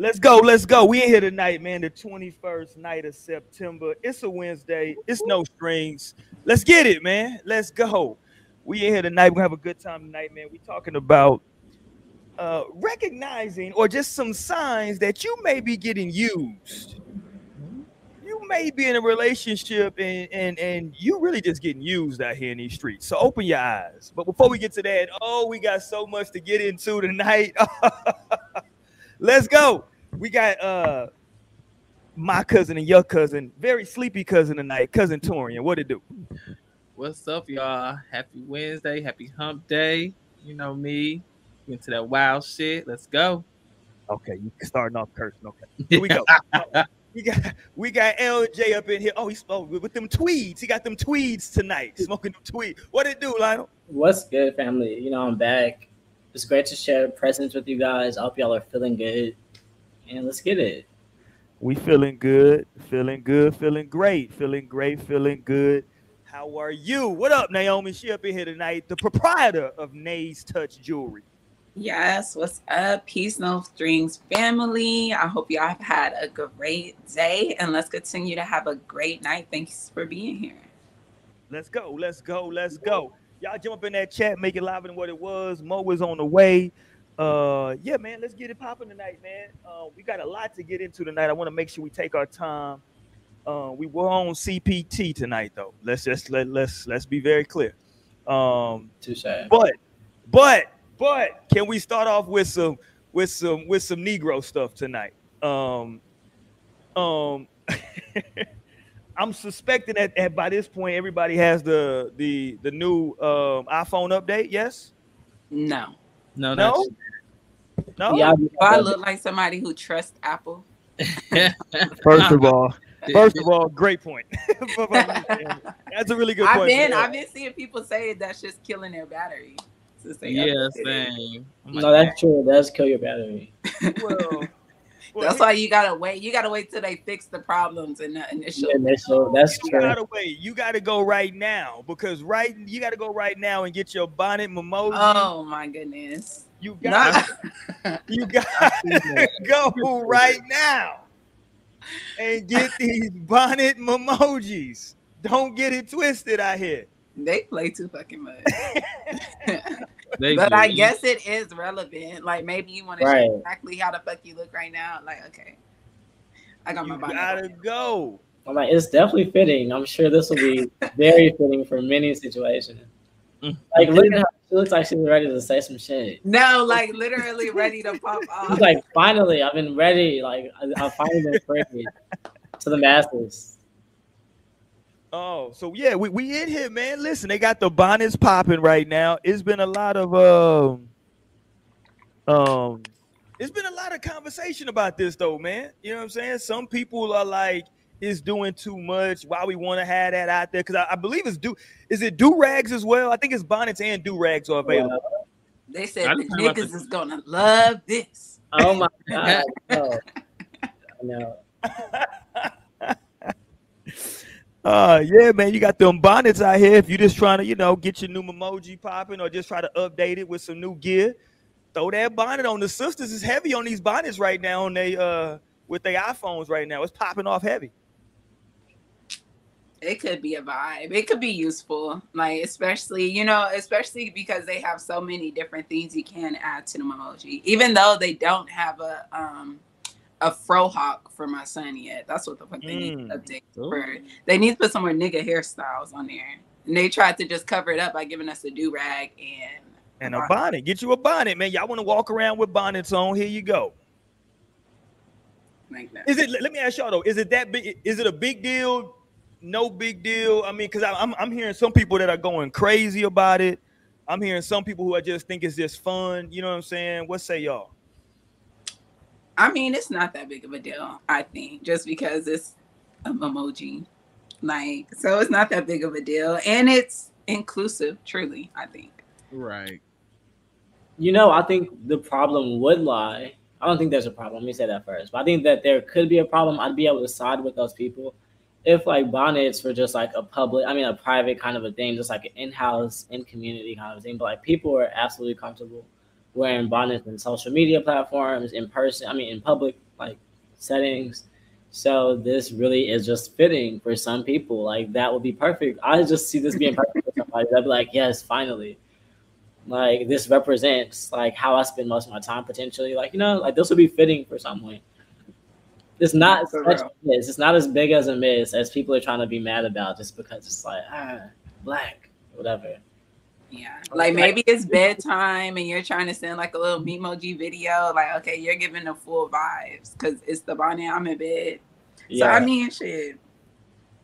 Let's go, let's go. We in here tonight, man. The 21st night of September. It's a Wednesday. It's no strings. Let's get it, man. Let's go. We in here tonight. We're gonna have a good time tonight, man. We talking about uh recognizing or just some signs that you may be getting used. You may be in a relationship and and and you really just getting used out here in these streets. So open your eyes. But before we get to that, oh, we got so much to get into tonight. Let's go. We got uh my cousin and your cousin, very sleepy cousin tonight, cousin Torian. What it do? What's up, y'all? Happy Wednesday, happy hump day. You know me, into that wild shit. Let's go. Okay, you starting off cursing. Okay, here we go. we got we got LJ up in here. Oh, he spoke with them tweeds. He got them tweeds tonight, smoking them tweeds. What it do, Lionel? What's good, family? You know I'm back. It's great to share presents with you guys. I hope y'all are feeling good, and let's get it. We feeling good, feeling good, feeling great, feeling great, feeling good. How are you? What up, Naomi? She up in here tonight, the proprietor of Nay's Touch Jewelry. Yes, what's up? Peace, no strings family. I hope y'all have had a great day and let's continue to have a great night. Thanks for being here. Let's go, let's go, let's go. Y'all jump up in that chat, make it liver than what it was. Mo is on the way. Uh, yeah, man, let's get it popping tonight, man. Uh, we got a lot to get into tonight. I want to make sure we take our time. Uh, we were on CPT tonight, though. Let's just let let's let's be very clear. Um, Too sad. but but but can we start off with some with some with some Negro stuff tonight? Um, um, I'm suspecting that, that by this point everybody has the the the new um, iPhone update. Yes? No. No, No? No. Yeah, I look like somebody who trusts Apple? First of all, first of all, great point. That's a really good I've point. been I've been seeing people say that's just killing their battery. since yeah, same. I'm no, that's true. That's does kill your battery. Well, well, That's why you gotta wait. You gotta wait till they fix the problems in the initial. Yeah, initial, that's true. you true. gotta wait. You gotta go right now because right you gotta go right now and get your bonnet mimosa. Oh my goodness. you got Not- you got to go right now and get these bonnet memojis. Don't get it twisted out here. they play too fucking much. They but do. I guess it is relevant. Like maybe you want to Right. show exactly how the fuck you look right now. Like, okay. I got my body. You gotta on. go. I'm like, it's definitely fitting. I'm sure this will be very fitting for many situations. Mm. Like, look at how she looks like she's ready to say some shit. No, like literally ready to pop off. She's like, finally, I've been ready. Like, I, I've finally been free to the masses. Oh, so yeah, we, we in here, man. Listen, they got the bonnets popping right now. It's been a lot of um um it's been a lot of conversation about this though, man. You know what I'm saying? Some people are like it's doing too much. Why we want to have that out there? Because I, I believe it's do is it do rags as well? I think it's bonnets and do rags are available. They said the just heard about niggas is gonna love this. Oh my god. No. no. Uh yeah, man, you got them bonnets out here. If you're just trying to, you know, get your new emoji popping or just try to update it with some new gear, throw that bonnet on. The sisters is heavy on these bonnets right now on they uh with their iPhones right now. It's popping off heavy. It could be a vibe. It could be useful. Like especially, you know, especially because they have so many different things you can add to the emoji. Even though they don't have a um a frohawk for my son yet. That's what the fuck they need Mm. to update Ooh. for. They need to put some more nigga hairstyles on there. And they tried to just cover it up by giving us a do rag and And a bonnet. Get you a bonnet, man. Y'all want to walk around with bonnets on? Here you go. like. Is it? Let me ask y'all though. Is it that big? Is it a big deal? No big deal. I mean, because I'm I'm hearing some people that are going crazy about it. I'm hearing some people who I just think it's just fun. You know what I'm saying? What say y'all? I mean, it's not that big of a deal, I think, just because it's an emoji. Like, so it's not that big of a deal. And it's inclusive, truly, I think. Right. You know, I think the problem would lie. I don't think there's a problem. Let me say that first. But I think that there could be a problem. I'd be able to side with those people if like bonnets were just like a public, I mean a private kind of a thing, just like an in-house, in community kind of thing. But like people are absolutely comfortable wearing bonnets in social media platforms, in person. I mean, in public like settings. So this really is just fitting for some people. Like that would be perfect. I just see this being perfect for somebody. I'd be like, yes, finally. Like this represents like how I spend most of my time potentially. Like, you know, like this would be fitting for someone. It's not For such a miss. It's not as big as a miss as people are trying to be mad about just because it's like ah black, whatever. Yeah. Like maybe it's bedtime and you're trying to send like a little memoji video. Like, okay, you're giving the full vibes because it's the bonnet. I'm in bed. Yeah. So I mean, shit.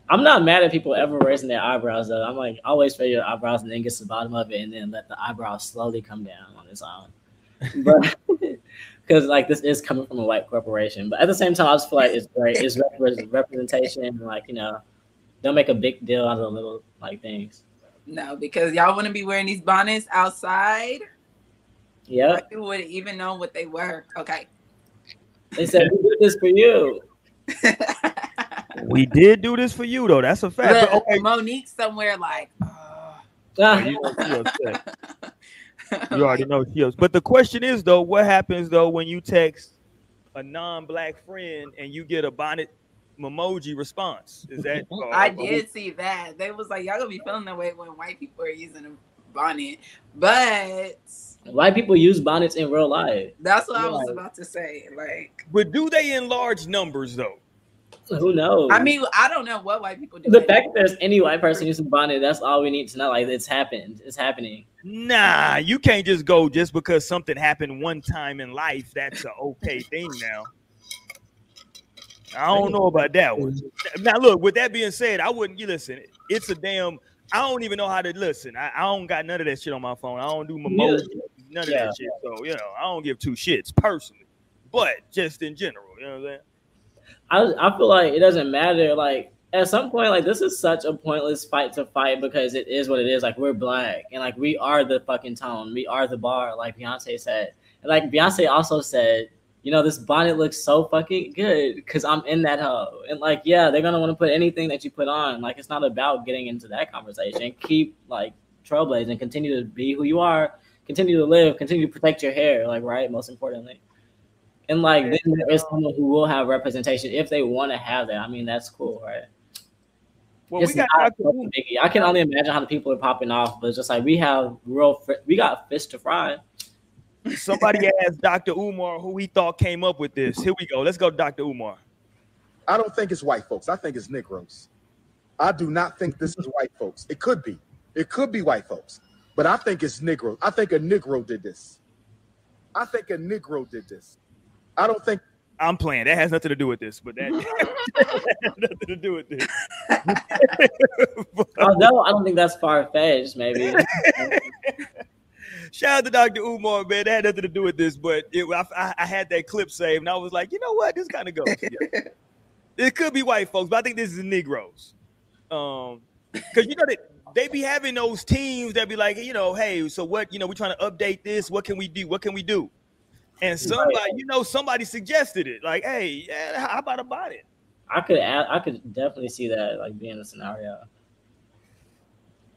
I'm not mad at people ever raising their eyebrows though. I'm like always raise your eyebrows and then get to the bottom of it and then let the eyebrows slowly come down on its own. But because like this is coming from a white corporation, but at the same time, I just feel like it's great. It's repre- representation, like you know, don't make a big deal out of the little like things. No, because y'all wouldn't be wearing these bonnets outside. Yeah, Like, people wouldn't even know what they were. Okay. they said we did this for you. We did do this for you though. That's a fact. Look, But okay, Monique somewhere like. uh, Ah, you know upset. You already know she upset. But the question is though, what happens though when you text a non-black friend and you get a bonnet emoji response? Is that I uh, did see that. They was like, y'all gonna be feeling that way when white people are using a bonnet. But White people use bonnets in real life. that's what I was about to say. Like, But do they in large numbers though? Who knows? I mean, I don't know what white people do. the fact that there's any white person using bonnet, that's all we need to know. Like it's happened. It's happening. Nah, you can't just go just because something happened one time in life. That's a okay thing now. I don't know about that one. Now, look. With that being said, I wouldn't. You listen. It's a damn. I don't even know how to listen. I, I don't got none of that shit on my phone. I don't do emojis, none of Yeah. that shit. So you know, I don't give two shits personally. But just in general, you know what I'm saying? I I feel like it doesn't matter. Like at some point, like this is such a pointless fight to fight because it is what it is. Like we're black and like we are the fucking tone. We are the bar, like Beyonce said. And like Beyonce also said, you know, this bonnet looks so fucking good because I'm in that hoe. And like, yeah, they're gonna want to put anything that you put on. Like it's not about getting into that conversation. Keep like trailblazing, continue to be who you are, continue to live, continue to protect your hair, like right, most importantly. And like then there is someone who will have representation if they want to have that. I mean, that's cool, right? Well, It's we got not biggie. I can only imagine how the people are popping off, but it's just like we have real, fr- we got fish to fry. Somebody asked Dr. Umar who he thought came up with this. Here we go. Let's go, Dr. Umar. I don't think it's white folks. I think it's Negroes. I do not think this is white folks. It could be. It could be white folks, but I think it's Negro. I think a Negro did this. I think a Negro did this. I don't think I'm playing. That has nothing to do with this, but that, that has nothing to do with this. Oh, Although I don't think that's far fetched, maybe. Shout out to Dr. Umar, man. That had nothing to do with this, but it, I, I, I had that clip saved, and I was like, you know what? This kind of goes. together. it could be white folks, but I think this is Negroes. Um, because you know that they be having those teams that be like, you know, hey, so what? You know, we're trying to update this. What can we do? What can we do? And somebody, you know, somebody suggested it. Like, hey, yeah, how about about it? I could, I could definitely see that like being a scenario.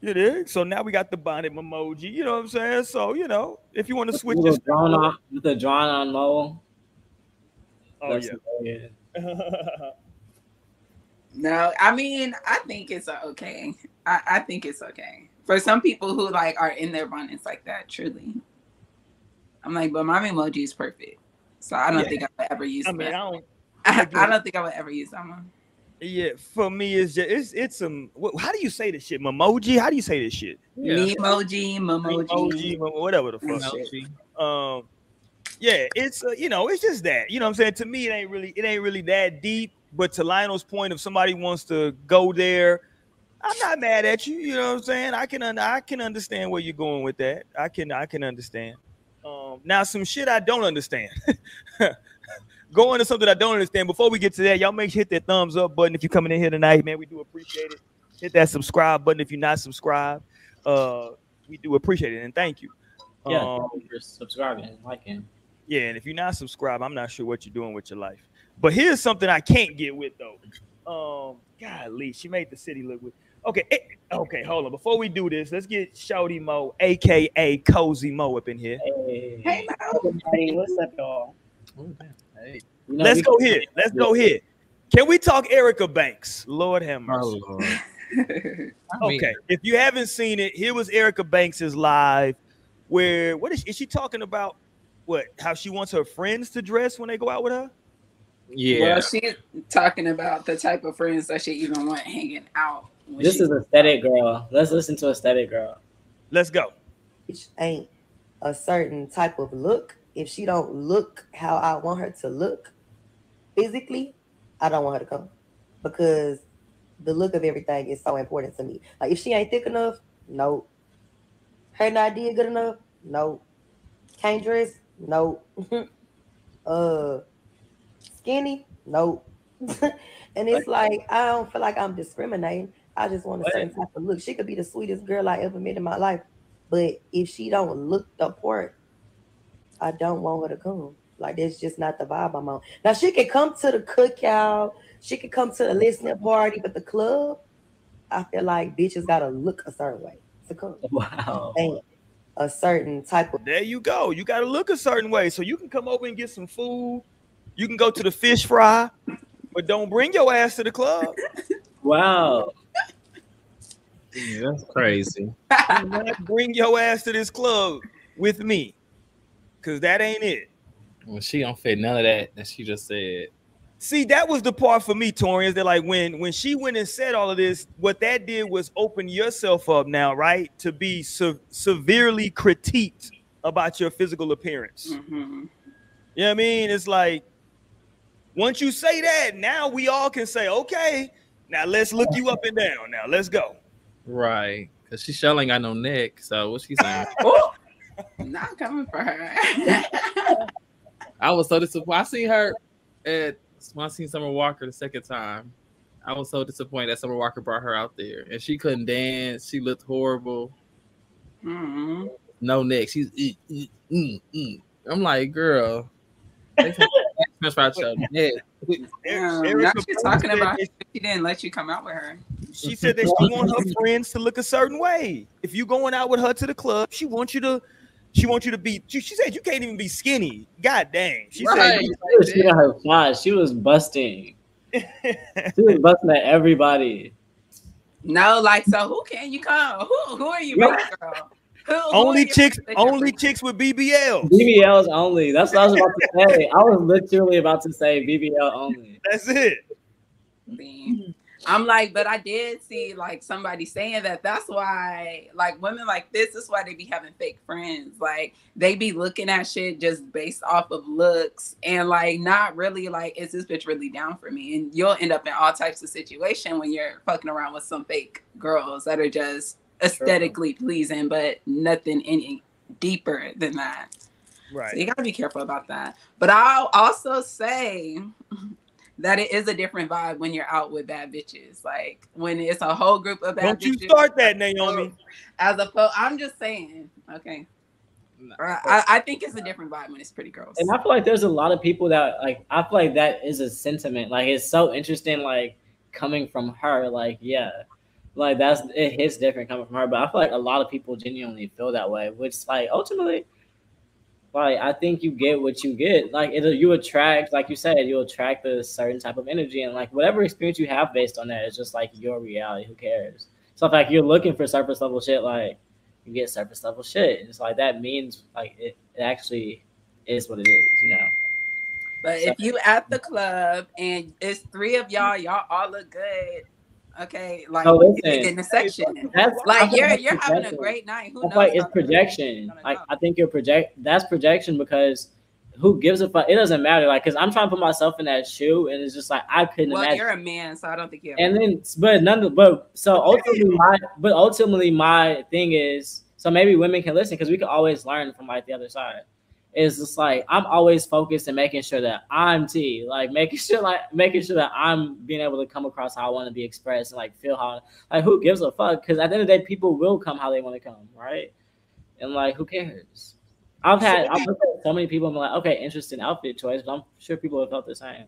You did. So now we got the bonnet emoji. You know what I'm saying? So you know, if you want to switch With this, a drawn on, with a drawn on mole. oh that's yeah. No, I mean, I think it's okay. I, I think it's okay for some people who like are in their bonnets like that. Truly, I'm like, but my emoji is perfect, so I don't Yeah. think I would ever use I mean, I don't. I, I don't think I would ever use that one. Yeah, for me, it's just it's it's some. What, how do you say this shit? Memoji? How do you say this shit? Yeah. Me emoji, memoji. Emoji, mem- whatever the fuck. Emoji. Um, yeah, it's uh, you know, it's just that. You know, what I'm saying to me, it ain't really it ain't really that deep. But to Lionel's point, if somebody wants to go there, I'm not mad at you. You know what I'm saying? I can un- I can understand where you're going with that. I can I can understand. Um, now some shit I don't understand. Going to something I don't understand. Before we get to that, y'all make sure hit that thumbs up button if you're coming in here tonight, man. We do appreciate it. Hit that subscribe button if you're not subscribed. Uh, we do appreciate it and thank you. Yeah, Um, thank you for subscribing, and liking. yeah, and if you're not subscribed, I'm not sure what you're doing with your life. But here's something I can't get with though. Um, golly, she made the city look with. Okay, eh, okay, hold on. Before we do this, let's get Shody Mo, aka Cozy Mo, up in here. Hey, Hey, Mo. everybody. What's up, y'all? Ooh, damn. Hey. You know, Let's go here. Let's go here. Can we talk Erica Banks? Lord have mercy. Oh, Lord. Okay, if you haven't seen it, here was Erica Banks's live, where what is, is she talking about? What how she wants her friends to dress when they go out with her? Yeah. Well, she's talking about the type of friends that she even want hanging out. This she- is aesthetic girl. Let's listen to aesthetic girl. Let's go. bitch ain't a certain type of look, if she don't look how I want her to look physically, I don't want her to come because the look of everything is so important to me. Like if she ain't thick enough, no. Her not did good enough, no. Can't dress, no. uh, skinny, no. and it's like I don't feel like I'm discriminating. I just want a certain type of look. She could be the sweetest girl I ever met in my life, but if she don't look the part, I don't want her to come. Like that's just not the vibe I'm on. Now she can come to the cookout, she can come to the listening party, but the club, I feel like bitches gotta look a certain way to come. Wow. And a certain type of There you go. You got to look a certain way, so you can come over and get some food. You can go to the fish fry, but don't bring your ass to the club. Wow. Yeah, that's crazy. Do not bring your ass to this club with me, cause that ain't it. Well, she don't fit none of that that she just said. See, that was the part for me, Torian. Is that like when when she went and said all of this, what that did was open yourself up now, right, to be se- severely critiqued about your physical appearance. Mhm. You know what I mean? It's like once you say that, now we all can say, okay, now let's look you up and down. Now let's go. Right. Because she sure ain't got no neck. So what she saying? Ooh, not coming for her. I was so disappointed. I seen her at when I seen Summer Walker the second time. I was so disappointed that Summer Walker brought her out there and she couldn't dance. She looked horrible. Mhm. No neck. She's mm, mm, mm, mm. I'm like, girl. they can dance about your neck. Damn, Erica now she's talking about that- she didn't let you come out with her. She said that she want her friends to look a certain way. If you going out with her to the club, she wants you to. She wants you to be. She, she said you can't even be skinny. God dang. She Right. She was shooting her shot. She was busting. She was busting at everybody. No, like so who can you come? Who who are you, Yeah. girl? Who, who only are chicks. friends that you're Only chicks with BBL. BBLs only. That's what I was about to say. I was literally about to say BBL only. That's it. with? I'm like, but I did see like somebody saying that that's why like women like this, is why they be having fake friends. Like they be looking at shit just based off of looks and like not really like, is this bitch really down for me? And you'll end up in all types of situation when you're fucking around with some fake girls that are just aesthetically pleasing, but nothing any deeper than that. So Right. you gotta be careful about that. But I'll also say that it is a different vibe when you're out with bad bitches. Like when it's a whole group of bad bitches, Don't you start that, Naomi. As a po- I'm just saying. Okay. I, I think it's a different vibe when it's pretty girls. And I feel like there's a lot of people that like I feel like that is a sentiment. Like it's so interesting, like coming from her. Like, yeah. Like that's it hits different coming from her. But I feel like a lot of people genuinely feel that way, which like ultimately like I think you get what you get. Like it you attract, like you said, you attract a certain type of energy and like whatever experience you have based on that is just like your reality. Who cares? So if like you're looking for surface level shit, like you get surface level shit. And it's like that means like it, it actually is what it is, you know. but if you at the club and it's three of y'all, y'all all look good. Okay, like No, you listen. in the section. That's Like you're that's you're having a great night. Who I knows? like it's projection. Like? I think you're project. That's projection because who gives a fuck? It doesn't matter. Like, cause I'm trying to put myself in that shoe, and it's just like I couldn't Well, imagine. you're a man, so I don't think you. Have and then, but none. Of, But so ultimately, my but ultimately, my thing is so maybe women can listen because we can always learn from like the other side. It's just like I'm always focused and making sure that I'm T, like making sure like making sure that I'm being able to come across how I want to be expressed and like feel how like who gives a fuck? Because at the end of the day, people will come how they want to come, right? And like who cares? I've had I've looked so many people been like, okay, interesting outfit choice, but I'm sure people have felt the same.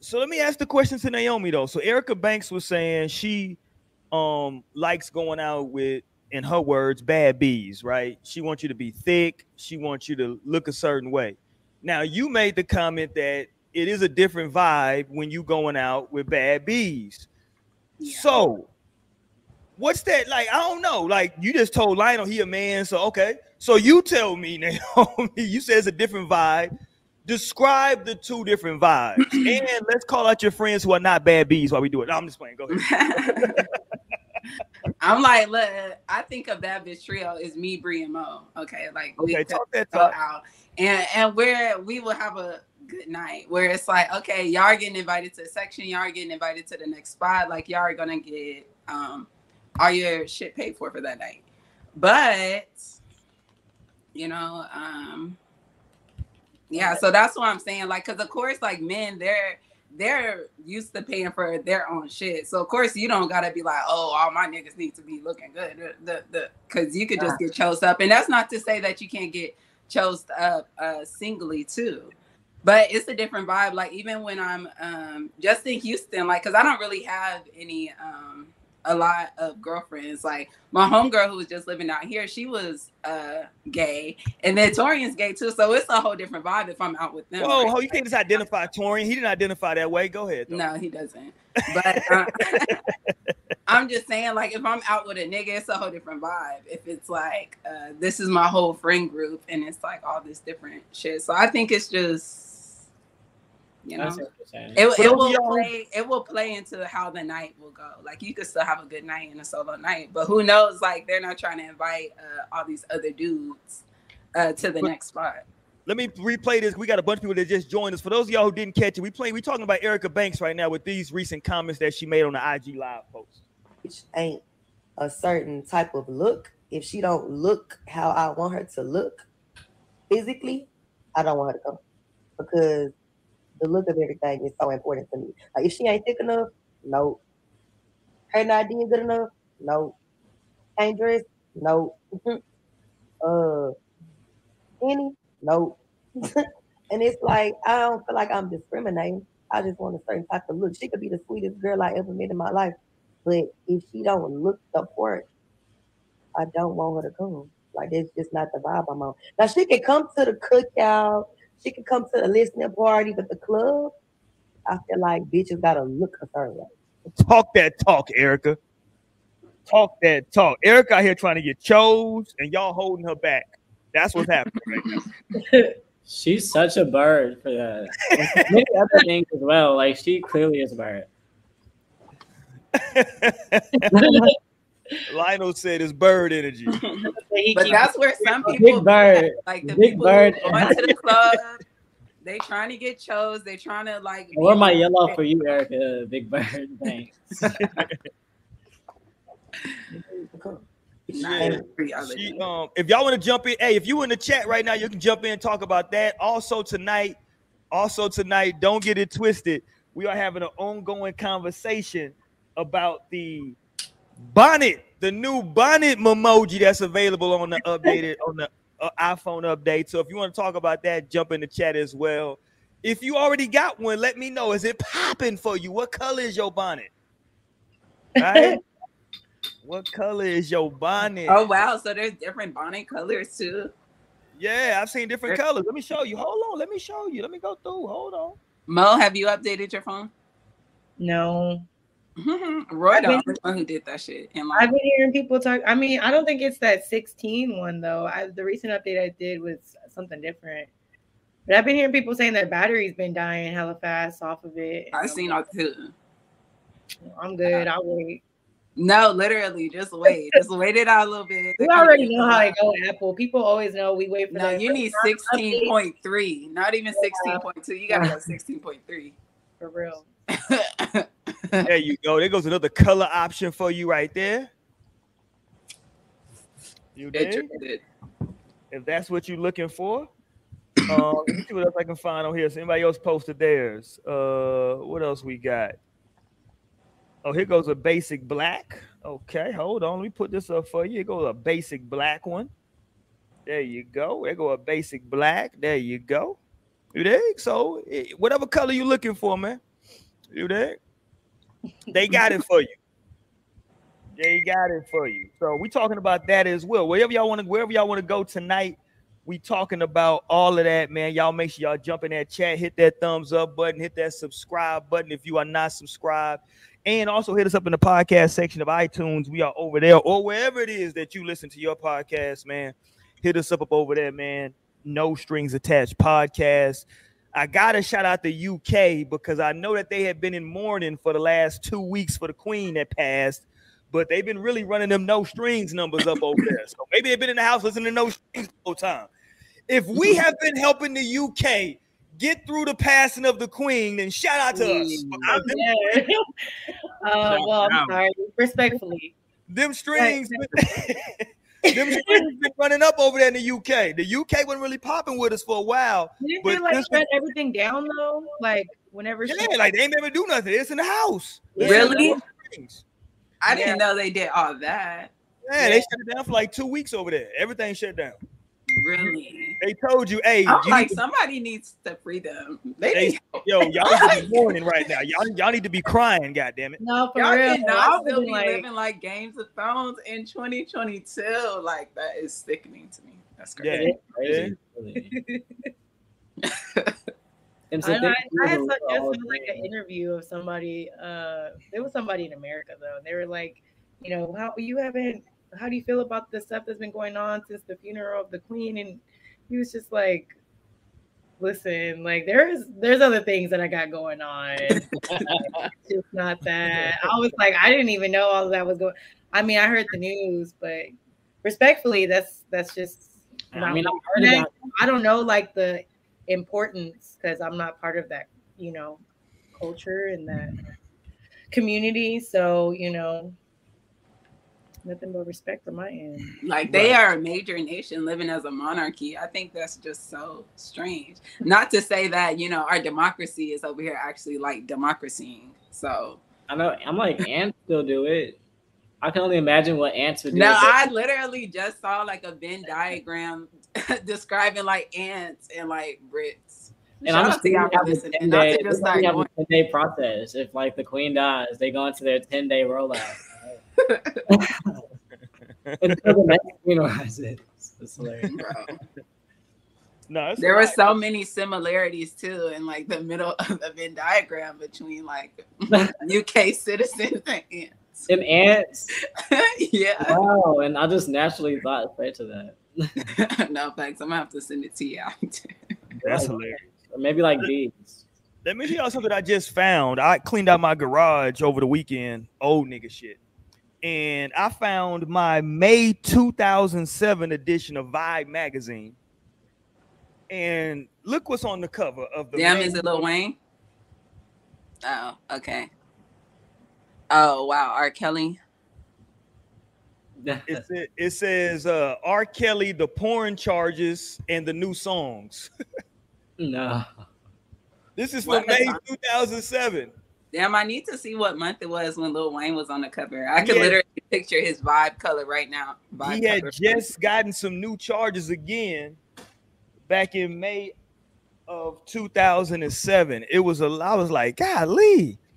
So let me ask the question to Naomi though. So Erica Banks was saying she um likes going out with, in her words, bad bees, right? She wants you to be thick. She wants you to look a certain way. Now you made the comment that it is a different vibe when you going out with bad bees. Yeah. So, what's that like? I don't know. Like you just told Lionel he a man, so okay. So you tell me, Naomi. You said it's a different vibe. Describe the two different vibes, and let's call out your friends who are not bad bees while we do it. No, I'm just playing. Go ahead. I'm like, look, I think of that bitch trio is me, Bree, and Mo. Okay, like we Okay, could talk that talk. out and and where we will have a good night where it's like, okay, y'all are getting invited to a section, y'all are getting invited to the next spot, like y'all are gonna get um all your shit paid for for that night. But you know, um yeah, so that's what I'm saying. Like, cause of course, like men, they're they're used to paying for their own shit. So of course you don't gotta be like, oh, all my niggas need to be looking good. The the, the cause you could just get chose up. And that's not to say that you can't get chose up uh singly too. But it's a different vibe. Like even when I'm um just in Houston, like cause I don't really have any um a lot of girlfriends. Like my homegirl who was just living out here, she was uh gay, and then Torian's gay too. So it's a whole different vibe if I'm out with them. Whoa, right? you can't just identify Torian. He didn't identify that way. Go ahead. though. No, he doesn't. But uh, I'm just saying, like, if I'm out with a nigga, it's a whole different vibe. If it's like, uh, this is my whole friend group, and it's like all this different shit. So I think it's just, you know, what you're saying. it, it will of play. It will play into how the night will go. Like you could still have a good night in a solo night, but who knows? Like they're not trying to invite uh, all these other dudes uh, to the But- next spot. Let me replay this. We got a bunch of people that just joined us. For those of y'all who didn't catch it, we playing. We talking about Erica Banks right now with these recent comments that she made on the IG live post. Which ain't a certain type of look, if she don't look how I want her to look physically, I don't want her to come because the look of everything is so important to me. Like if she ain't thick enough, no. Her not being good enough, no. Ain't dressed, no. uh, any, no. and it's like I don't feel like I'm discriminating. I just want a certain type of look. She could be the sweetest girl I ever met in my life. But if she don't look the part, I don't want her to come. Like it's just not the vibe I'm on. Now she can come to the cookout, she can come to the listening party, but the club, I feel like bitches gotta look a certain way. Talk that talk, Erica. Talk that talk. Erica out here trying to get chose, and y'all holding her back. That's what's happening right now. She's such a bird for that. And Many other things as well. Like she clearly is a bird. Lionel said it's bird energy. But that's where some Big people bird. like the Big people bird. who going to the club. They trying to get chose. They trying to like. be Or my yellow for you, Erica. Big bird. Thanks. Not Yeah. She, um, if y'all want to jump in, hey, if you in the chat right now, you can jump in and talk about that. Also tonight, also tonight, don't get it twisted. We are having an ongoing conversation about the bonnet, the new bonnet emoji that's available on the updated on the uh, iPhone update. So if you want to talk about that, jump in the chat as well. If you already got one, let me know. Is it popping for you? What color is your bonnet? Right? what color is your bonnet? Oh wow! So there's different bonnet colors too. Yeah, I've seen different colors. Let me show you. Hold on. Let me show you. Let me go through. Hold on. Mo, have you updated your phone? No, Mm-hmm. Roy, the one who did that shit. In I've been hearing people talk. I mean, I don't think it's that 16 one though. I, the recent update I did was something different. But I've been hearing people saying that battery's been dying hella fast off of it. I've seen all two. I'm good. I'll wait. No, literally, just wait. Just wait it out a little bit. We already know how it go. Apple people always know we wait for. No, you need sixteen point three, not even sixteen point two. You gotta go sixteen point three. for real. There you go. There goes another color option for you right there. You? Interested. If that's what you're looking for. Um, let me see what else I can find on here. So anybody else posted theirs? Uh, what else we got? Oh, here goes a basic black. Okay, hold on. Let me put this up for you. Here goes a basic black one. There you go. There go a basic black. There you go. You dig? So whatever color you're looking for, man. You dig? They got it for you. They got it for you. So we talking about that as well. Wherever y'all want to, wherever y'all want to go tonight, We talking about all of that, man. Y'all make sure y'all jump in that chat, hit that thumbs up button, hit that subscribe button if you are not subscribed. And also hit us up in the podcast section of iTunes. We are over there, or wherever it is that you listen to your podcast, man. Hit us up, up over there, man. No strings attached podcast. I gotta shout out the UK because I know that they have been in mourning for the last two weeks for the Queen that passed, but they've been really running them no strings numbers up over there. So maybe they've been in the house listening to no strings the whole time. If we have been helping the UK get through the passing of the Queen, then shout out to us. Yeah. uh, well, I'm sorry. Respectfully. them strings, them strings been running up over there in the UK. The UK wasn't really popping with us for a while. Didn't But they like this- shut everything down though? Like whenever she Yeah, like they ain't never do nothing. It's in the house. Really? Strings. I didn't know they did all that. Yeah, they shut it down for like two weeks over there. Everything shut down. Really? They told you, hey, I'm you like, need to- somebody needs to free them. They They- need yo, y'all need to be mourning right now. Y'all, y'all need to be crying, goddamn it. No, for Y'all real. I cannot was still be like, living like Games of Thrones in 2022. Like that is sickening to me. That's crazy. Yeah. Crazy. And I, so I, thank I had you such for all just like an interview of somebody. Uh, there was somebody in America though. and They were like, you know, how you haven't. How do you feel about the stuff that's been going on since the funeral of the queen? And he was just like, listen, like there's there's other things that I got going on. it's just not that. I was like, I didn't even know all of that was going. I mean, I heard the news, but respectfully, that's that's just. I mean, I've heard about I don't know like the importance because I'm not part of that, you know, culture and that community. So, you know, nothing but respect from my end. Like they are a major nation living as a monarchy. I think that's just so strange. Not to say that, you know, our democracy is over here actually like democracying. So I know. I'm like ants still do it. I can only imagine what ants would do. no, I literally just saw like a Venn diagram describing like ants and like Brits. And Shout I'm out just to y'all thinking for have a listening. 10 Not day, just start have a going. 10 day process. If like the queen dies, they go into their 10 day rollout. Until the next queen rises. It's hilarious. Bro. No, it's There a were so many similarities too in like the middle of the Venn diagram between like UK citizens and ants. And ants. yeah. Wow. And I just naturally thought straight to that. no thanks. I'm gonna have to send it to you. That's hilarious. Or maybe like bees. Let me tell y'all something I just found. I cleaned out my garage over the weekend, old nigga shit. And I found my May 2007 edition of Vibe magazine. And look what's on the cover of the Damn, May- is it Lil Wayne? Oh, okay. Oh wow, R. Kelly. It, sa- it says uh, R. Kelly, the porn charges, and the new songs. no. This is What from May 2007. Damn, I need to see what month it was when Lil Wayne was on the cover. I could Yeah. literally picture his vibe color right now. Vibe He had color. just gotten some new charges again back in May of 2007. It was a I was like, golly.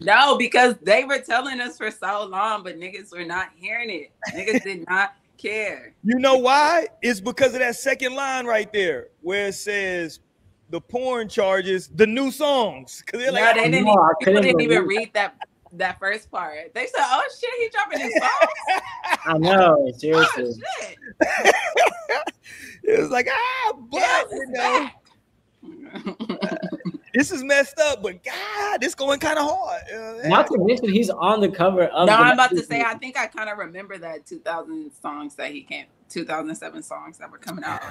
No, because they were telling us for so long, but niggas were not hearing it. Niggas did not care. You know why? It's because of that second line right there where it says the porn charges, the new songs. Because they're No, like, they didn't. No, even, people didn't even believe read that that first part. They said, "Oh shit, he dropping his songs." I know. oh Seriously. shit. it was like, ah, but you know, this is messed up, but God, it's going kind of hard. You know what I'm saying? Not to mention he's on the cover of no, the I'm about to say. I think I kind of remember that 2000 songs that he came, 2007 songs that were coming out.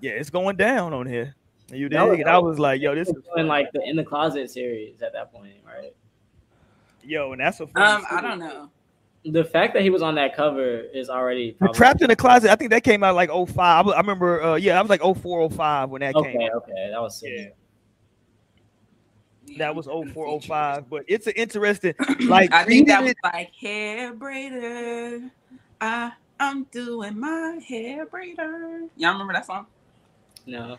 yeah, it's going down on here. You That was- I was like, yo, this is in like the in the closet series at that point, right? yo, and that's a funny Um, I don't know. The fact that he was on that cover is already probably- Trapped in the Closet, I think that came out like 05. I remember, uh, yeah, I was like 04, 05 when that came Okay, out. okay, that was Yeah. That was 04, 05. But it's an interesting, like, I think that was it- like hair braider. I I'm doing my hair braider. Y'all remember that song? No,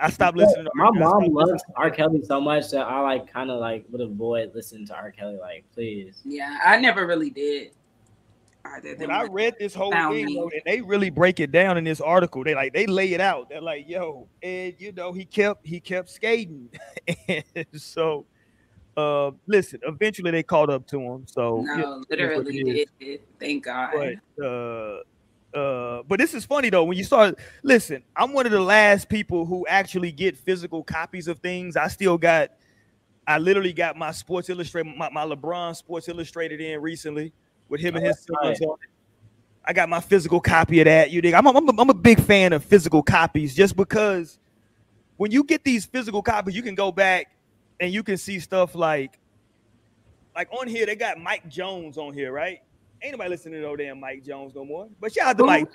I stopped listening to my I mom loves R. Kelly so much that I like kind of like would avoid listening to R. Kelly. Like, please. Yeah, I never really did. farther When I read this whole thing, me. and they really break it down in this article. They like they lay it out. They're like, "Yo, and you know, he kept he kept skating." and so, uh, listen, eventually they caught up to him. So, No, it is literally it is. did. Thank God. But uh, uh, but this is funny though. When you start, listen, I'm one of the last people who actually get physical copies of things. I still got, I literally got my Sports Illustrated, my, my LeBron Sports Illustrated in recently with him and Oh, his sons on it. I got my physical copy of that. You dig? I'm a, I'm, a, I'm a big fan of physical copies just because when you get these physical copies, you can go back and you can see stuff like, like on here, they got Mike Jones on here, right? Ain't nobody listening to no damn Mike Jones no more. But shout out to Who? Mike.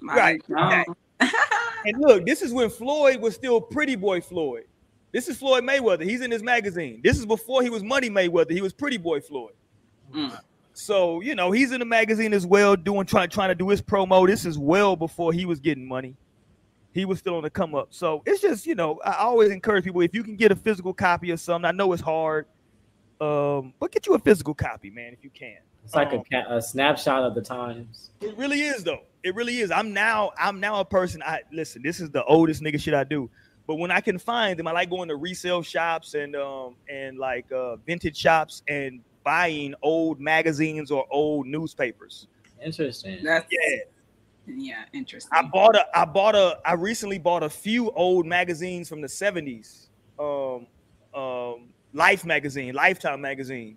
My right. And look, this is when Floyd was still Pretty Boy Floyd. This is Floyd Mayweather. He's in his magazine. This is before he was Money Mayweather. He was Pretty Boy Floyd. Mm. So you know he's in the magazine as well, doing trying trying to do his promo. This is well before he was getting money. He was still on the come up. So it's just you know I always encourage people if you can get a physical copy of something. I know it's hard, um, but get you a physical copy, man, if you can. It's like a, Um, ca- a snapshot of the times. It really is though. It really is. I'm now I'm now a person. I listen. This is the oldest nigga shit I do. But when I can find them, I like going to resale shops and um and like uh vintage shops and buying old magazines or old newspapers. Interesting. That's Yeah. yeah, interesting. I bought a I bought a I recently bought a few old magazines from the 70s. Um um Life magazine, Lifetime magazine.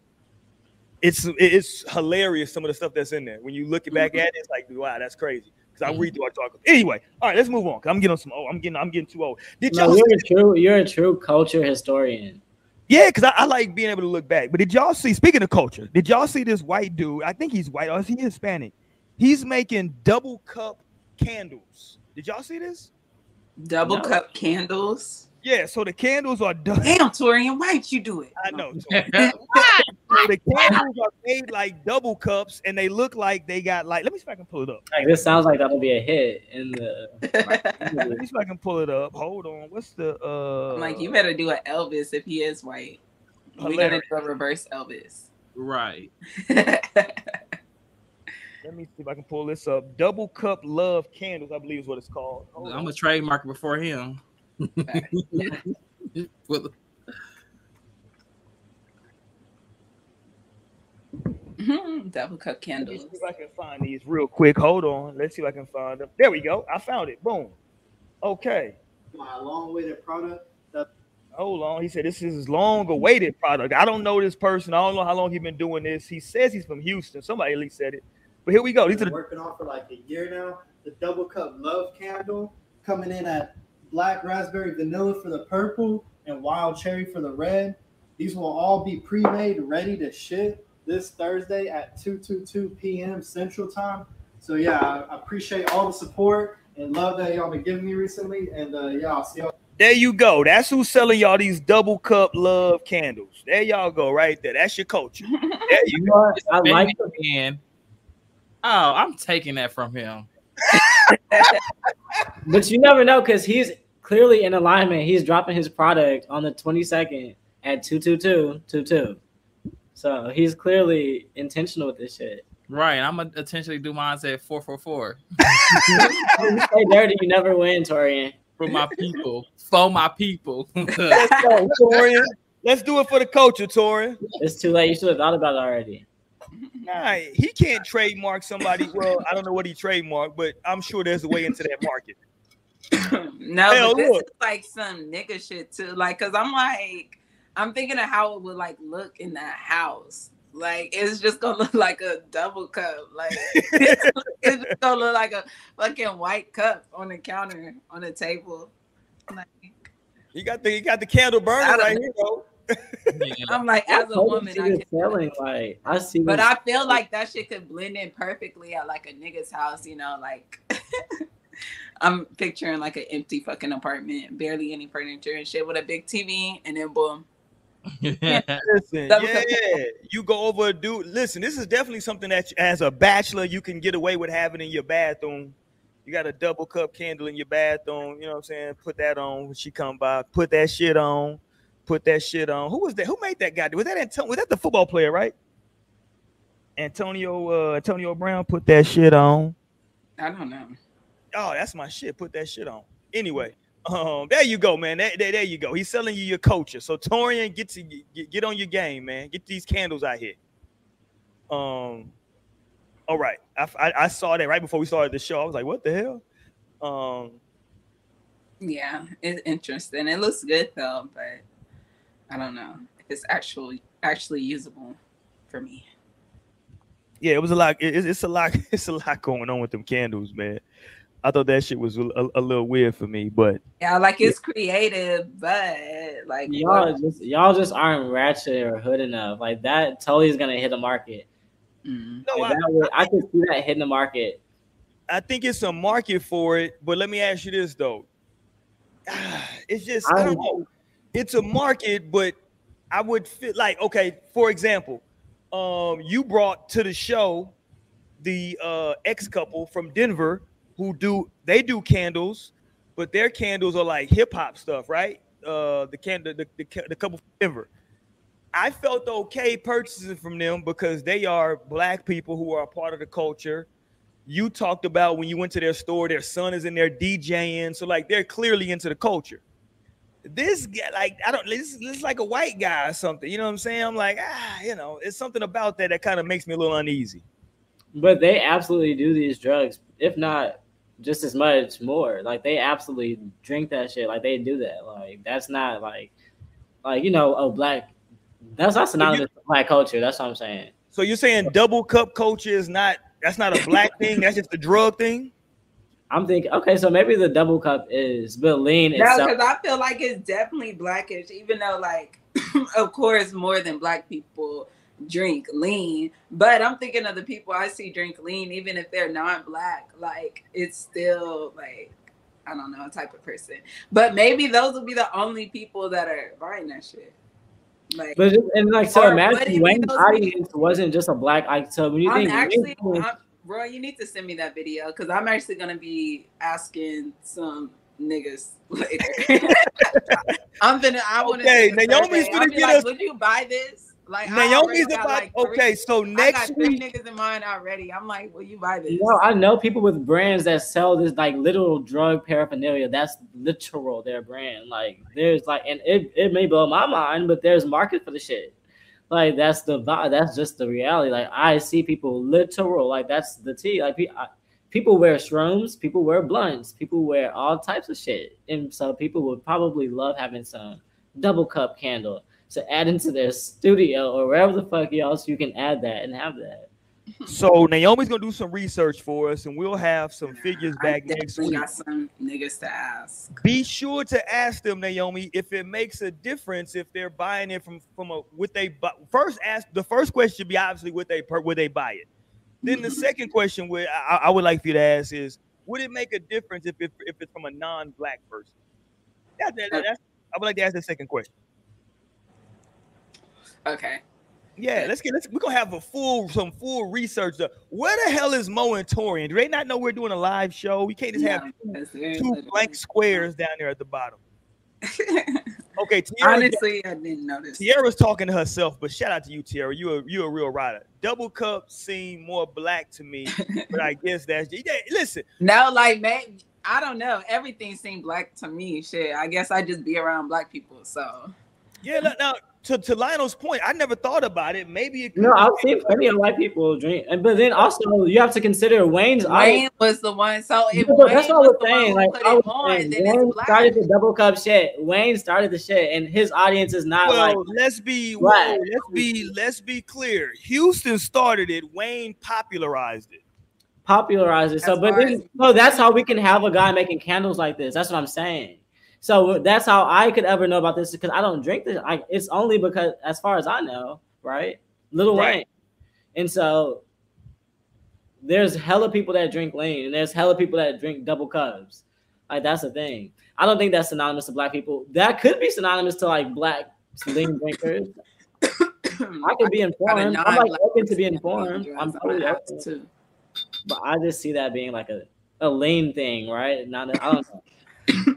It's it's hilarious some of the stuff that's in there. When you look back mm-hmm. at it, it's like wow, that's crazy. Because I read through our talk. Anyway, all right, let's move on. 'cause I'm getting some. Oh, I'm getting I'm getting too old. Did No, y'all? you're a true. You're a true culture historian. Yeah, because I, I like being able to look back. But did y'all see? Speaking of culture, did y'all see this white dude? I think he's white. Or is he Hispanic? He's making double cup candles. Did y'all see this? Double No. cup candles. Yeah. So the candles are done. Damn, Torian, why'd you do it? I know. So, so the candles are made like double cups, and they look like they got like. Let me see if I can pull it up. Like this sounds like that'll be a hit in the. Let me see if I can pull it up. Hold on. What's the uh? I'm like, you better do an Elvis if he is white. We gotta do a reverse Elvis. Right. Let me see if I can pull this up. Double cup love candles, I believe is what it's called. Hold I'm on. a trademark it before him. Well, Double cup Let me candles. see if I can find these real quick. Hold on. Let's see if I can find them. There we go. I found it. Boom. Okay. My long-awaited product. Hold on. He said this is his long-awaited product. I don't know this person. I don't know how long he's been doing this. He says he's from Houston. Somebody at least said it. But here we go. These are been the working on for like a year now. The double cup love candle coming in at black raspberry vanilla for the purple and wild cherry for the red. These will all be pre-made, ready to ship this Thursday at 2:22 p.m. Central Time. So yeah, I I appreciate all the support and love that y'all been giving me recently. And uh, yeah, I'll see y'all. There you go. That's who's selling y'all these double cup love candles. There y'all go, right there. That's your culture. There you You know? I like. man. Oh, I'm taking that from him. But you never know because he's clearly in alignment. He's dropping his product on the 22nd at 22222. So he's clearly intentional with this shit. Right. I'm gonna intentionally do mine at 444 You stay dirty, you never win, Torian. for my people. for my people. Let's go, Torian. Let's do it for the culture, Torian. It's too late. You should have thought about it already. Nah, he can't trademark somebody. Well, I don't know what he trademarked, but I'm sure there's a way into that market. no, Hell, but this look. is like some nigga shit too. Like, cause I'm like, I'm thinking of how it would like look in that house. Like, it's just gonna look like a double cup. Like, it's just gonna look like a fucking white cup on the counter on the table. Like, He got the he got the candle burning I don't right here, though. Yeah. I'm like, I as a woman, I this can. selling like I see. But I feel like that shit could blend in perfectly at like a nigga's house, you know, like I'm picturing like an empty fucking apartment, barely any furniture and shit with a big TV, and then boom. Listen, yeah, yeah. You go over a dude. Listen, this is definitely something that as a bachelor you can get away with having in your bathroom. You got a double cup candle in your bathroom. You know what I'm saying? Put that on when she come by. Put that shit on. Put that shit on. Who was that? Who made that guy? Was that Antonio? Was that the football player? Right? Antonio uh, Antonio Brown put that shit on. I don't know. Oh, that's my shit. Put that shit on. Anyway, um, there you go, man. There, there, there you go. He's selling you your culture. So Torian, get to get, get on your game, man. Get these candles out here. Um, all right. I, I, I saw that right before we started the show. I was like, what the hell? Um, Yeah, it's interesting. It looks good though, but I don't know if it's actually actually usable for me. yeah, it was a lot. it- it's, it's a lot. It's a lot going on with them candles, man. I thought that shit was a, a, a little weird for me, but Yeah, like it's creative, but like Y'all what- just y'all just aren't ratchet or hood enough. Like that totally is gonna hit the market. Mm. no, I, that would- I could see that hitting the market. I think it's a market for it. But let me ask you this though. It's just I don't know. It's a market, but I would feel like okay. For example, um, you brought to the show the uh, ex couple from Denver who do they do candles, but their candles are like hip hop stuff, right? Uh, the candle, the, the, the couple Denver. I felt okay purchasing from them because they are black people who are a part of the culture. You talked about when you went to their store, their son is in there DJing, so like they're clearly into the culture. This guy, like, I don't, this, this is like a white guy or something. You know what I'm saying? I'm like, ah, you know, it's something about that that kind of makes me a little uneasy. But they absolutely do these drugs, if not just as much more. Like they absolutely drink that shit. Like they do that. Like that's not like like you know a black. That's not synonymous with black culture. That's what I'm saying. So you're saying double cup culture is not that's not a black thing, that's just a drug thing? I'm thinking okay, so maybe the double cup is, but lean No, because I feel like it's definitely blackish, even though, like, of course, more than black people drink lean. But I'm thinking of the people I see drink lean, even if they're not black. Like, it's still like I don't know, a type of person. But maybe those will be the only people that are buying that shit. Like, But just, and like so, Or imagine if Wayne's those- audience wasn't just a black. Like so, when you I'm think actually, I'm, bro, you need to send me that video because I'm actually gonna be asking some niggas later. I'm gonna. I want to. Okay, Naomi's gonna get like, us- Would you buy this? Like, I already Naomi's got, about like, okay, so I next got three week niggas in mind already. I'm like, will you buy this? You know, I know people with brands that sell this like literal drug paraphernalia. That's literal their brand. Like there's like, and it, it may blow my mind, but there's market for the shit. Like that's the vi- that's just the reality. Like I see people literal. Like that's the tea. Like I, people wear shrooms, people wear blunts, people wear all types of shit, and so people would probably love having some double cup candle to add into their studio or wherever the fuck you else you can add that and have that. So Naomi's gonna do some research for us, and we'll have some figures I back next definitely week. got some niggas to ask. Be sure to ask them, Naomi, if it makes a difference if they're buying it from from a what they buy. First, ask the first question should be obviously would they per would they buy it. Then the mm-hmm. second question would I, I would like for you to ask is would it make a difference if if, if it's from a non-black person? That, that- that's, I would like to ask the second question. Okay. Yeah, let's get let's we're gonna have a full some full research. Of, where the hell is Mo and Torian? Do they not know we're doing a live show? We can't just have No, two blank squares down there at the bottom. Okay, Tiara, Honestly, I didn't notice. Tiara's talking to herself, but shout out to you, Tiara. You a you a real rider. Double cup seem more black to me, but I guess that's yeah, listen. No, like man, I don't know. Everything seemed black to me. Shit, I guess I just be around black people. So Yeah, look, now to, to Lionel's point, I never thought about it. Maybe it could No, be- I've seen plenty of white people drink, and but then also you have to consider Wayne's Wayne audience. was the one. So if Yeah, Wayne that's what I was was the one saying. who Like put I it was on, saying, then Wayne it's black. started the double cup shit. Wayne started the shit, and his audience is not well, like let's be whoa, Black. let's be let's be clear. Houston started it. Wayne popularized it. popularized it. So, As but far then, so that's how we can have a guy making candles like this. That's what I'm saying. So that's how I could ever know about this because I don't drink this. I, it's only because, as far as I know, right, Little Right. Wayne, and so there's hella people that drink lean, and there's hella people that drink double cups. Like that's the thing. I don't think that's synonymous to black people. That could be synonymous to like black lean drinkers. I could be informed. I'm like open to be informed. I'm totally open. too. But I just see that being like a, a lane thing, right? Not a, I don't know.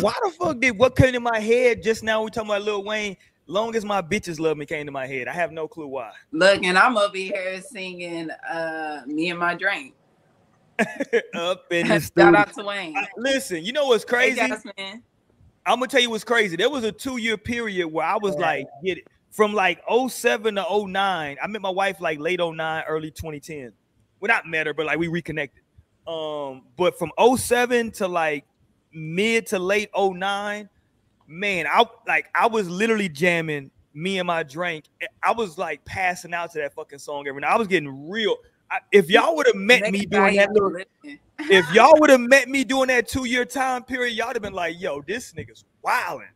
Why the fuck did what came in my head just now? We talking about Lil Wayne. Long as my bitches love me came to my head. I have no clue why. Look, and I'm over here singing uh me and my drink. Up in the Shout out to Wayne. I- Listen, you know what's Hey, crazy? Jasmine. I'm gonna tell you what's crazy. There was a two year period where I was like, get it from like 07 to 09. I met my wife like late 09, early 2010. Well, not met her, but like we reconnected. Um, but from 07 to like mid to late 09, man, I like I was literally jamming me and my drink. I was like passing out to that fucking song every night. I was getting real. I, if y'all would have met me doing that little if y'all would have met me during that two year time period, y'all would have been like, yo, this nigga's wilding.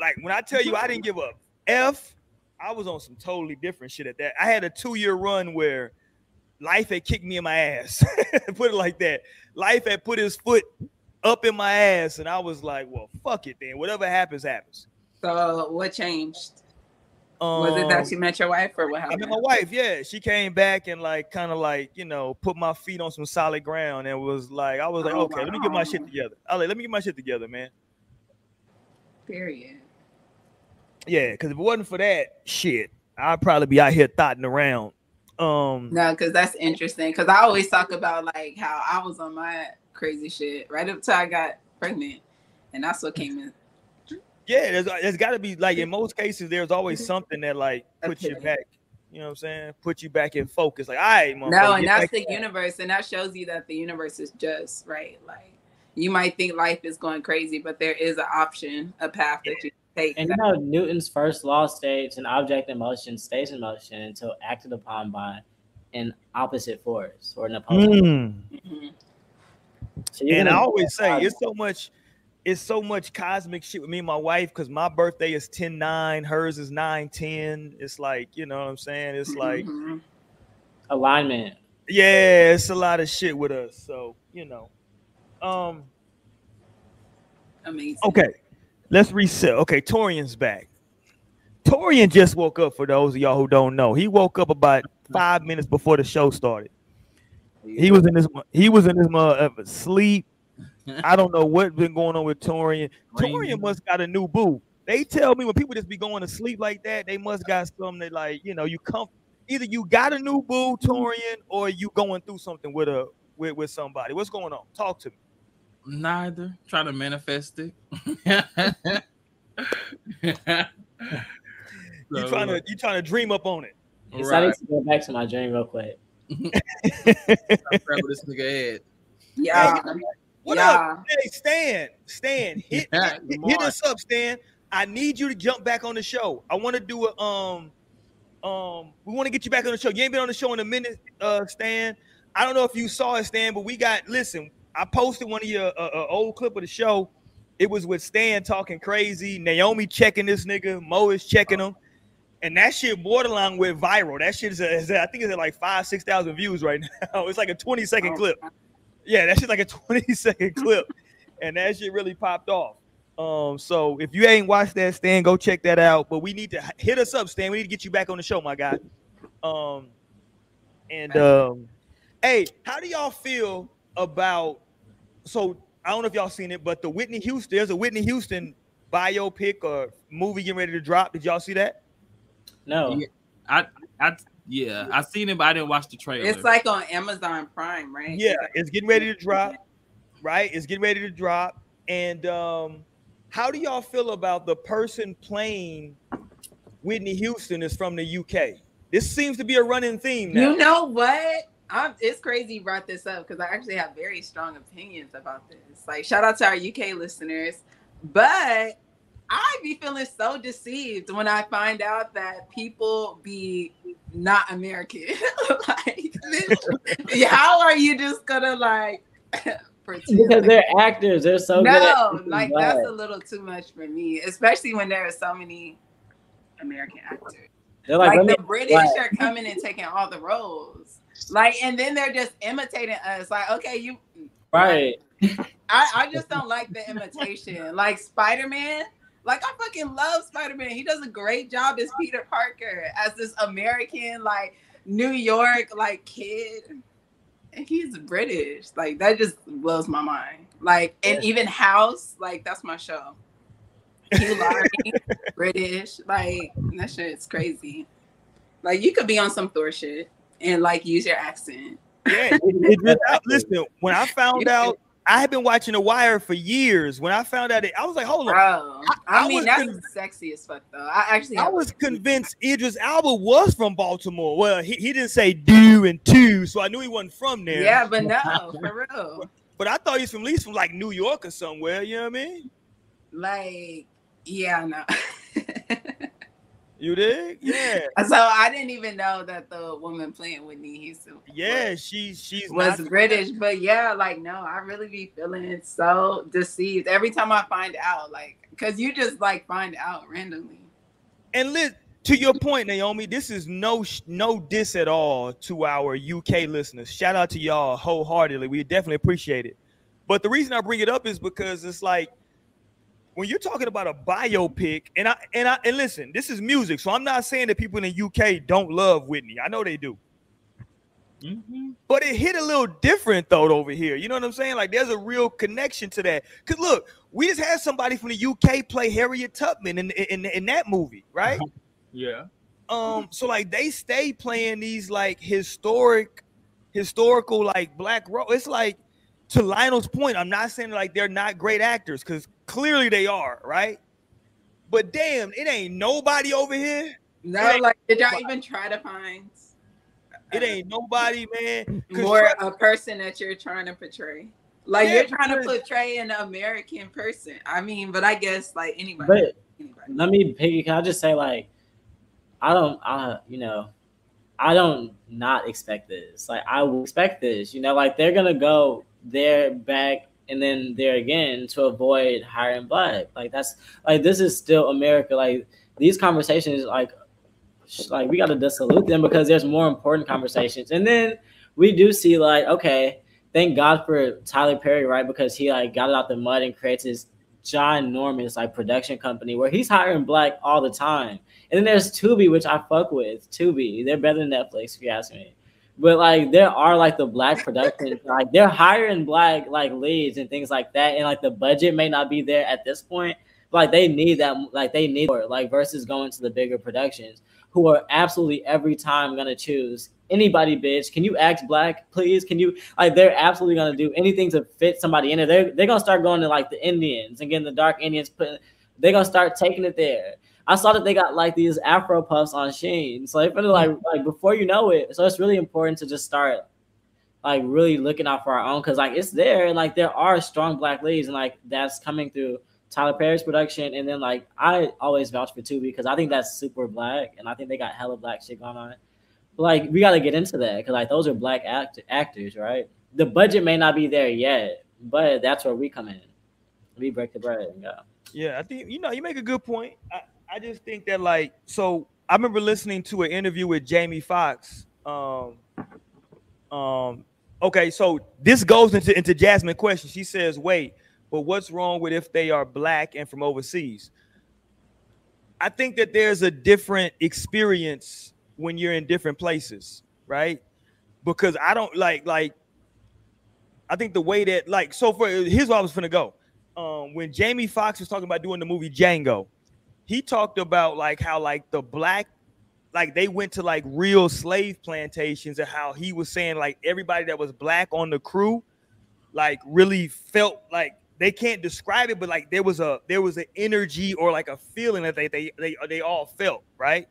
Like when I tell you I didn't give a F, I was on some totally different shit at that. I had a two year run where life had kicked me in my ass. put it like that. Life had put his foot up in my ass, and I was like, well, fuck it then. Whatever happens, happens. So what changed? Was it that Um, you met your wife or what I happened? met my wife, yeah. She came back and like kind of like, you know, put my feet on some solid ground and was like, I was like, Oh, okay, let me get my shit together. I like, let me get my shit together, man. Period. Yeah, because if it wasn't for that shit, I'd probably be out here thotting around. Um No, because that's interesting. Because I always talk about like how I was on my crazy shit right up till I got pregnant, and that's what came in. yeah, there's there's gotta be like in most cases, there's always something that like puts you back, you know what I'm saying? Put you back in focus. Like, all right, No, and that's the to universe, and that shows you that the universe is just right. Like you might think life is going crazy, but there is an option, a path that you take. And you know, Newton's first law states an object in motion stays in motion until acted upon by an opposite force or an opposing. Mm. So And I always say it's so much, it's so much cosmic shit with me and my wife because my birthday is 10 9, hers is 9 10. It's like, you know what I'm saying? It's like, Mhm. alignment. yeah, it's a lot of shit with us. So, you know. Um, amazing. okay, let's reset. Okay, Torian's back. Torian just woke up for those of y'all who don't know. He woke up about five minutes before the show started. He was in this he was in this mother sleep. I don't know what's been going on with Torian. Torian must got a new boo. They tell me when people just be going to sleep like that, they must got something that like you know you come either you got a new boo Torian or you going through something with a with, with somebody. What's going on? Talk to me. Neither. Try to manifest it. You trying to uh, you trying to dream up on it. Yes, I need to go back to my dream real quick. Grab this nigga head. Yeah. What yeah. up? Hey, Stan, Stan, hit, Yeah, hit, hit us up, Stan. I need you to jump back on the show. I want to do a um um we want to get you back on the show. You ain't been on the show in a minute, uh Stan. I don't know if you saw it, Stan, but we got listen. I posted one of your uh, uh, old clip of the show. It was with Stan talking crazy, Naomi checking this nigga, Mo is checking him, and that shit borderline went viral. That shit is, a, is a- I think it's at like five, six thousand views right now. It's like a twenty second Oh, clip. Yeah, that shit's like a 20 second clip, and that shit really popped off. Um, so if you ain't watched that, Stan, go check that out. But we need to hit us up, Stan. We need to get you back on the show, my guy. Um, and um, hey, how do y'all feel about? So I don't know if y'all seen it, but the Whitney Houston, there's a Whitney Houston biopic or movie getting ready to drop. Did y'all see that? No. Yeah. I, I, yeah, I seen it, but I didn't watch the trailer. It's like on Amazon Prime, right? Yeah, it's getting ready to drop. Right, it's getting ready to drop. And um, how do y'all feel about the person playing Whitney Houston is from the UK? This seems to be a running theme now. You know what? I'm, it's crazy you brought this up because I actually have very strong opinions about this. Like, shout out to our UK listeners. But I be feeling so deceived when I find out that people be not American. like, how are you just gonna like pretend? Because they're actors. They're so good. no, like that's a little too much for me, especially when there are so many American actors. They're Like, like, the British like- are coming and taking all the roles. Like, and then they're just imitating us. Like, okay, you right. I, I just don't like the imitation. Like Spider-Man. Like I fucking love Spider-Man. He does a great job as Peter Parker, as this American, like New York, like kid. And he's British. Like that just blows my mind. Like, and Yeah. even House, like that's my show. Hugh Laurie. British. Like that shit's crazy. Like you could be on some Thor shit and like use your accent. Yeah, it just- I- listen. When I found out, I had been watching The Wire for years. When I found out, it, I was like, hold on. Bro, I, I mean that's con- sexy as fuck though. I actually I was convinced Idris Elba was from Baltimore. Well, he, he didn't say do and two, so I knew he wasn't from there. Yeah, but no, for real. But I thought he's from at least from like New York or somewhere. You know what I mean? Like, yeah, no. You dig? Yeah, so I didn't even know that the woman playing Whitney Houston yeah. She's she's was British, but yeah, like no, I really be feeling so deceived every time I find out, like, cause you just like find out randomly. And Liz, to your point, Naomi, this is no sh- no diss at all to our UK listeners. Shout out to y'all wholeheartedly. We definitely appreciate it. But the reason I bring it up is because it's like when you're talking about a biopic, and I and I and listen, this is music, so I'm not saying that people in the UK don't love Whitney. I know they do. Mhm. But it hit a little different though over here. You know what I'm saying? Like there's a real connection to that. Cause look, we just had somebody from the UK play Harriet Tubman in in, in that movie, right? Yeah. um so like they stay playing these like historic historical like black role it's like to lionel's point i'm not saying like they're not great actors because clearly they are right but damn it ain't nobody over here No, It like, did y'all even try to find it uh, ain't nobody man. more a person that you're trying to portray? Like Yeah, you're trying to portray an American person. I mean, but I guess like anybody. But anybody. let me piggy. Can I just say like, I don't, I you know, I don't not expect this. Like I will expect this. You know, like they're gonna go there back and then there again to avoid hiring black. Like that's like this is still America. Like these conversations, like like we got to dissolute them because there's more important conversations. And then we do see like okay, thank God for Tyler Perry, right? Because he like got it out the mud and creates his ginormous like production company where he's hiring black all the time. And then there's Tubi, which I fuck with. Tubi, they're better than Netflix if you ask me. But like there are like the black production, like they're hiring black like leads and things like that. And like the budget may not be there at this point, but like they need that, like they need more, like versus going to the bigger productions who are absolutely every time gonna choose anybody, bitch. Can you act black, please? Can you like they're absolutely gonna do anything to fit somebody in it. They're they're gonna start going to like the Indians and getting the dark Indians put they're gonna start taking it there. I saw that they got like these Afro puffs on Sheen. So if it like like before you know it, so it's really important to just start like really looking out for our own because like it's there and like there are strong black leads and like that's coming through Tyler Perry's production and then like I always vouch for Tubi because I think that's super black and I think they got hella black shit going on. But like we got to get into that because like those are black act- actors, right? The budget may not be there yet, but that's where we come in. We break the bread and go. Yeah, I think you know you make a good point. I, I just think that like so I remember listening to an interview with Jamie Foxx. Um, um, okay, so this goes into into Jasmine question. She says, "Wait, but what's wrong with if they are black and from overseas?" I think that there's a different experience when you're in different places, right? Because I don't like like I think the way that like so for here's where I was gonna go. Um, when Jamie Foxx was talking about doing the movie Django, he talked about like how like the black like they went to like real slave plantations and how he was saying like everybody that was black on the crew like really felt like they can't describe it but like there was a there was an energy or like a feeling that they they they, they all felt right?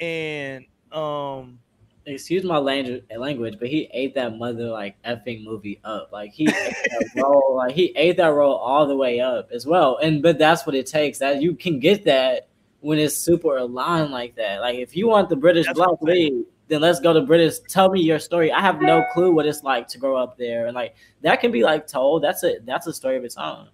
And um excuse my language, language, but he ate that mother like effing movie up. Like he ate that role, like he ate that role all the way up as well. And but that's what it takes. That you can get that when it's super aligned like that. Like if you want the British That's black lead, then let's go to British. Tell me your story. I have no clue what it's like to grow up there, and like that can be like told. That's a that's a story of its own.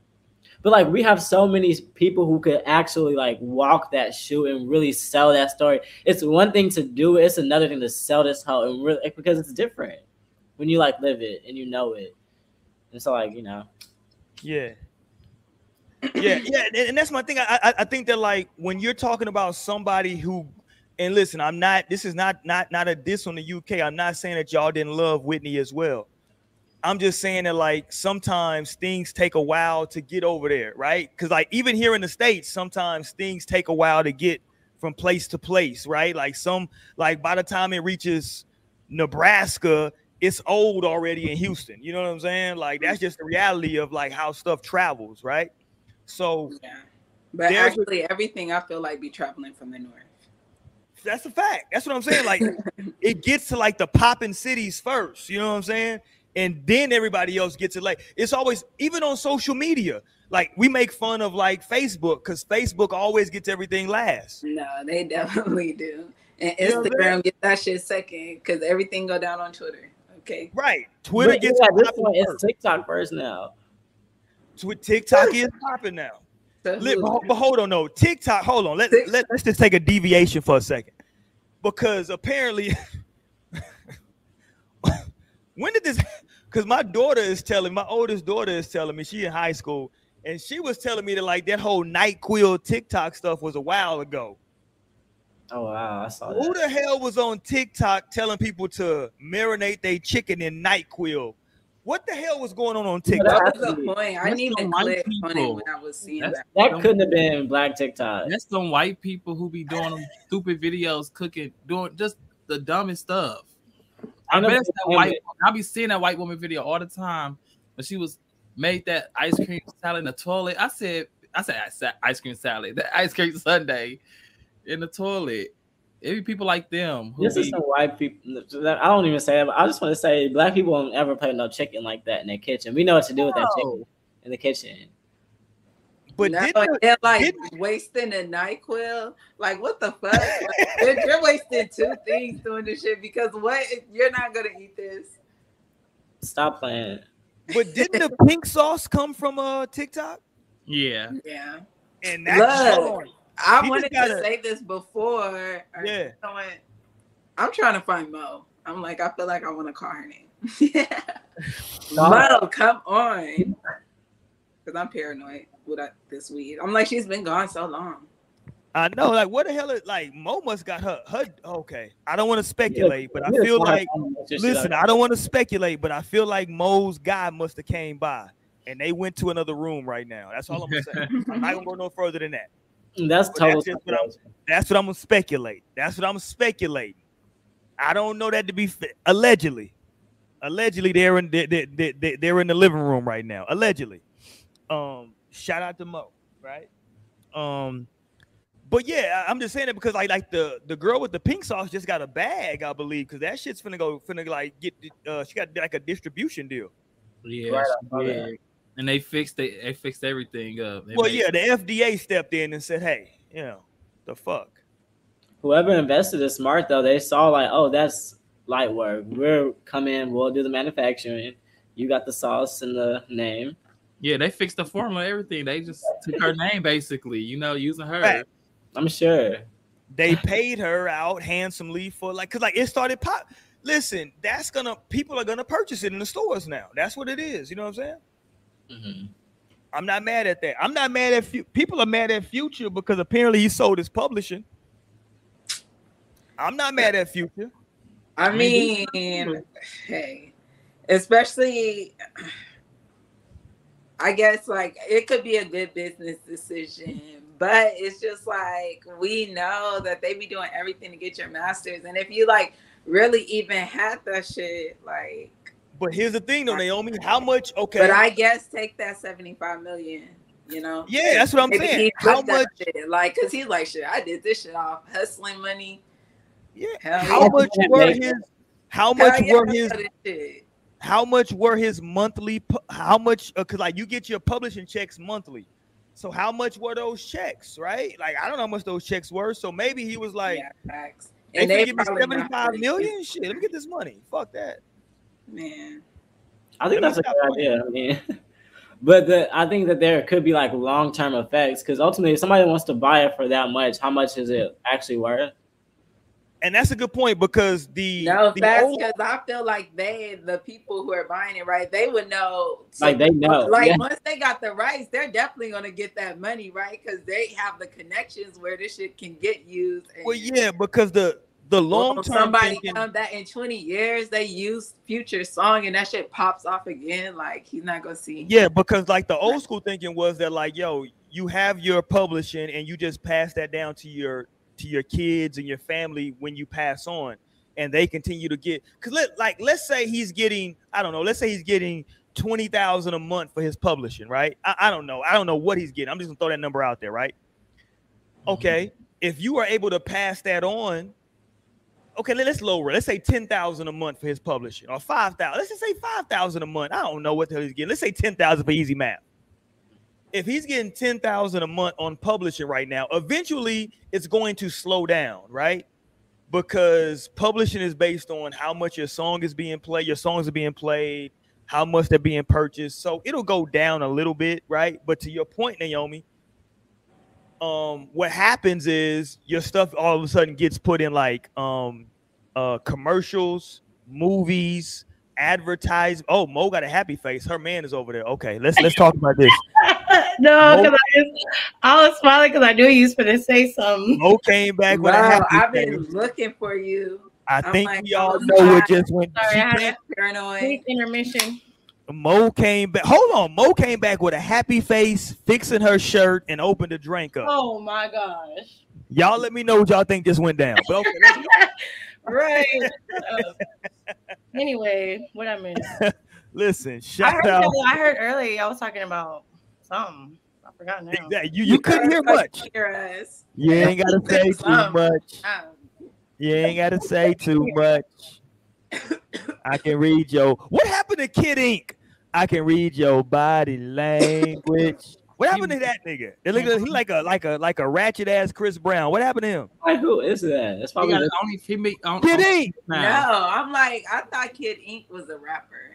But like we have so many people who could actually like walk that shoe and really sell that story. It's one thing to do it, it's another thing to sell this hoe and really because it's different when you like live it and you know it. And so like, you know, Yeah. Yeah, yeah, and, and that's my thing. I, I I think that like when you're talking about somebody who, and listen, I'm not. This is not not not a diss on the UK. I'm not saying that y'all didn't love Whitney as well, I'm just saying that like sometimes things take a while to get over there, right? Because like even here in the states, sometimes things take a while to get from place to place, right? Like some like by the time it reaches Nebraska, it's old already in Houston. You know what I'm saying? Like that's just the reality of like how stuff travels, right? So Yeah. But actually, everything I feel like be traveling from the north. that's a fact. That's what I'm saying. Like it gets to like the popping cities first. You know what I'm saying? And then everybody else gets it. Like it's always even on social media. Like we make fun of like Facebook because Facebook always gets everything last. No, they definitely do. And You know what Instagram get that shit second because everything go down on Twitter. Okay. Right. Twitter But gets yeah, this popping point, it's first. TikTok first now. Twi- TikTok is popping now. So Li- who- but, but hold on, no TikTok. Hold on. Let, Tik- let let's just take a deviation for a second, because apparently, when did this? Because my daughter is telling my oldest daughter is telling me she in high school, and she was telling me that like that whole night Nyquil TikTok stuff was a while ago. Oh wow, I saw Who that. the hell was on TikTok telling people to marinate their chicken in Nyquil? What the hell was going on on Yeah, TikTok? What was the point? I That's didn't even white click on it people. when I was seeing that. That couldn't have been Black TikTok. That's some white people who be doing stupid videos, cooking, doing just the dumbest stuff. I I know bet it's that white. think I be seeing that white woman video all the time when she was made that ice cream salad in the toilet. I said, I said, I said ice cream salad, that ice cream sundae in the toilet. It be people like them who This is be, some white people. I don't even say it, but I just want to say black people won't ever play no chicken like that in their kitchen. We know what to do with that chicken in the kitchen. But no, didn't they're like didn't- wasting a Nyquil. Like, what the fuck? Like, you're, you're wasting two things doing this shit because what? if You're not gonna eat this. Stop playing. but didn't the pink sauce come from uh TikTok? yeah. Yeah. And that's Look, I He wanted gotta- to say this before. Yeah. you know what? I'm trying to find Mo. I'm like, I feel like I want to call her name. yeah. Mo, come on. Because I'm paranoid with uh, this weed. I'm like, she's been gone so long. I know, like, what the hell is like Mo must got her her okay. I don't want to speculate, but I feel like listen, like- I don't want to speculate, but I feel like Mo's guy must have came by and they went to another room right now. That's all I'm gonna say. I'm not gonna go no further than that. that's But total. that's what I'm- That's what I'm gonna speculate. That's what I'm speculating. I don't know that to be fa- allegedly. Allegedly, they're in they, they, they, they- they're in the living room right now. Allegedly. Um, shout out to Mo, right? Um, but yeah, I- I'm just saying it because like like the the girl with the pink sauce just got a bag, I believe, because that shit's finna go finna like get uh she got like a distribution deal. Yeah. Right, she I saw that. did. And they fixed it. They fixed everything up. They Well, made- yeah, the FDA stepped in and said, hey, you know, the fuck. Whoever invested is smart though. They saw like, oh, that's light work. We'll come in. We'll do the manufacturing. You got the sauce and the name. Yeah, they fixed the formula, everything. They just took her name basically, you know, using her. Right. I'm sure. they paid her out handsomely for like because like it started pop listen that's gonna people are gonna purchase it in the stores now that's what it is you know what i'm saying Mhm. i'm not mad at that i'm not mad at Fu- people are mad at future because apparently he sold his publishing i'm not mad at future I mean, hey, especially, I guess like it could be a good business decision, but it's just like we know that they be doing everything to get your masters, and if you like really even had that shit, like, but here's the thing though naomi how much okay but I guess take that seventy five million. You know, yeah that's what i'm Maybe saying how much shit, like, cause he's like, shit, I did this shit off hustling money. yeah Hell how yeah. much were his how Hell much yeah, were his know this shit. How much were his monthly how much uh, because like you get your publishing checks monthly. So how much were those checks right? Like i don't know how much those checks were. So maybe he was like yeah, they, And they give me probably not 75 really- million? shit let me get this money. Fuck that. Man, I think Let me that's a stop good idea. I mean, but the, I think that there could be like long term effects because ultimately, if somebody wants to buy it for that much, how much is it actually worth? And that's a good point because the no, the that's old- because I feel like they, the people who are buying it, right? They would know. Like they know. Like Yeah. once they got the rights, they're definitely gonna get that money, right? Because they have the connections where this shit can get used. And, well yeah because the the long Well, term somebody thinking. come that in 20 years they use future song and that shit pops off again. Like he's not gonna see. Yeah, because like the old school thinking was that like, yo, you have your publishing and you just pass that down to your to your kids and your family when you pass on, and they continue to get. Cause let like let's say he's getting, I don't know, let's say he's getting twenty thousand a month for his publishing, right? I, I don't know, I don't know what he's getting. I'm just gonna throw that number out there, right? Mm-hmm. Okay, if you are able to pass that on. Okay, let- let's lower. it. Let's say ten thousand a month for his publishing, or five thousand. Let's just say five thousand a month. I don't know what the hell he's getting. Let's say ten thousand for easy math. If he's getting ten thousand a month on publishing right now, eventually it's going to slow down, right? Because publishing is based on how much your song is being played, your songs are being played, how much they're being purchased. So it'll go down a little bit, right? But to your point, Naomi, um, what happens is your stuff all of a sudden gets put in like um uh commercials, movies, advertise. Oh, Mo got a happy face. Her man is over there. Okay, let's let's talk about this. No, because I, just- I was smiling because I knew you was going to say something. Mo came back with a Bro, happy I've face. been looking for you. I I'm think like, we all I'm know what tired. just went. Sorry, she I had Paranoid. Intermission. Mo came back. Hold on, Mo came back with a happy face, fixing her shirt, and opened the drink up. Oh my gosh. Y'all let me know what y'all think just went down. But okay, let's. Right. Uh, anyway, what I missed. listen, I shout heard, out. I heard earlier I was talking about something. I forgot now. Exactly. You, you couldn't hear much. Your ass. You ain't gotta say too much. Um, You ain't gotta say too much. I can read your. What happened to Kid Ink? I can read your body language. What happened to that nigga? It look, he like a like a like a ratchet ass Chris Brown. What happened to him? Like, who is that? That's He probably got the- only he make on, Kid on- Ink. no. I'm like, I thought Kid Ink was a rapper.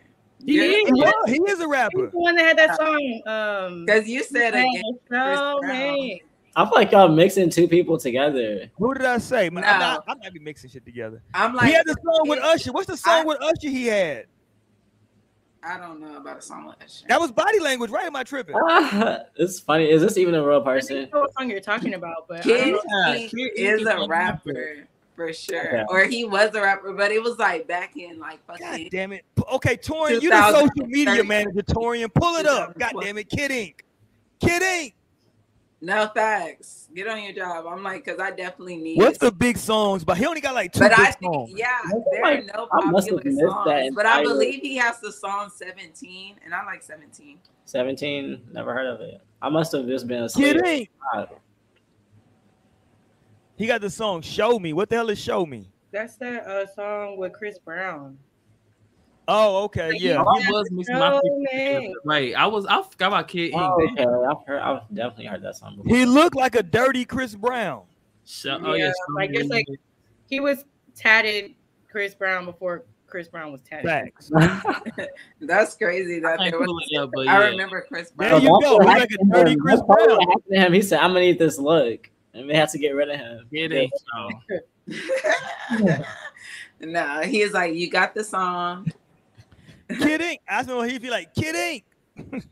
He You're- is. Yeah, he is a He's rapper. the one that had that song. Um, Because you said Hey, again. so Brown. many. I feel like y'all mixing two people together. Who did I say? Man, I'm not. I'm not be mixing shit together. I'm like, he had the song with Usher. What's the song I- with Usher he had? I don't know about a song like that. That was body language, right? Am I tripping? Ah, it's funny. Is this even a real person? I person? think know what song you're talking about, but I Kid don't know. Yeah, Ink is is a a rapper rapper. For sure, Okay. or he was a rapper, but it was like back in like fucking. God damn it. Okay, Torian, you the social media manager, Torian. Pull it up. God damn it, Kid Ink. Kid Ink. No facts. Get on your job. I'm like, because I definitely need. What's the big songs? But he only got like two But big I think, songs. yeah, I feel there are no I must have popular songs. But I believe he has the song 17, and I like 17. 17? Never heard of it. I must have just been asleep. Kid Ink. God. He got the song Show Me. What the hell is Show Me? That's that uh, song with Chris Brown. Oh, okay. Like, Yeah. I was mixing my So people many. together. Right. I was I forgot about Kid Ink. Oh, okay. I've heard. I've definitely heard that song before. He looked like a dirty Chris Brown. Shut, oh yeah, Yeah, so like, it's like- He was tatted Chris Brown before Chris Brown was tatted. Facts. That's crazy that I there was. up, but I yeah. remember Chris Brown. There you that's go. He like a dirty. Chris Brown. what happened to him. He said, "I'm gonna need this look," and they have to get rid of him. Kid Yeah. Ink. So. no, he is like, you got the song. Kid Ink. I know he be like Kid Ink.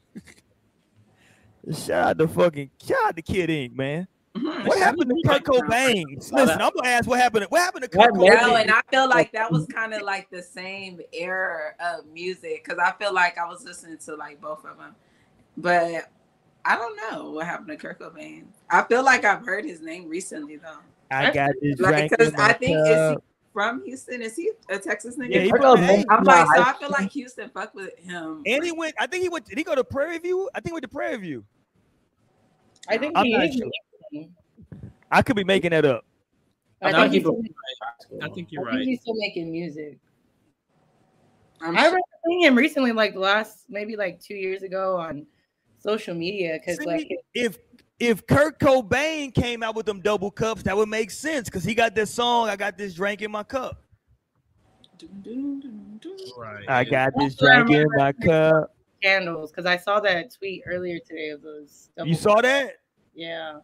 Shout out to fucking shout out to Kid Ink, man. Mm-hmm. What happened to Kirko Bangz? Listen, I'm gonna ask what happened. To, What happened to Kurt What Cobain? No, and I feel like that was kind of like the same era of music because I feel like I was listening to like both of them, but I don't know what happened to Kirko Bangz. I feel like I've heard his name recently though, I got this like drink because I think is he from Houston? Is he a Texas nigga? Yeah, he Kurt from I'm Nah, like, so I- I feel like Houston fuck with him. And he went. I think he went. Did he go to Prairie View? I think he went to Prairie View. I think I'm he is. sure. I could be making that up. I No, think, he's broke- still, I think you're think right. he's still making music. I'm I sure- remember seeing him recently, like last maybe like two years ago on social media, because like if if Kirko Bangz came out with them double cups, that would make sense because he got this song. I got this drink in my cup. Right. I got this That's what I drink in my cup. candles, because I saw that tweet earlier today of those. You double- saw that Yeah.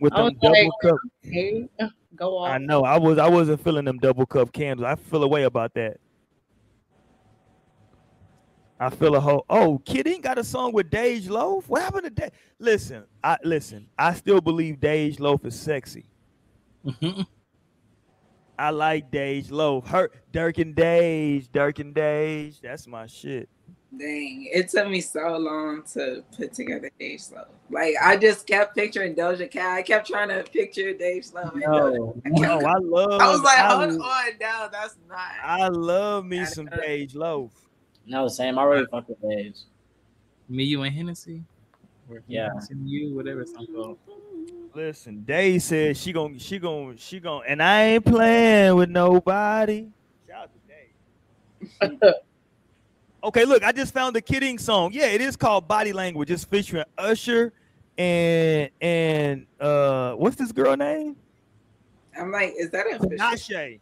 with I them was double like- cup. Hey, go on. I know. I was. I wasn't feeling them double cup candles. I feel a way about that. I feel a whole. Oh, Kid Ink got a song with DeJ Loaf. What happened to DeJ? Listen, I listen. I still believe DeJ Loaf is sexy. I I like DeJ Loaf. Her Dirk and DeJ, Dirk and DeJ. That's my shit. Dang, it took me so long to put together Dave Slow. Like I just kept picturing Doja Cat. I kept trying to picture Dave Slow. and No. Doja Cat. Oh, I love. I was like, I, hold on, no, that's not. I love me some DeJ Loaf. No, Sam, I already fuck with Dave. Me, you, and Hennessy. Or Yeah. Hennessy and you, whatever it's called. Listen, Dave said she gon' she gon' she gon' and I ain't playing with nobody. Shout out to Dave. okay, look, I just found the Kid Ink song. Yeah, it is called Body Language. It's featuring Usher and and uh what's this girl name? I'm like, is that official? Tinashe.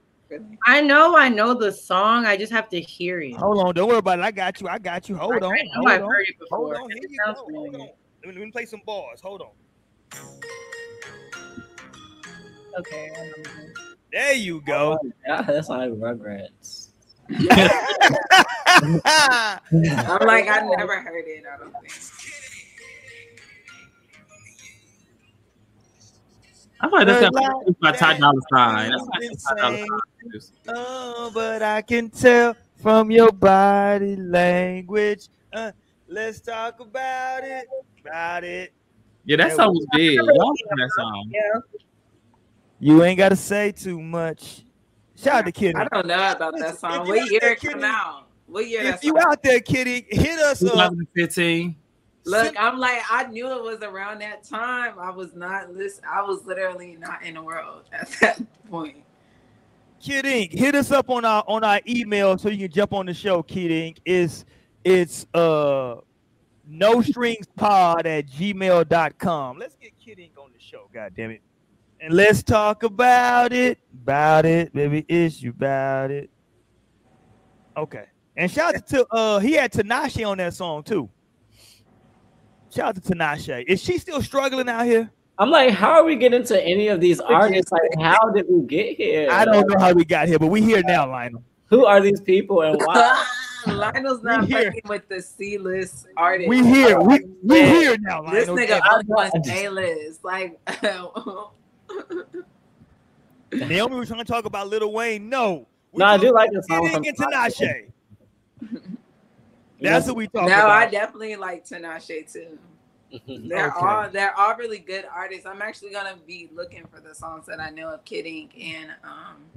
I know I know the song. I just have to hear it. Hold on, don't worry about it. I got you. I got you. Hold I, on. I know hold I've on. heard it Hold before. on. It Here you sounds go. Hold familiar. on. Let me, let me play some bars. Hold on. Okay. There you go. Oh yeah, that's like Rugrats. I'm like, I never heard it. I don't think. I feel like that's The got produced by Ty Dolla Sign. That's It's like Ty Dolla insane. Sign. produced. Oh, but I can tell from your body language. Uh, let's talk about it. About it. Yeah, that song was big. Y'all that song. Yeah. You ain't gotta say too much. Shout out to Kitty. I don't know about that song. if you What year it come out? What year If you out there, Kitty, hit us up. 2015. Look, I'm like, I knew it was around that time. I was not listen. I was literally not in the world at that point. Kid Ink, hit us up on our on our email so you can jump on the show. Kid Ink is it's uh no strings pod at gmail.com. Let's get Kid Ink on the show, god damn it. And let's talk about it. About it, baby. Issue about it. Okay. And shout out to uh he had Tinashe on that song too. Shout out to Tinashe. Is she still struggling out here? I'm like, how are we getting to any of these artists? Like, how did we get here? I don't know how we got here, but we here now, Lionel. Who are these people and why? Lionel's not We fucking with the C list artists. We here. We we here now, Lionel. This nigga I- only wants A list. Like, Naomi was trying to talk about Lil Wayne. No. We No, I do like about the song Kid from Ink and Tinashe. That's what we talking about. no, I definitely like Tinashe too. Mhm. They're Okay. all they're all really good artists. I'm actually gonna be looking for the songs that I know of Kid Ink and um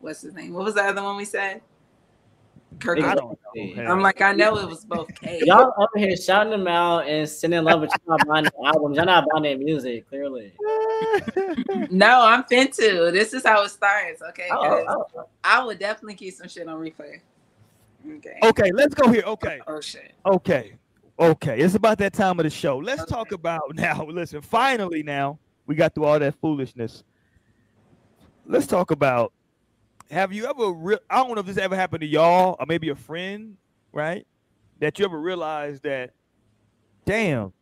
what's his name? What was the other one we said? Kirk. I I don't don't know. I'm like, I know it was both K. Y'all over here shouting them out and sending love, but you're not buying albums. You're not buying their music, clearly. No, I'm fin to. This is how it starts, okay? 'Cause Oh, oh, I would definitely keep some shit on replay. Okay. okay, let's go here. Okay. Oh shit. Okay. Okay. It's about that time of the show. Let's talk about now. Listen, finally now we got through all that foolishness. Let's talk about have you ever re- I don't know if this ever happened to y'all or maybe a friend, right? That you ever realized that damn,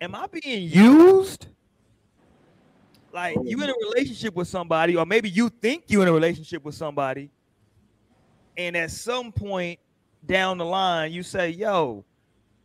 am I being used? Like you in a relationship with somebody, or maybe you think you're in a relationship with somebody, and at some point down the line, you say, "Yo,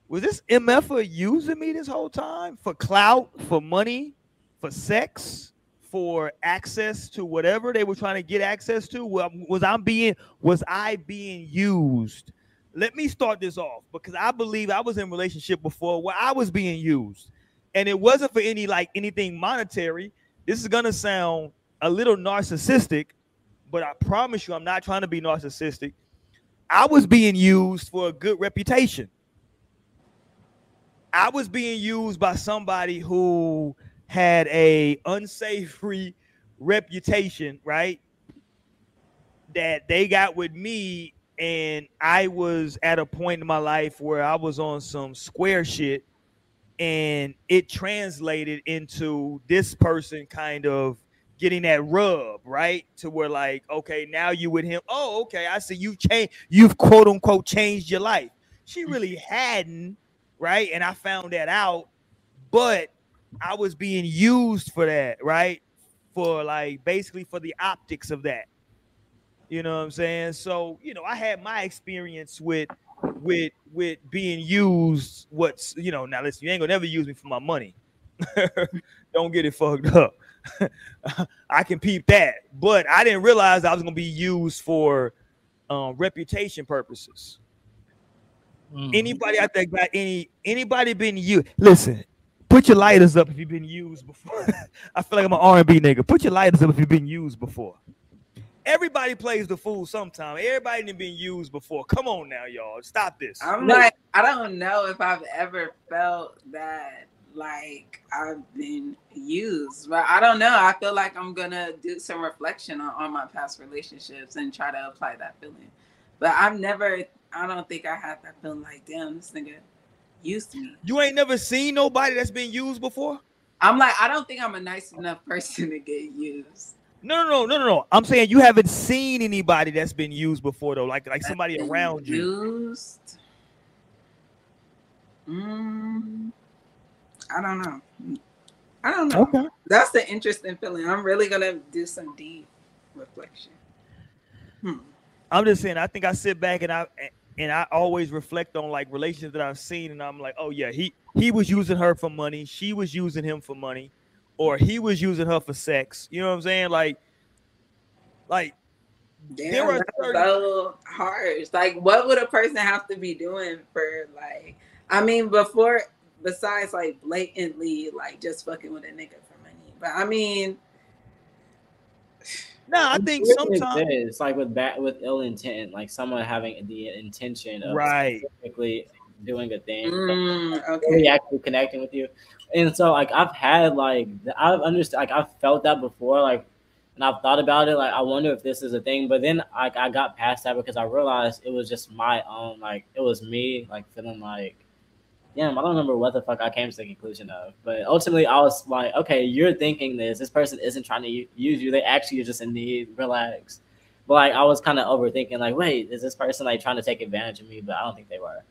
was this MF using me this whole time for clout, for money, for sex, for access to whatever they were trying to get access to? Wa- Was I being was I being used?" Let me start this off because I believe I was in a relationship before where I was being used, and it wasn't for any like anything monetary. This is gonna sound a little narcissistic, but I promise you, I'm not trying to be narcissistic. I was being used for a good reputation. I was being used by somebody who had a unsavory reputation, right? That they got with me, and I was at a point in my life where I was on some square shit, and it translated into this person kind of getting that rub, right? To where like, okay, now you with him. Oh, okay, I see you change. You've quote unquote changed your life. She really hadn't, right? And I found that out, but I was being used for that, right? For like basically for the optics of that. You know what I'm saying? So, you know, I had my experience with with with being used what's you know now listen you ain't gonna never use me for my money don't get it fucked up I can peep that. But I didn't realize I was gonna be used for um, reputation purposes. Mm. Anybody out there got any anybody been used? Listen, put your lighters up if you've been used before. I feel like I'm an R&B nigga. Put your lighters up if you've been used before. Everybody plays the fool sometime. Everybody done been used before. Come on now, y'all. Stop this. I'm like, I don't know if I've ever felt that like I've been used, but I don't know. I feel like I'm gonna do some reflection on, on my past relationships and try to apply that feeling. But I've never, I don't think I have that feeling like, damn, this nigga used me. You ain't never seen nobody that's been used before? I'm like, I don't think I'm a nice enough person to get used. No, no, no, no, no, no. I'm saying you haven't seen anybody that's been used before, though. Like, like somebody around you. Used. Mm, I don't know. I don't know. Okay. That's the interesting feeling. I'm really gonna do some deep reflection. Hmm. I'm just saying. I think I sit back and I and I always reflect on like relationships that I've seen, and I'm like, oh yeah, he he was using her for money, she was using him for money, or he was using her for sex. You know what I'm saying? Like, like Damn, There are certain- so harsh. Like, what would a person have to be doing for like? I mean, before besides like blatantly like just fucking with a nigga for money, but I mean, nah, I think sometimes it's like with bad with ill intent, like someone having the intention of right. specifically doing a thing, mm, really actually connecting with you. And so like I've had like I've understood like I've felt that before, like and I've thought about it, like I wonder if this is a thing. But then like I got past that because I realized it was just my own, like it was me like feeling like damn, I don't remember what the fuck I came to the conclusion of. But ultimately I was like, okay, you're thinking this. This person isn't trying to use you. They actually are just in need. Relax. But like I was kind of overthinking, like, wait, is this person like trying to take advantage of me? But I don't think they were.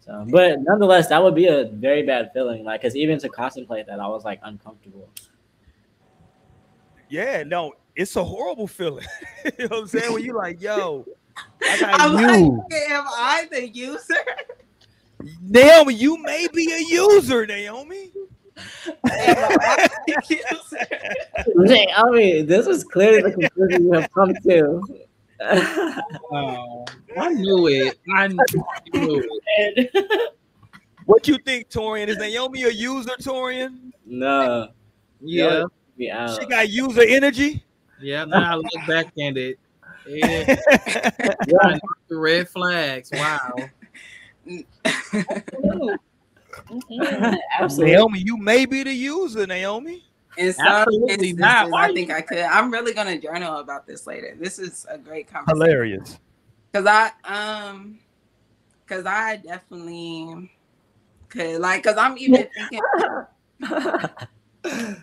So, but nonetheless, that would be a very bad feeling. Like, cause even to contemplate that, I was like uncomfortable. Yeah, no, it's a horrible feeling. you know what I'm saying? When you're like, yo, I got I'm you. like, am I the user? Naomi, you may be a user, Naomi. Am I the user? I mean, this is clearly the conclusion you have come to. Oh, I knew it. I knew it. What you think, Torian? Is Naomi a user, Torian? no, Yeah, be out. She got user energy. yeah. Now I look back at it. Yeah, I the red flags. Wow. Absolutely. Naomi, you may be the user, Naomi. In some Absolutely instances, not. Why I you- think I could. I'm really gonna journal about this later. This is a great conversation. Hilarious. Cause I um, cause I definitely could like, cause I'm even thinking.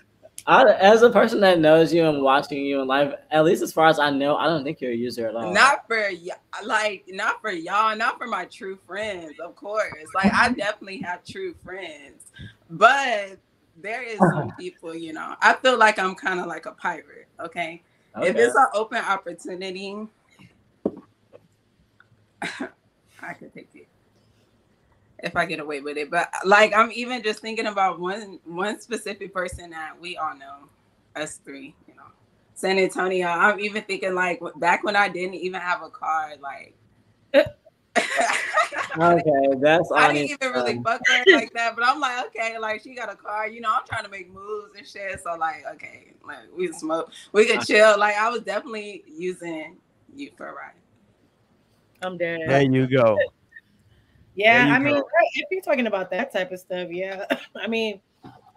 I, as a person that knows you and watching you in life, at least as far as I know, I don't think you're a user at all. Not for like, not for y'all, not for my true friends, of course. Like, I definitely have true friends, but there is some people, you know. I feel like I'm kind of like a pirate. Okay, if it's an open opportunity, I could take if I get away with it. But like, I'm even just thinking about one one specific person that we all know, us three, you know, San Antonio. I'm even thinking like back when I didn't even have a car, like. okay, that's I honest. didn't even really um, fuck her like that, but I'm like, okay, like she got a car, you know, I'm trying to make moves and shit. So like, okay, like we can smoke, we could chill. Like I was definitely using you for a ride. I'm dead. There you go. Yeah, I mean, if you're talking about that type of stuff, yeah. I mean,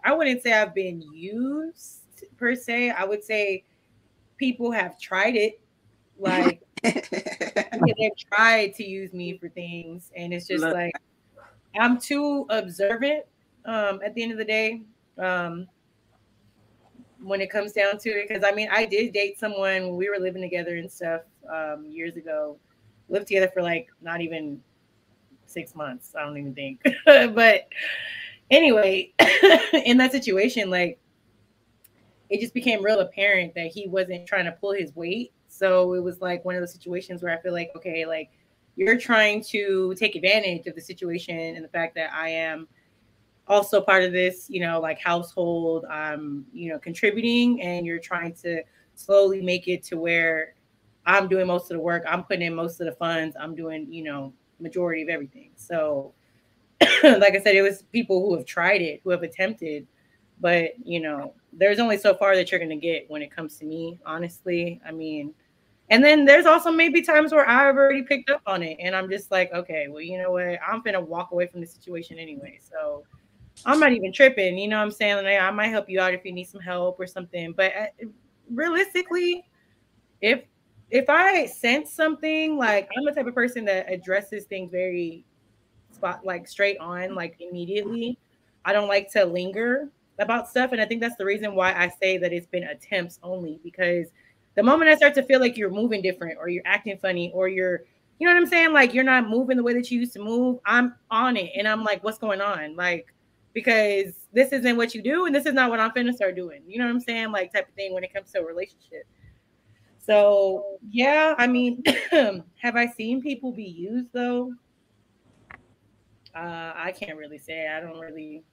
I wouldn't say I've been used per se. I would say people have tried it. Like they've tried to use me for things, and it's just Look. like I'm too observant. Um, at the end of the day, um, when it comes down to it, because I mean, I did date someone when we were living together and stuff um, years ago. Lived together for like not even six months. I don't even think. but anyway, in that situation, like it just became real apparent that he wasn't trying to pull his weight. So it was like one of those situations where I feel like, okay, like you're trying to take advantage of the situation and the fact that I am also part of this, you know, like household, um, you know, contributing, and you're trying to slowly make it to where I'm doing most of the work, I'm putting in most of the funds, I'm doing, you know, majority of everything. So, like I said, it was people who have tried it, who have attempted, but you know, there's only so far that you're gonna get when it comes to me, honestly. I mean, and then there's also maybe times where I've already picked up on it and I'm just like, okay, well, you know what? I'm gonna walk away from the situation anyway. So I'm not even tripping. You know what I'm saying? Like, I might help you out if you need some help or something. But uh, realistically, if if I sense something, like I'm the type of person that addresses things very spot like straight on, like immediately. I don't like to linger about stuff. And I think that's the reason why I say that it's been attempts only because the moment I start to feel like you're moving different or you're acting funny or you're, you know what I'm saying? Like you're not moving the way that you used to move, I'm on it. And I'm like, what's going on? Like, because this isn't what you do and this is not what I'm finna start doing. You know what I'm saying? Like type of thing when it comes to a relationship. So yeah, I mean, have I seen people be used though? Uh, I can't really say. I don't really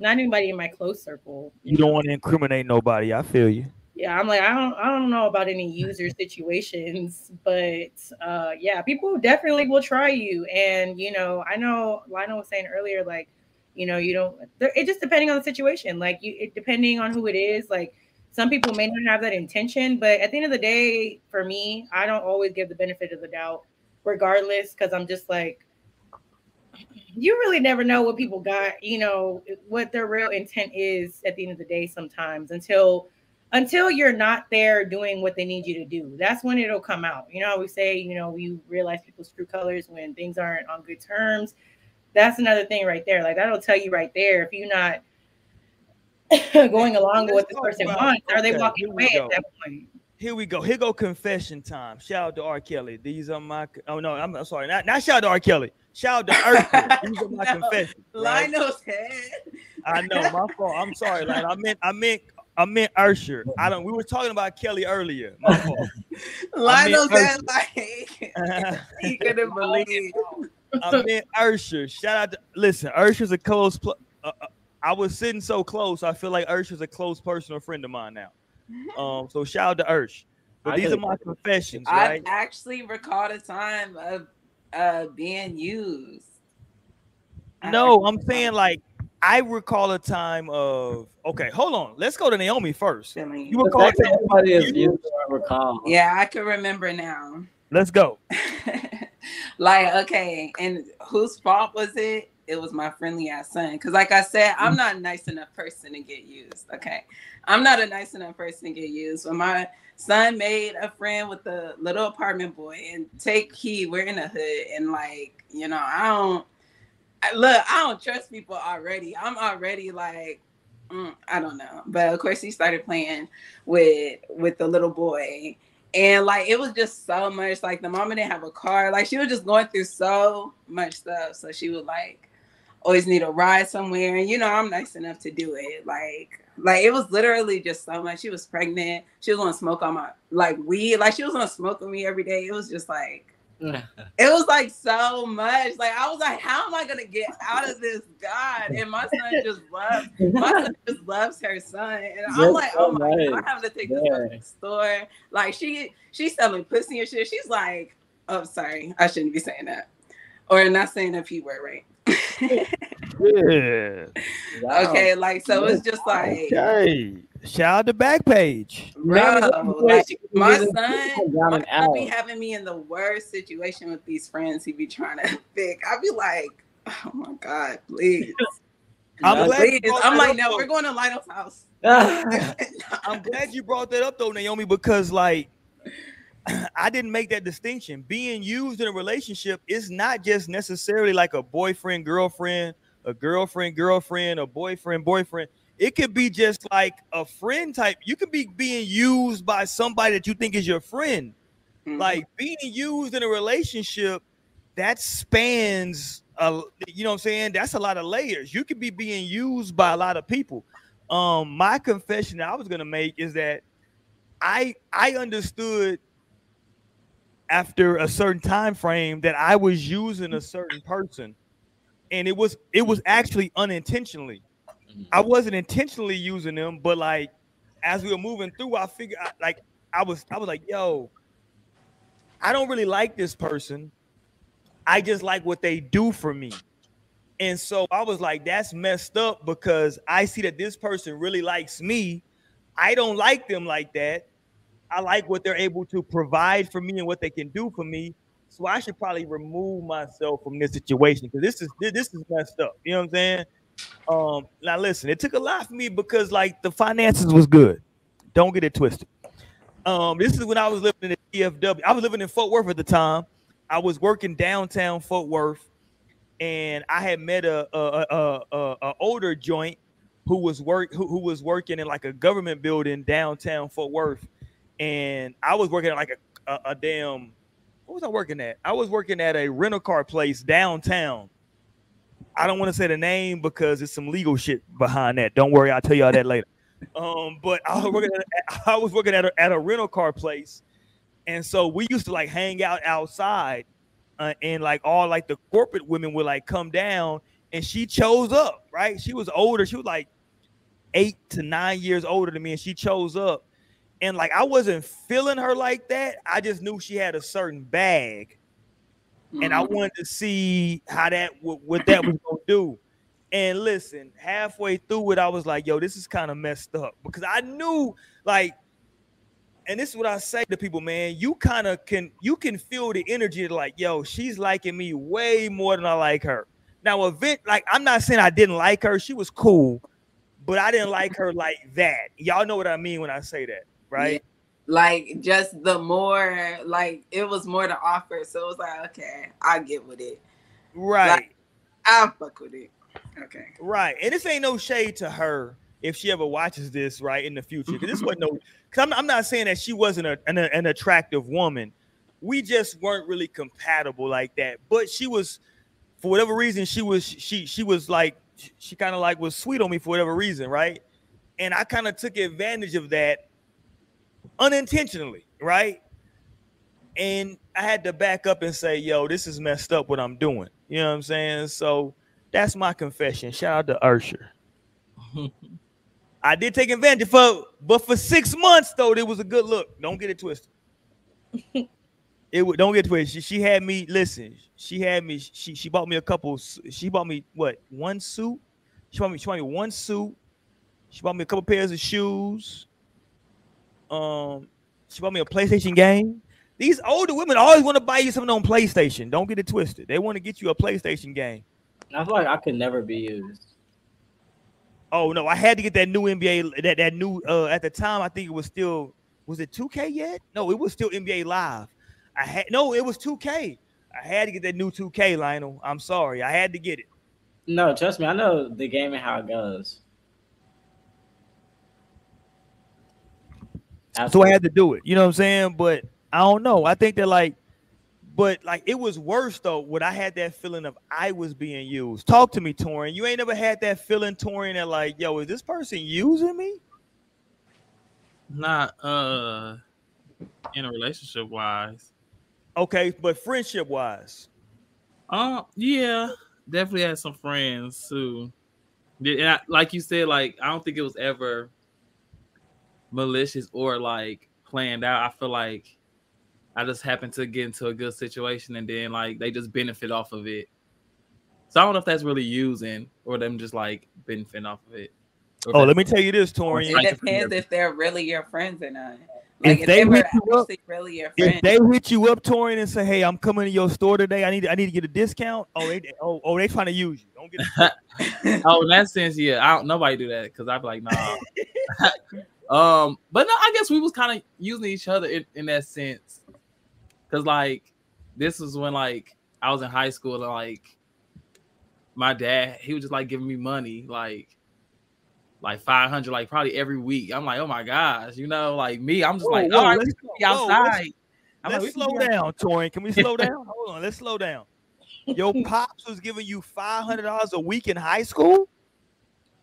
not anybody in my close circle. You don't want to incriminate nobody. I feel you yeah i'm like i don't i don't know about any user situations but uh yeah people definitely will try you and you know i know lionel was saying earlier like you know you don't it just depending on the situation like you it, depending on who it is like some people may not have that intention but at the end of the day for me i don't always give the benefit of the doubt regardless because i'm just like you really never know what people got you know what their real intent is at the end of the day sometimes until until you're not there doing what they need you to do. That's when it'll come out. You know, we say, you know, we realize people's true colors when things aren't on good terms. That's another thing right there. Like that'll tell you right there if you're not going along with what this person wants. Are they walking away at that point? Here we go. Here go confession time. Shout out to R. Kelly. These are my. Oh no, I'm, I'm sorry. Not, not shout out to R. Kelly. Shout out to Earth. These are my no, confessions. Right? Lionel's head. I know my fault. I'm sorry. Like I meant. I meant I meant Usher. I don't. We were talking about Kelly earlier. Lionel said like he couldn't believe. I meant Usher. Shout out to listen. Usher's a close. Pl- uh, uh, I was sitting so close. I feel like Ursh is a close personal friend of mine now. Um. So shout out to Ursher. But I these are my confessions. Right? I actually recalled a time of uh being used. No, I'm saying like I recall a time of okay, hold on. Let's go to Naomi first. You recall somebody is you recall. Yeah, I can remember now. Let's go. like, okay, and whose fault was it? It was my friendly ass son. Cause like I said, I'm not a nice enough person to get used. Okay. I'm not a nice enough person to get used. When my son made a friend with the little apartment boy and take key, we're in the hood, and like, you know, I don't look, I don't trust people already. I'm already like, mm, I don't know. But of course, he started playing with with the little boy, and like it was just so much. Like the mama didn't have a car. Like she was just going through so much stuff. So she would like always need a ride somewhere. And you know, I'm nice enough to do it. Like like it was literally just so much. She was pregnant. She was gonna smoke on my like weed. Like she was gonna smoke with me every day. It was just like it was like so much. Like I was like, how am I gonna get out of this? God, and my son just loves my son just loves her son, and I'm like, oh my god, I'm having to take this to the store. Like she she's selling pussy and shit. She's like, oh sorry, I shouldn't be saying that, or not saying a p word, right? Yeah. Wow. Okay, like so it's just like okay. Shout out to Backpage. Bro, like, my son my be having me in the worst situation with these friends he'd be trying to pick. I'd be like, oh my God, please. I'm glad please. I'm like, no, we're going to Lionel's house. I'm glad you brought that up though, Naomi, because like I didn't make that distinction. Being used in a relationship is not just necessarily like a boyfriend, girlfriend, a girlfriend, girlfriend, a boyfriend, boyfriend it could be just like a friend type. You could be being used by somebody that you think is your friend. Mm-hmm. Like being used in a relationship that spans a, you know what I'm saying? That's a lot of layers. You could be being used by a lot of people. Um, my confession that I was gonna make is that I I understood after a certain time frame that I was using a certain person and it was it was actually unintentionally. I mm-hmm. wasn't intentionally using them, but like as we were moving through, I figured I- like I was I was like, yo, I don't really like this person. I just like what they do for me. And so I was like, that's messed up because I see that this person really likes me. I don't like them like that. I like what they're able to provide for me and what they can do for me. So I should probably remove myself from this situation because this is this is messed up. You know what I'm saying? Um, now listen, it took a lot for me because like the finances was good. Don't get it twisted. Um, this is when I was living in the DFW. I was living in Fort Worth at the time. I was working downtown Fort Worth, and I had met a a, a, a, a older joint who was work who, who was working in like a government building downtown Fort Worth, and I was working at like a, a, a damn what was I working at? I was working at a rental car place downtown. I don't want to say the name because it's some legal shit behind that. Don't worry, I'll tell y'all that later. Um, but I was working at, I was working at a, at a rental car place, and so we used to like hang out outside, uh, and like all like the corporate women would like come down, and she chose up. Right, she was older. She was like eight to nine years older than me, and she chose up. And like I wasn't feeling her like that. I just knew she had a certain bag, and I Mhm. wanted to see how that what, what that was gonna do. And listen, halfway through it, I was like, "Yo, this is kind of messed up," because I knew, like, and this is what I say to people, man. You kind of can you can feel the energy, like, "Yo, she's liking me way more than I like her." Now, event like I'm not saying I didn't like her; she was cool, but I didn't like her like that. Y'all know what I mean when I say that, right? like just the more like it was more to offer. So it was like, okay, I'll get with it. Right. Like- I'll fuck with it. Okay. Right. And this ain't no shade to her if she ever watches this right in the future. Because this wasn't no because I'm, I'm not saying that she wasn't a, an, an attractive woman. We just weren't really compatible like that. But she was, for whatever reason, she was she she was like she kind of like was sweet on me for whatever reason, right? And I kind of took advantage of that unintentionally, right? And I had to back up and say, yo, this is messed up what I'm doing. You know what I'm saying? So that's my confession. Shout out to Ursher. I did take advantage for, but for six months though, it was a good look. Don't get it twisted. it would don't get twisted. She, she had me. Listen, she had me. She she bought me a couple. She bought me what? One suit. She bought me. She bought me one suit. She bought me a couple pairs of shoes. Um, she bought me a PlayStation game. These older women always want to buy you something on PlayStation. Don't get it twisted. They want to get you a PlayStation game. I feel like I could never be used. Oh no, I had to get that new NBA that that new uh at the time I think it was still was it 2K yet? No, it was still NBA live. I had no, it was 2K. I had to get that new 2K, Lionel. I'm sorry. I had to get it. No, trust me, I know the game and how it goes. So I had to do it. You know what I'm saying? But I don't know. I think that like but like it was worse though when I had that feeling of I was being used. Talk to me, Torian. You ain't never had that feeling, Torian, that like, yo, is this person using me? Not uh in a relationship wise. Okay, but friendship wise. Uh yeah, definitely had some friends who did I, like you said, like I don't think it was ever malicious or like planned out. I feel like I just happened to get into a good situation and then like they just benefit off of it. So I don't know if that's really using or them just like benefiting off of it. Oh, let me tell you this, Torian. It depends if they're really your friends or not. Like If if, they they, hit you up- actually really your If they hit you up, Torian, and say, "Hey, I'm coming to your store today. I need I need to get a discount." Oh, they oh, oh they trying to use you. Don't get it. oh, in that sense, yeah, I don't nobody do that because I'd be like, nah. um, but no, I guess we was kind of using each other in, in that sense. Cause like this was when like I was in high school and like my dad, he was just like giving me money, like like 500, like probably every week. I'm like, oh my gosh, you know, like me, I'm just Whoa, like, whoa, oh, I let's just go. be Whoa, let's- outside. I'm Let's we slow down, Torian. Can we slow down? Hold on, let's slow down. Your pops was giving you five hundred dollars a week in high school.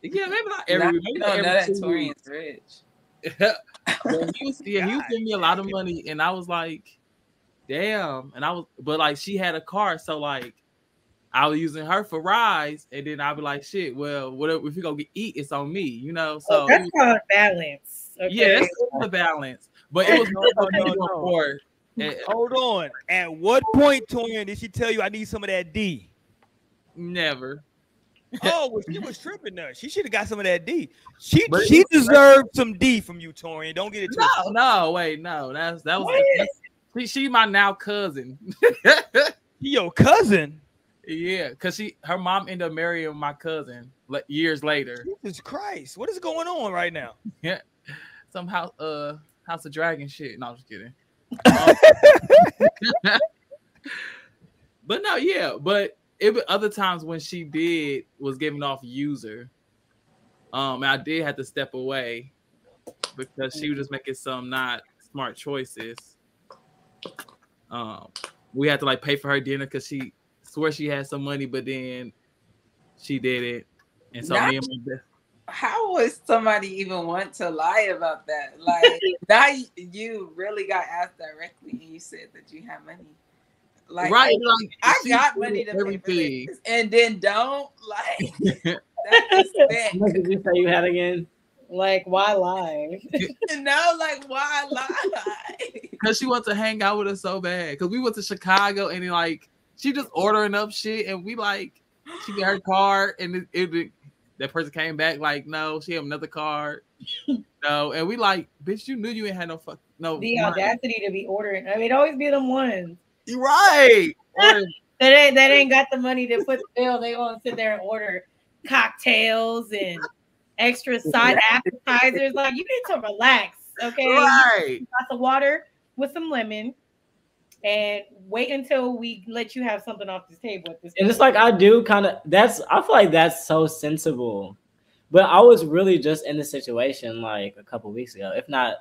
Yeah, maybe not every Not- week. you Maybe don't know every that two weeks. Torian's rich. But he was, yeah, he was giving me a lot of money, and I was like, "Damn!" And I was, but like, she had a car, so like, I was using her for rides, and then I'd be like, shit, well, whatever if we go get eat, it's on me, you know. So Oh, that's called balance. Okay. yeah, that's the balance. But it was No, no, no, no, no. no. Hold on. At what point, Torian, did she tell you I need some of that D? Never. Oh, well, she was tripping there. She should have got some of that D. She But- she deserved some D from you, Torian. Don't get it twisted. No, no, wait, no. That's that was What? that's, she, she my now cousin. Your cousin. yeah, because she her mom ended up marrying my cousin like years later. Jesus Christ, what is going on right now? Yeah, some house uh House of Dragon shit. No, I'm just kidding. Um, but no, yeah, but it other times when she did was giving off user. Um, I did have to step away because she was just making some not smart choices. Um, we had to like pay for her dinner because she swore she had some money, but then she did it, and so me and my How would somebody even want to lie about that? Like now you really got asked directly and you said that you had money. Like right, like I got money to pay for this and then don't like that's sick. What did you say you had again? Like, why lie? No, like why lie? because she wants to hang out with us so bad. Because we went to Chicago and then, like she just ordering up shit, and we like she got her card, and it, it, it- that person came back like, no, she had another card, no, and we like, bitch, you knew you ain't had no fuck, no. the money." audacity to be ordering. I mean, it always be them ones You right. Or- that ain't that ain't got the money to put the bill. They gonna sit there and order cocktails and extra side appetizers. Like you need to relax, okay? right. glass of water with some lemon and wait until we let you have something off this table at this And it's like I do kind of that's I feel like that's so sensible. But I was really just in the situation like a couple weeks ago, if not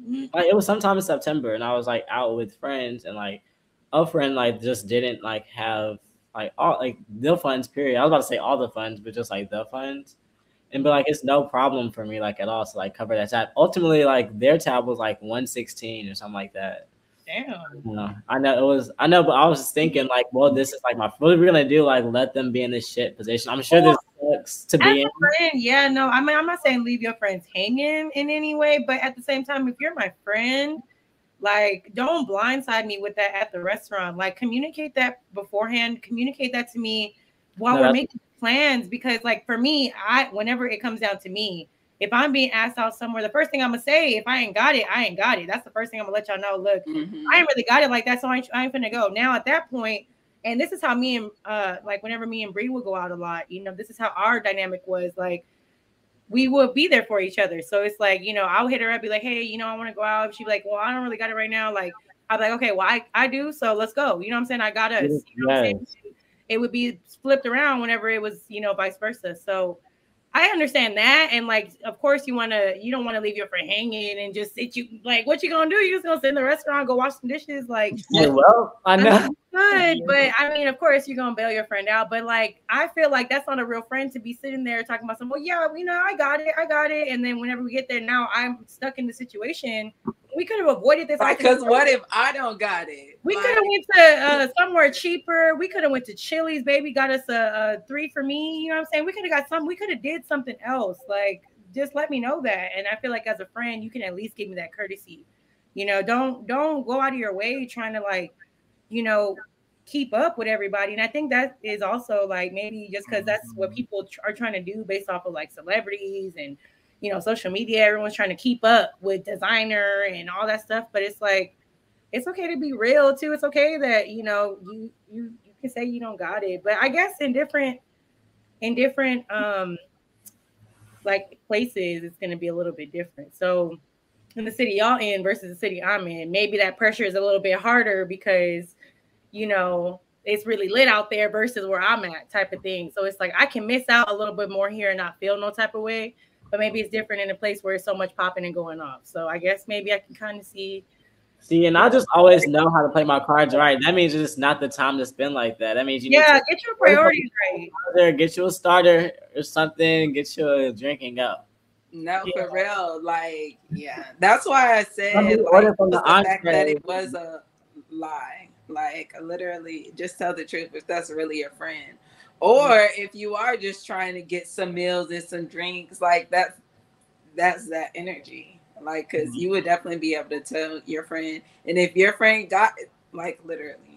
mm-hmm. like it was sometime in September, and I was like out with friends, and like a friend like just didn't like have like all like the funds. Period. I was about to say all the funds, but just like the funds, and but like it's no problem for me like at all to like cover that tab. Ultimately, like their tab was like one sixteen or something like that. damn. You know, I know it was. I know, but I was just thinking like, well, this is like my. What are we gonna do? Like, let them be in this shit position? I'm sure this sucks to be in. friend, yeah, no, I mean, I'm not saying leave your friends hanging in any way, but at the same time, if you're my friend, like, don't blindside me with that at the restaurant. Like, communicate that beforehand. Communicate that to me while No, we're making plans. Because, like, for me, I whenever it comes down to me, if I'm being asked out somewhere, the first thing I'm gonna say, if I ain't got it, I ain't got it. That's the first thing I'm gonna let y'all know. Look, Mhm. I ain't really got it like that, so I ain't, I ain't finna go. Now at that point, and this is how me and uh like whenever me and Bree would go out a lot, you know, this is how our dynamic was like we would be there for each other. So it's like, you know, I'll hit her up, be like, hey, you know, I want to go out. She'd be like, Well, I don't really got it right now. Like, be like, okay, well, I, I do, so let's go. You know what I'm saying? I got us. You know I'm saying? It would be flipped around whenever it was, you know, vice versa. So I understand that. And like, of course, you want to, you don't want to leave your friend hanging and just sit you like, what you gonna do? You just gonna sit in the restaurant, go wash some dishes? Like, Yeah, well, I know. Good. But I mean, of course, you're gonna bail your friend out. But like, I feel like that's not a real friend to be sitting there talking about some. Well, yeah, you know, I got it, I got it. And then whenever we get there, now I'm stuck in the situation. We could have avoided this. Because what if I don't got it? We Like, could have went to uh, somewhere cheaper. We could have went to Chili's. Baby got us a, a three for me. You know what I'm saying? We could have got some. We could have did something else. Like just let me know that. And I feel like as a friend, you can at least give me that courtesy. You know, don't don't go out of your way trying to like, you know, keep up with everybody. And I think that is also like maybe just because that's what people tr- are trying to do based off of like celebrities and you know social media. Everyone's trying to keep up with designer and all that stuff. But it's like it's okay to be real too. It's okay that you know you you you can say you don't got it, but I guess in different in different um like places, it's going to be a little bit different. So in the city y'all in versus the city I'm in, maybe that pressure is a little bit harder because you know it's really lit out there versus where I'm at, type of thing. So it's like I can miss out a little bit more here and not feel no type of way, but maybe it's different in a place where it's so much popping and going off. So I guess maybe I can kind of see See, and I just always know how to play my cards right. That means it's not the time to spend like that. That means you yeah, need get your priorities right. to there, get you a starter or something, get you a drink and go. No, Yeah. for real. Like, yeah. That's why I said Some people like, from the the fact that it was a lie. Like literally, just tell the truth if that's really your friend. Or mm-hmm. if you are just trying to get some meals and some drinks, like that's that's that energy. Like, because mm-hmm. you would definitely be able to tell your friend, and if your friend got like literally,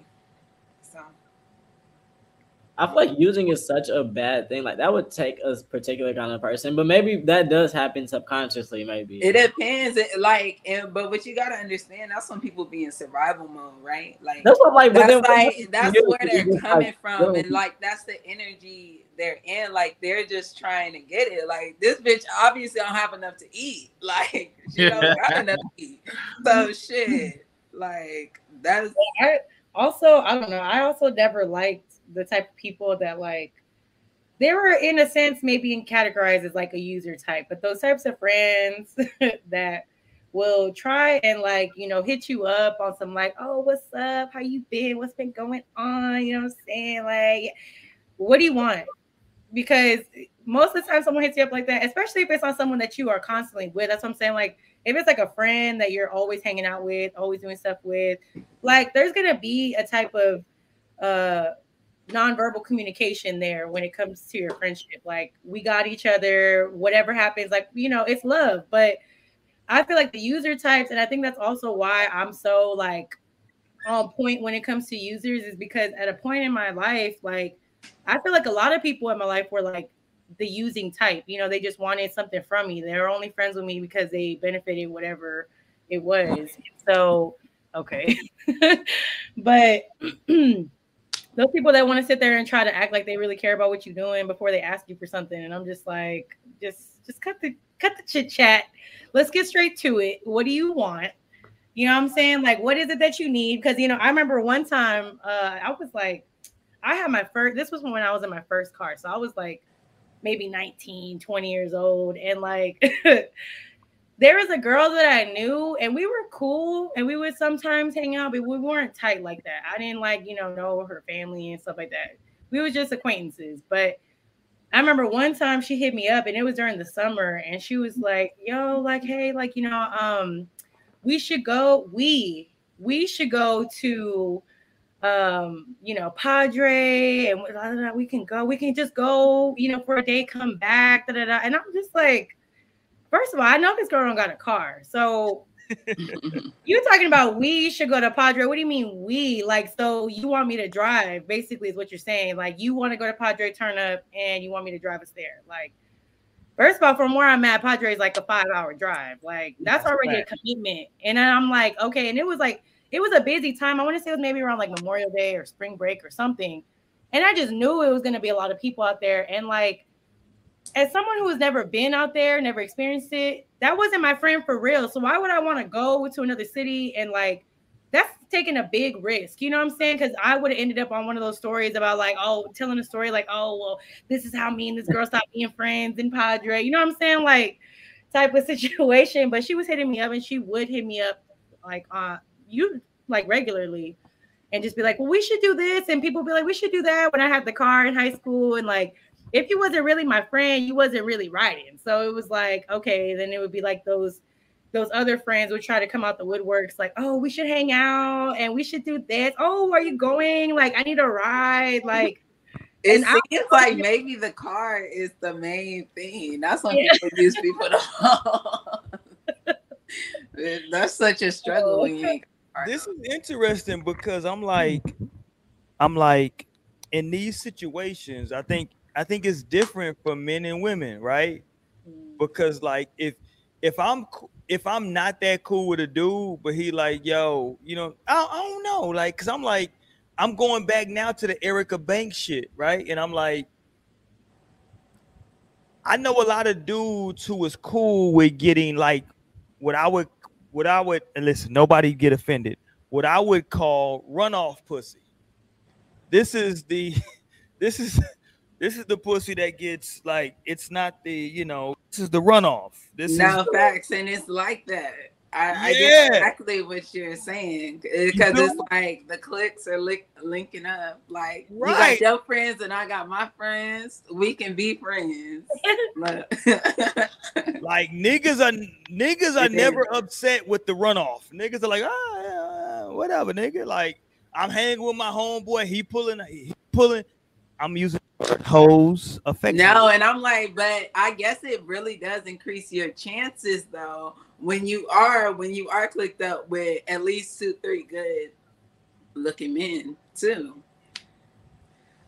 I feel like using is such a bad thing. Like that would take a particular kind of person, but maybe that does happen subconsciously. Maybe it depends. It, like, and, but what you gotta understand, that's when people be in survival mode, right? Like that's what like. that's then- like that's you- where they're coming like, from, really- and like that's the energy they're in. Like they're just trying to get it. Like this bitch obviously don't have enough to eat. Like she don't got enough to eat. So shit. Like that's I also I don't know. I also never liked the type of people that like they were in a sense maybe in categorized as like a user type, but those types of friends that will try and like you know hit you up on some like oh what's up? How you been? What's been going on? You know what i'm saying? Like what do you want? Because most of the time someone hits you up like that especially if it's on someone that you are constantly with that's what i'm saying like if it's like a friend that you're always hanging out with always doing stuff with like there's gonna be a type of uh nonverbal communication there when it comes to your friendship. Like we got each other whatever happens like you know it's love. But i feel like the user types and i think that's also why i'm so like on point when it comes to users is because at a point in my life like i feel like a lot of people in my life were like the using type. You know they just wanted something from me. They were only friends with me because they benefited whatever it was. So okay. but those people that want to sit there and try to act like they really care about what you're doing before they ask you for something and i'm just like just just cut the cut the chit chat. Let's get straight to it. What do you want? You know what i'm saying? Like what is it that you need? Because you know i remember one time uh i was like i had my first this was when i was in my first car so i was like maybe 19 20 years old and like there was a girl that I knew, and we were cool, and we would sometimes hang out, but we weren't tight like that. I didn't like, you know, know her family and stuff like that. We were just acquaintances. But I remember one time she hit me up, and it was during the summer, and she was like, "Yo, like, hey, like, you know, um, we should go. We we should go to." um you know padre and we can go we can just go you know for a day come back da, da, da. and i'm just like First of all, I know this girl don't got a car. So you're talking about we should go to Padre. What do you mean we? Like, so you want me to drive, basically, is what you're saying. Like, you want to go to Padre turn up and you want me to drive us there. Like, first of all, from where I'm at, Padre is like a five hour drive. Like, that's already a commitment. And then I'm like, okay. And it was like, it was a busy time. I want to say it was maybe around like Memorial Day or spring break or something. And I just knew it was going to be a lot of people out there. And like, as someone who has never been out there, never experienced it, that wasn't my friend for real. So why would I want to go to another city and like that's taking a big risk? You know what I'm saying? Because I would have ended up on one of those stories about like, oh, telling a story like, oh, well, this is how me and this girl stopped being friends in Padre. You know what I'm saying? Like type of situation. But she was hitting me up and she would hit me up like uh you like regularly and just be like, well, we should do this. And people be like, we should do that when I had the car in high school and like if you wasn't really my friend, you wasn't really riding. So it was like, okay, then it would be like those those other friends would try to come out the woodworks, like, oh, we should hang out and we should do this. Oh, are you going? Like, I need a ride. Like, It And I- seems like maybe the car is the main thing. That's when Yeah. people use people to. That's such a struggle when you ain't. got a car, this is interesting because I'm like, I'm like, in these situations, I think I think it's different for men and women, right? Mm-hmm. Because like if if I'm if I'm not that cool with a dude, but he like, yo, you know, I, I don't know, like, cause I'm like, I'm going back now to the Erica Banks shit, right? And I'm like, I know a lot of dudes who was cool with getting like what I would what I would and listen, nobody get offended. What I would call runoff pussy. This is the this is this is the pussy that gets like it's not the you know this is the runoff. This no is facts, and it's like that. I, I get exactly what you're saying because do? it's like the clicks are link, linking up. Like you got your friends and I got my friends. We can be friends. Like niggas are niggas are It never is. upset with the runoff. Niggas are like ah yeah, whatever nigga like I'm hanging with my homeboy. He pulling, he pulling. I'm using hoes affection. No, and I'm like, but I guess it really does increase your chances though when you are when you are clicked up with at least two, three good looking men too.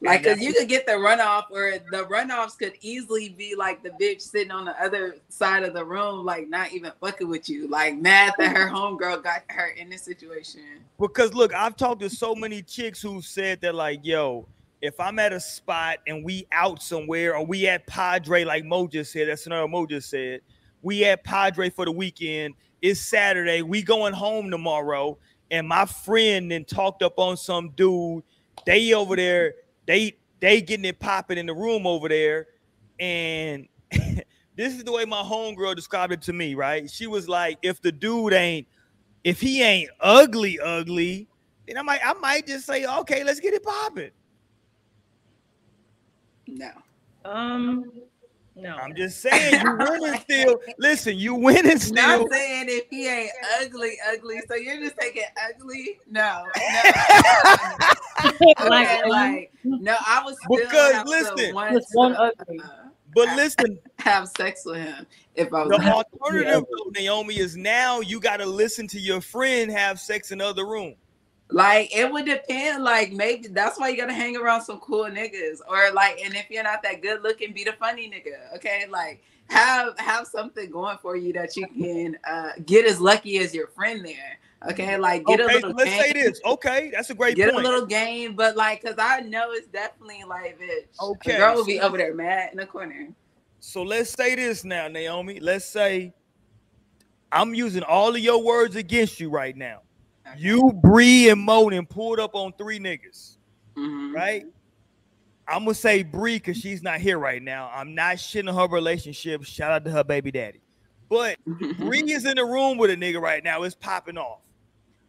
Like, cause you could get the runoff, or the runoffs could easily be like the bitch sitting on the other side of the room, like not even fucking with you, like mad that her homegirl got her in this situation. Because look, I've talked to so many chicks who said that, like, yo, if I'm at a spot and we out somewhere, or we at Padre, like Mo just said, that's another Mo just said, we at Padre for the weekend. It's Saturday. We going home tomorrow, and my friend then talked up on some dude. They over there they they getting it popping in the room over there, and this is the way my homegirl described it to me. Right? She was like, if the dude ain't, if he ain't ugly, ugly, then I might I might just say, okay, let's get it popping. No. Um, no. I'm just saying you winning still. Listen, you winning still. Not saying if he ain't ugly, ugly. So you're just taking ugly? No. no. okay, like no, I was because listen, want one ugly. Uh, but listen, have sex with him if I was the alternative, though, Naomi, is now you got to listen to your friend have sex in the other room. Like it would depend. Like maybe that's why you gotta hang around some cool niggas, or like, and if you're not that good looking, be the funny nigga. Okay, like have have something going for you that you can uh, get as lucky as your friend there. Okay, like get okay, a little. Let's game. say this. Okay, that's a great get point. a little game, but like, cause I know it's definitely like, bitch. Okay, girl will be over there mad in the corner. So let's say this now, Naomi. Let's say I'm using all of your words against you right now. You, Bree, and Monin pulled up on three niggas, mm-hmm. right? I'm gonna say Bree because she's not here right now. I'm not shitting her relationship. Shout out to her baby daddy. But Bree is in the room with a nigga right now. It's popping off.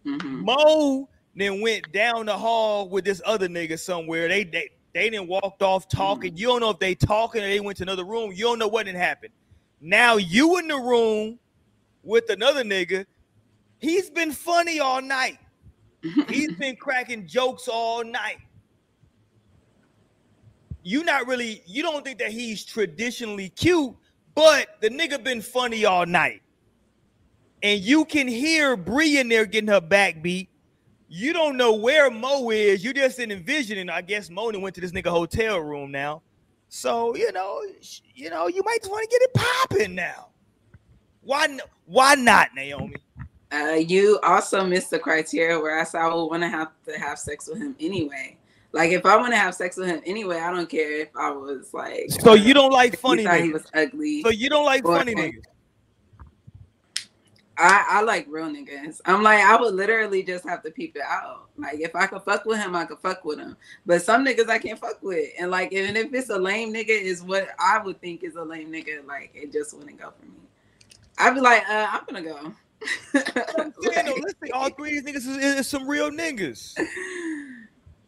Mm-hmm. Mo then went down the hall with this other nigga somewhere. They they they didn't walked off talking. Mm-hmm. You don't know if they talking or they went to another room. You don't know what didn't happen. Now you in the room with another nigga. He's been funny all night. He's been cracking jokes all night. You not really, you don't think that he's traditionally cute, but the nigga been funny all night. And you can hear Bree in there getting her back beat. You don't know where Mo is. You just envisioning. I guess Mo went to this nigga hotel room now. So you know, you know, you might just want to get it popping now. Why? Why not, Naomi? Uh, you also missed the criteria where I said I would want to have to have sex with him anyway. Like if I want to have sex with him anyway, I don't care if I was like. So you don't like funny niggas. He was ugly. So you don't like funny niggas. I, I like real niggas. I'm like, I would literally just have to peep it out. Like, if I could fuck with him, I could fuck with him. But some niggas I can't fuck with. And like, even if it's a lame nigga, is what I would think is a lame nigga. Like, it just wouldn't go for me. I'd be like, uh, I'm gonna go. like, no, listen, all three of these niggas is, is, some real niggas.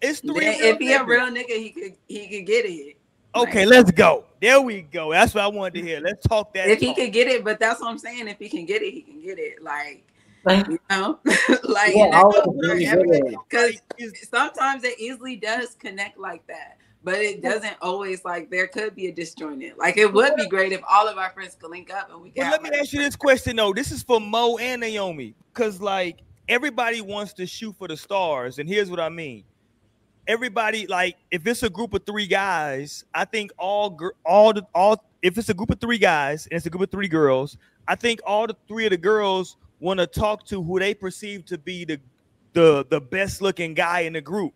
It's three. If he niggas. a real nigga, he could he could get it. Okay, let's go. There we go. That's what I wanted to hear. Let's talk that. If talk. he can get it, but that's what I'm saying. If he can get it, he can get it. Like, you know, like because yeah, sometimes it easily does connect like that, but it doesn't always. Like, there could be a disjointed. Like, it would be great if all of our friends could link up and we. But let me ask you this question though. This is for Mo and Naomi, because like everybody wants to shoot for the stars, and here's what I mean everybody like if it's a group of three guys, I think all all the all if it's a group of three guys and it's a group of three girls, I think all the three of the girls want to talk to who they perceive to be the the the best looking guy in the group.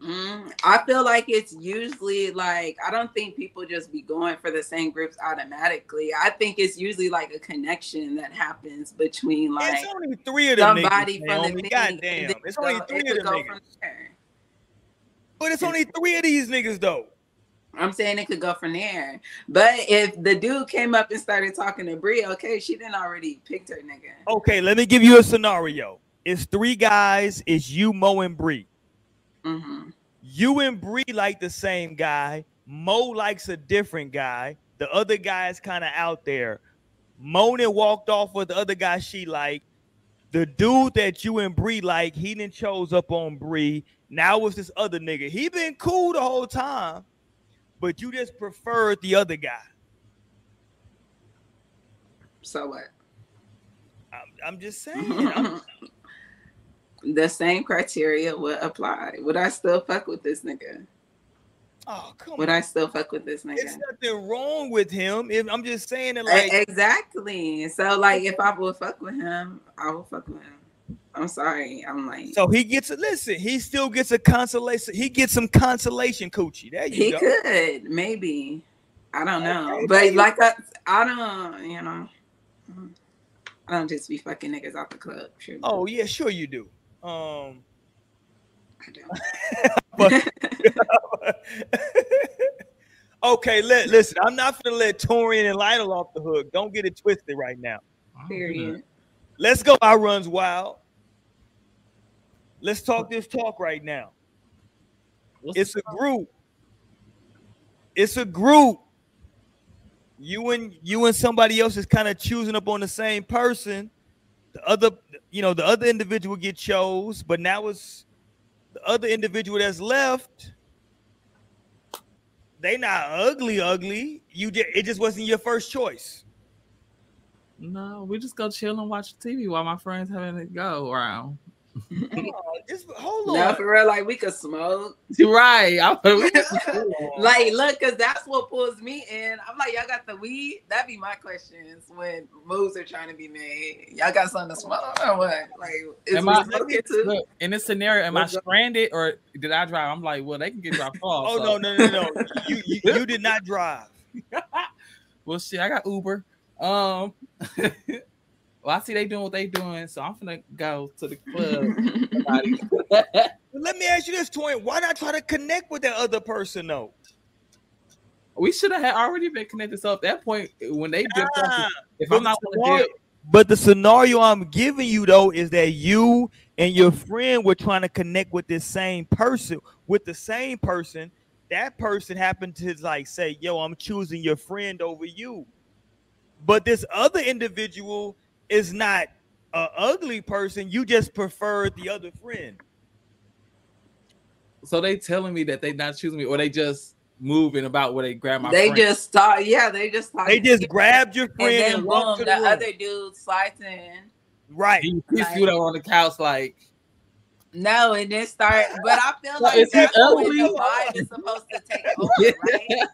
Mm, I feel like it's usually like I don't think people just be going for the same groups automatically. I think it's usually like a connection that happens between like it's only three of them somebody niggas, from Naomi. the God damn, it's only three of them niggas. But it's only three of these niggas though. I'm saying it could go from there. But if the dude came up and started talking to Bree, okay, she didn't already picked her nigga. Okay, let me give you a scenario. It's three guys. It's you, Mo, and Bree. Mm-hmm. You and Bree like the same guy. Mo likes a different guy. The other guy is kind of out there. Mona walked off with the other guy she liked. the dude that you and Bree like, he didn't chose up on Bree. Now it's this other nigga. He been cool the whole time, but you just preferred the other guy. So what? I'm, I'm just saying. I'm- the same criteria would apply. Would I still fuck with this nigga? oh come Would on. I still fuck with this It's nigga? nothing wrong with him. If I'm just saying that, E- like, exactly. So like, if I would fuck with him, I would fuck with him. I'm sorry. I'm like, so he gets a listen. He still gets a consolation. He gets some consolation coochie. There you he go. could maybe. I don't know, Okay, but like I, I don't, you know, I don't just be fucking niggas out the club. Sure. Oh yeah, sure you do. Um, I don't. okay, let listen. I'm not gonna let Torian and Lytle off the hook. Don't get it twisted right now. Period. Let's go. I runs wild. Let's talk this talk right now. What's It's a group. It's a group. You and you and somebody else is kind of choosing up on the same person. The other, you know, the other individual get chose, but now it's the other individual that's left. They not ugly, ugly. You just it just wasn't your first choice. No, we just go chill and watch TV while my friends having it go around. Oh, just hold on. No, for real, like we could smoke. right. I, like, look, cause that's what pulls me in. I'm like, y'all got the weed? That'd be my questions when moves are trying to be made. Y'all got something to smoke or what? Like, is Am I- smoking too? look, in this scenario, am I What's up? stranded or did I drive? I'm like, well, they can get dropped off. Oh so- no, no, no, no. You, you you did not drive. Well, shit, I got Uber. Um, well, I see they doing what they doing, so I'm gonna go to the club. Let me ask you this, Toyin. Why not try to connect with that other person though? we should have already been connected. So at that point, when they dipped off, Ah, if I'm not gonna dip, But the scenario I'm giving you though is that you and your friend were trying to connect with this same person, with the same person. That person happened to like say, "Yo, I'm choosing your friend over you." But this other individual is not a ugly person. You just preferred the other friend. so they telling me that they not choosing me, or they just moving about where they grab my. they friend. just start, yeah, they just start. They just grabbed your and friend then and, boom, walked to the, the, other dude slides in. right. He, he stood up on the couch like, No, and then start. But I feel like is that's when ugly? the vibe is supposed to take over, right?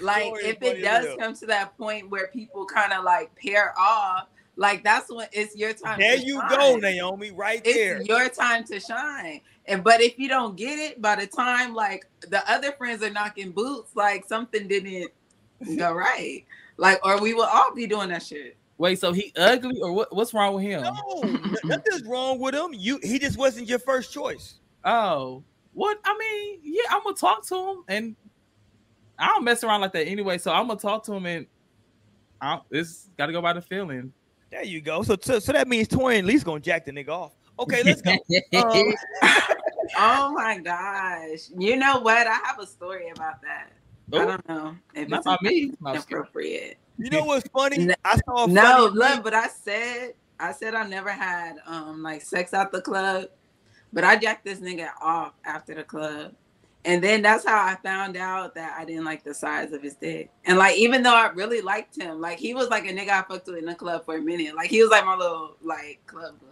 Like Sorry, if it does come to that point where people kind of like pair off, like that's when it's your time. There to you shine. go, Naomi, right there. It's your time to shine. And but if you don't get it by the time like the other friends are knocking boots, like something didn't go right. Like, or we will all be doing that shit. wait, so he ugly or what? What's wrong with him? No, nothing's wrong with him. You he just wasn't your first choice. Oh, what? I mean, yeah, I'm gonna talk to him, and I don't mess around like that anyway. So I'm gonna talk to him, and I it's got to go by the feeling. There you go. So so, so that means Torian at least gonna jack the nigga off. Okay, let's go. Um, Oh my gosh. You know what? I have a story about that. I Oh, don't know if not it's by me. No, I'm just kidding. appropriate. you know what's funny? No- I saw a No, funny look, but I said I said I never had um like sex at the club, but I jacked this nigga off after the club. And then that's how I found out that I didn't like the size of his dick. And like even though I really liked him, like he was like a nigga I fucked with in the club for a minute. Like he was like my little like club glue.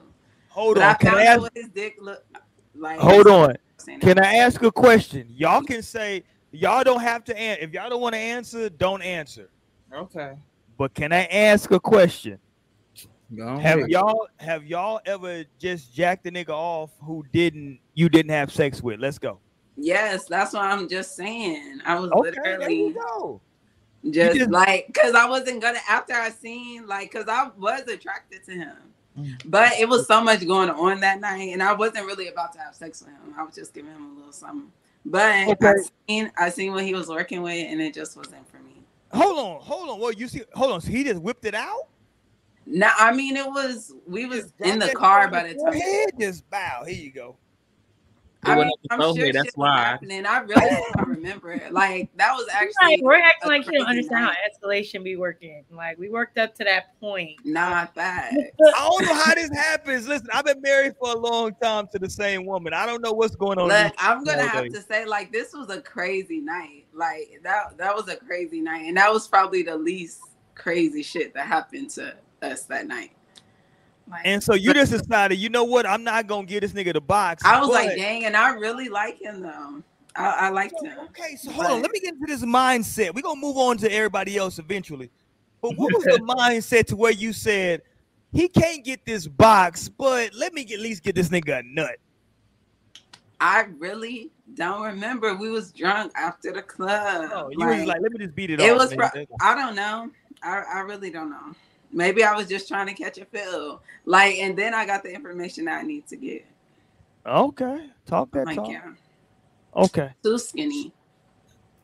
Hold But on. I Can I ask, what his dick looked like. hold on. Can I ask a question? Y'all can say y'all don't have to answer. If y'all don't want to answer, don't answer. Okay. But can I ask a question? Go Have ahead. y'all have y'all ever just jacked a nigga off who didn't you didn't have sex with? Let's go. Yes, that's what I'm just saying. I was Okay, literally just just- like because I wasn't gonna after I seen like because I was attracted to him, Mm. but it was so much going on that night, and I wasn't really about to have sex with him. I was just giving him a little something. But I seen I seen what he was working with, and it just wasn't for me. Hold on, hold on. What you see? Hold on. So he just whipped it out. No, I mean it was we was in the car by the time. forehead, Just bow. Here you go. I mean, wasn't I'm sure here, that's why. happening. I really don't remember it. Like that was Like, actually we're acting like you don't understand night. how escalation be working. Like we worked up to that point. not bad. I don't know how this happens. Listen, I've been married for a long time to the same woman. I don't know what's going on. Look, I'm gonna have day. to say, like, this was a crazy night. Like that that was a crazy night. And that was probably the least crazy shit that happened to us that night. Like And so you just decided, you know what? I'm not gonna give this nigga the box. I was like, but- dang, and I really like him though. I, I liked him. Okay, so hold on. Let me get into this mindset. We're gonna move on to everybody else eventually. But what was the mindset to where you said he can't get this box, but let me get, at least get this nigga a nut? I really don't remember. We was drunk after the club. Oh, you was like, let me just beat it, it off. was. man. Pro- I don't know. I, I really don't know. Maybe I was just trying to catch a feel. Like, and then I got the information that I need to get. okay, talk that Like, talk. yeah, Okay. too skinny.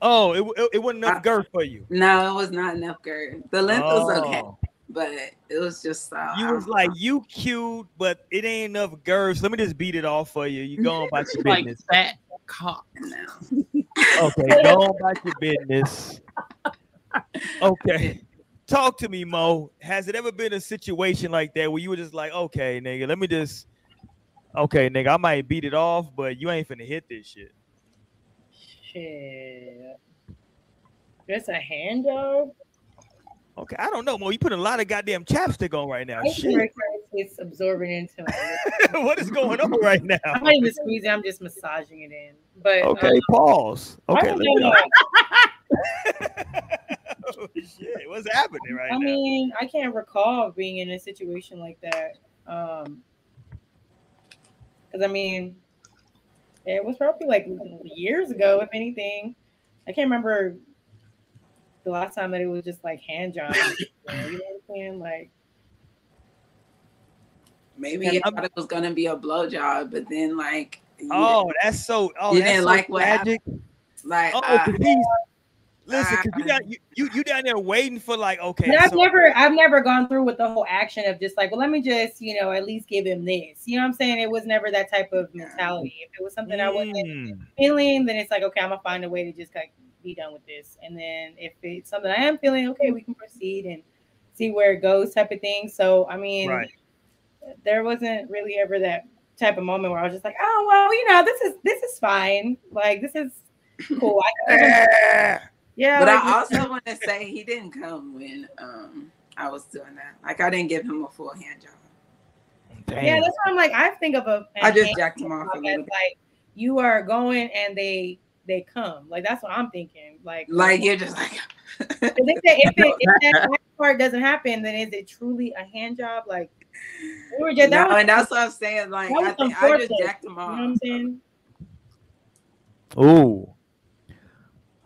Oh, it, it, it wasn't enough girth for you. No, it was not enough girth. The length was okay, Oh. but it was just. Uh, You was like, you cute, but it ain't enough girth. So let me just beat it off for you. You go on about your Like business. fat cock. no. Okay, go on about your business. Okay. Talk to me, Mo. Has it ever been a situation like that where you were just like, okay, nigga, let me just okay, nigga, I might beat it off, but you ain't finna hit this shit. Shit. That's a hand job. Okay, I don't know, Mo. You put a lot of goddamn chapstick on right now. It's absorbing into what is going on right now? I'm not even squeezing, I'm just massaging it in. But Okay, um, pause. Okay, let me know. oh, shit. What's happening right I now? mean, I can't recall being in a situation like that. Um, because I mean, it was probably like years ago, if anything. I can't remember the last time that it was just like hand jobs. you know what I'm saying? Like, Maybe you I'm- thought it was gonna be a blowjob, but then like, you- Oh, that's so. Oh, You didn't so like what tragic. like Oh, uh, 'cause he's listen, cause you got you, you you down there waiting for like okay. but I've so- never, I've never gone through with the whole action of just like, well, let me just, you know, at least give him this. You know what I'm saying? It was never that type of mentality. If it was something I wasn't Mm. feeling, then it's like, okay, I'm gonna find a way to just like be done with this. And then if it's something I am feeling, okay, we can proceed and see where it goes, type of thing. So I mean, Right. there wasn't really ever that type of moment where I was just like, oh well, you know, this is this is fine. Like this is cool. I yeah, but like, I also want to say he didn't come when um I was doing that. Like I didn't give him a full hand job. Damn. yeah, that's why I'm like, I think of a. I just hand jacked him off a little as, like you are going and they they come. Like that's what I'm thinking. Like oh Like you're just like If, they if, it, if that part doesn't happen, then is it truly a hand job? Like we were just that no, was, and that's what I'm saying. Like I think I just foreplay, jacked him you know off. what I'm saying? Ooh.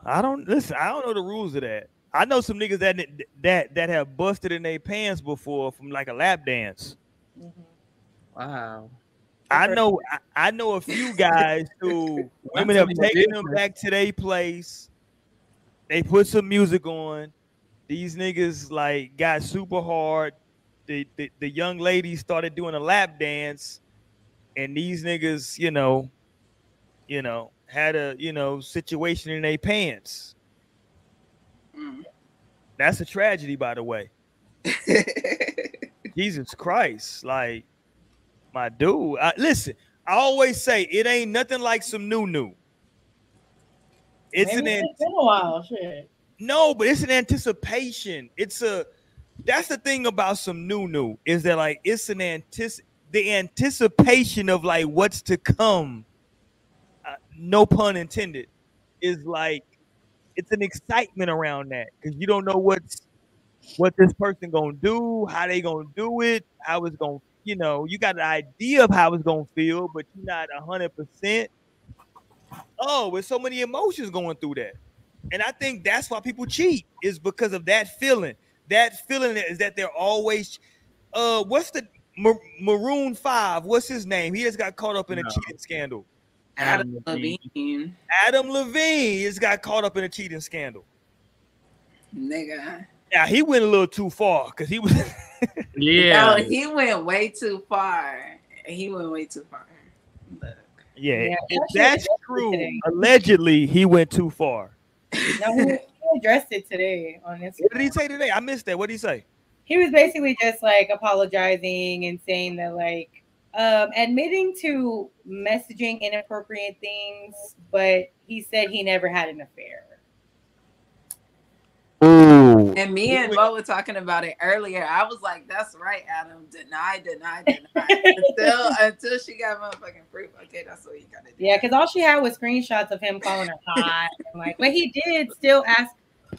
I don't listen. I don't know the rules of that. I know some niggas that that that have busted in their pants before from like a lap dance. Mm-hmm. Wow. I know I, know a few guys who women have taken them back to their place. They put some music on. These niggas like got super hard. The, the the young ladies started doing a lap dance, and these niggas, you know, you know, had a you know situation in their pants. Mm. That's a tragedy, by the way. Jesus Christ, like my dude. I, listen, I always say it ain't nothing like some new new. It's Maybe an it's been a while. Shit. no, but it's an anticipation. It's a that's the thing about some new new is that like it's an antici- the anticipation of like what's to come. Uh, no pun intended. Is like it's an excitement around that because you don't know what's what this person gonna do, how they gonna do it, how it's gonna, you know, you got an idea of how it's gonna feel, but you're not a hundred percent. Oh, with so many emotions going through that. And I think that's why people cheat, is because of that feeling. That feeling is that they're always uh what's the Ma- Maroon Five? What's his name? He just got caught up in a cheating scandal. Adam Levine, Adam Levine just got caught up in a cheating scandal. nigga. Yeah, he went a little too far because he was Yeah. No, he went way too far. He went way too far. Look. Yeah, Yeah, if that's true, today. allegedly he went too far. No, he, he addressed it today on Instagram. What did he say today? I missed that. What did he say? he was basically just like apologizing and saying that like um admitting to messaging inappropriate things but he said he never had an affair Ooh. And me and Mo were talking about it earlier. I was like, "That's right, Adam. Deny, deny, deny." until until she got motherfucking proof. Okay, that's what you gotta do. yeah because all she had was screenshots of him calling her hot and like but he did still ask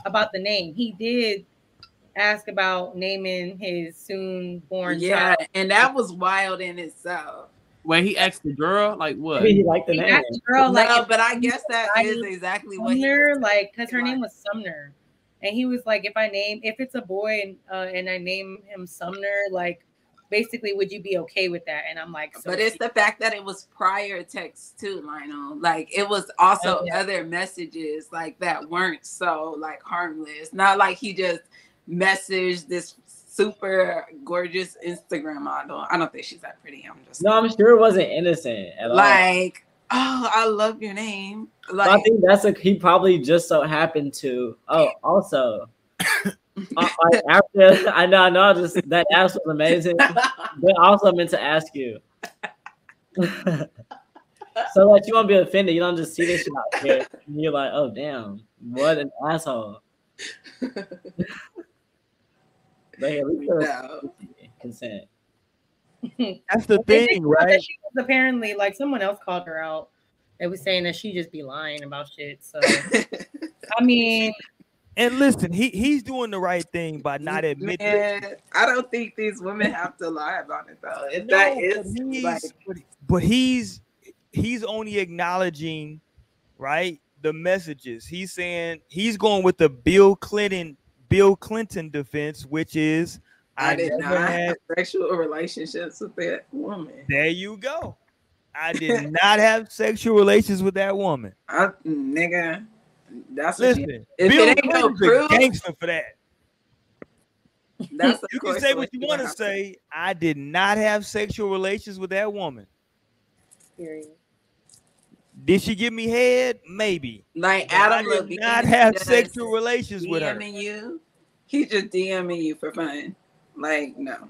about the name he did ask about naming his soon born Yeah, child and that was wild in itself. When he asked the girl, like what? He liked the he name. asked the girl like no, but I guess that is I is exactly what he was like, because her like- name was Sumner, and he was like, if I name, if it's a boy and uh, and I name him Sumner, like, basically, would you be okay with that? And I'm like, so But it's the fact that it was prior text too, Lionel. Like it was also Oh, yeah. other messages like that weren't so like harmless. Not like he just messaged this super gorgeous Instagram model. I don't think she's that pretty. I'm just No, I'm sure it wasn't innocent at all. like, oh, I love your name. But I think that's a he probably just so happened to. Oh, also, uh, like after I know, I know, just that ass was amazing. But I also meant to ask you, so that you won't be offended. You don't just see this shit out here. And you're like, oh damn, what an asshole. but yeah, at least there was no. consent. That's the thing, just thought that right? She was apparently like someone else called her out. They was saying that she just be lying about shit. So I mean, And listen, he he's doing the right thing by not admitting. Man, I don't think these women have to lie about it though. If No, that but he's, like but, but he's he's only acknowledging, right, the messages. He's saying he's going with the Bill Clinton Bill Clinton defense, which is I, I, did not had. have sexual relationships with that woman. There you go. I did not have sexual relations with that woman. I, nigga, that's what you, Listen, if Bill it ain't no Clinton's a proof, gangster for that. that's You can say what you want to say. I did not have sexual relations with that woman. period. Did she give me head? Maybe. Like But I Adam did not have sexual relations with her. DMing you. He just DMing you for fun. Like no,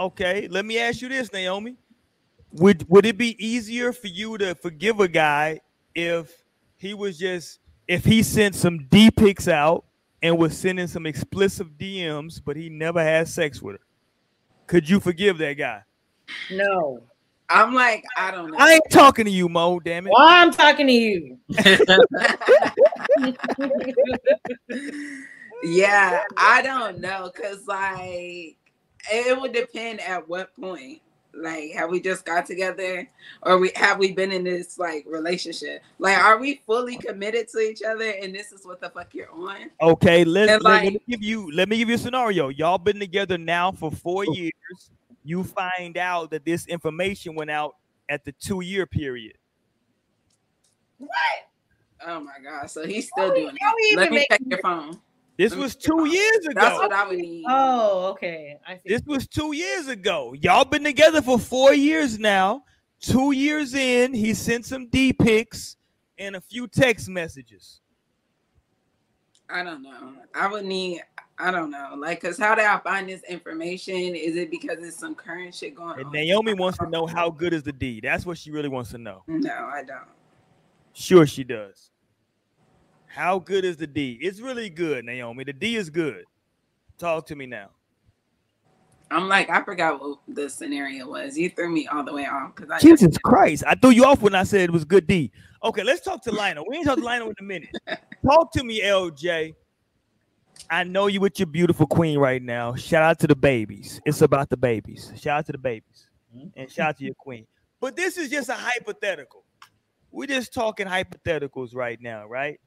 Okay, let me ask you this, Naomi. Would would it be easier for you to forgive a guy if he was just if he sent some D pics out and was sending some explicit DMs, but he never had sex with her? Could you forgive that guy? No. I'm like I don't know. I ain't talking to you, Mo. Damn it. Why I'm talking to you? yeah, I don't know, cause like it would depend at what point. Like, have we just got together, or we have we been in this like relationship? Like, are we fully committed to each other, and this is what the fuck you're on? Okay, let, And let, let me give you let me give you a scenario. Y'all been together now for four years. You find out that this information went out at the two year period. What? Oh my god! So he's still How we- doing it. Let me check your phone. This was two years ago. That's what I would need. Oh, okay. I see. This was two years ago. Y'all been together for four years now. Two years in, he sent some D pics and a few text messages. I don't know. I would need. I don't know. Like, cause how did I find this information? Is it because it's some current shit going And on? Naomi wants to know how good is the D. That's what she really wants to know. No, I don't. Sure, she does. How good is the D? It's really good, Naomi. The D is good. Talk to me now. I'm like, I forgot what the scenario was. You threw me all the way off because I Jesus Christ. I threw you off when I said it was good D. Okay, let's talk to Lionel. We ain't talk to Lionel in a minute. Talk to me, LJ. I know you with your beautiful queen right now. Shout out to the babies. It's about the babies. Shout out to the babies. Mm-hmm. And shout out to your queen. But this is just a hypothetical. We're just talking hypotheticals right now, right?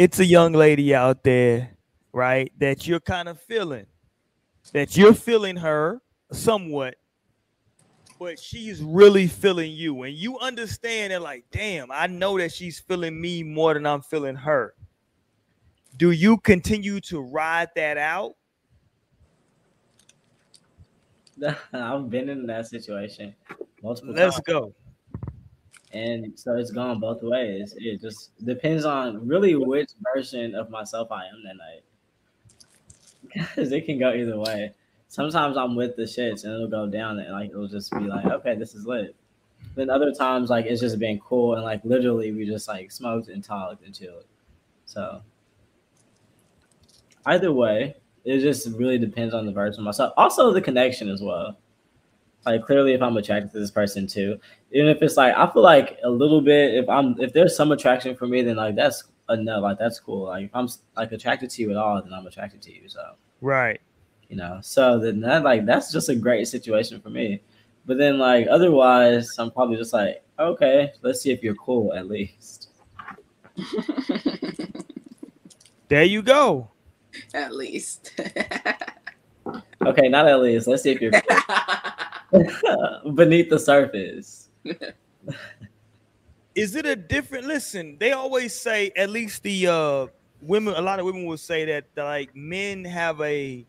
It's a young lady out there, right? That you're kind of feeling. That you're feeling her somewhat but she's really feeling you and you understand that like damn i know that she's feeling me more than i'm feeling her do you continue to ride that out I've been in that situation multiple let's times. go and so it's gone both ways. It just depends on really which version of myself I am that night, because it can go either way. Sometimes I'm with the shits and it'll go down and like it'll just be like, okay, this is lit. Then other times like it's just been cool and like literally we just like smoked and talked and chilled. So either way, it just really depends on the version of myself. Also the connection as well. Like clearly if I'm attracted to this person too. Even if it's like I feel like a little bit if I'm if there's some attraction for me, then like that's enough. Like that's cool. Like if I'm like attracted to you at all, then I'm attracted to you. So Right. you know so then that like that's just a great situation for me but then like otherwise i'm probably just like okay let's see if you're cool at least There you go. At least. okay not at least let's see if you're cool. beneath the surface Is it a different listen? They always say at least the uh women a lot of women will say that like men have a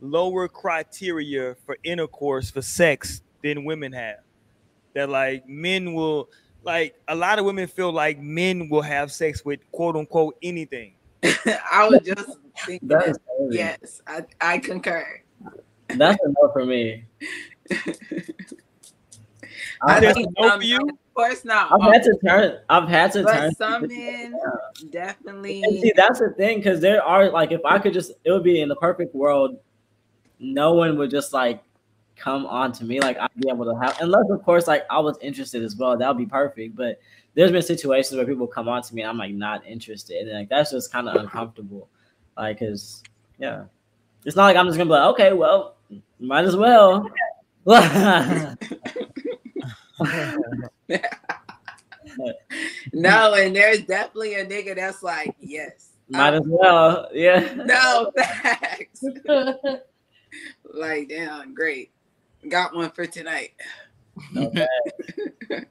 lower criteria for intercourse for sex than women have. That like men will like a lot of women feel like men will have sex with quote unquote anything. I was just thinking that that. is crazy. Yes, I, I concur. that's enough for me I I've, think no you? of course not. I've had to turn i've had to turn but some men definitely And see, that's the thing, because there are like, if I could just, it would be in the perfect world, no one would just like come on to me. Like I'd be able to have, unless of course, like I was interested as well. That would be perfect. But there's been situations where people come on to me, and I'm like not interested, and like that's just kind of uncomfortable. Like, cause yeah, it's not like I'm just gonna be like, okay, well, might as well. no, and there's definitely a nigga that's like, yes. might as well, yeah. No facts. like, damn, great. Got one for tonight. Okay.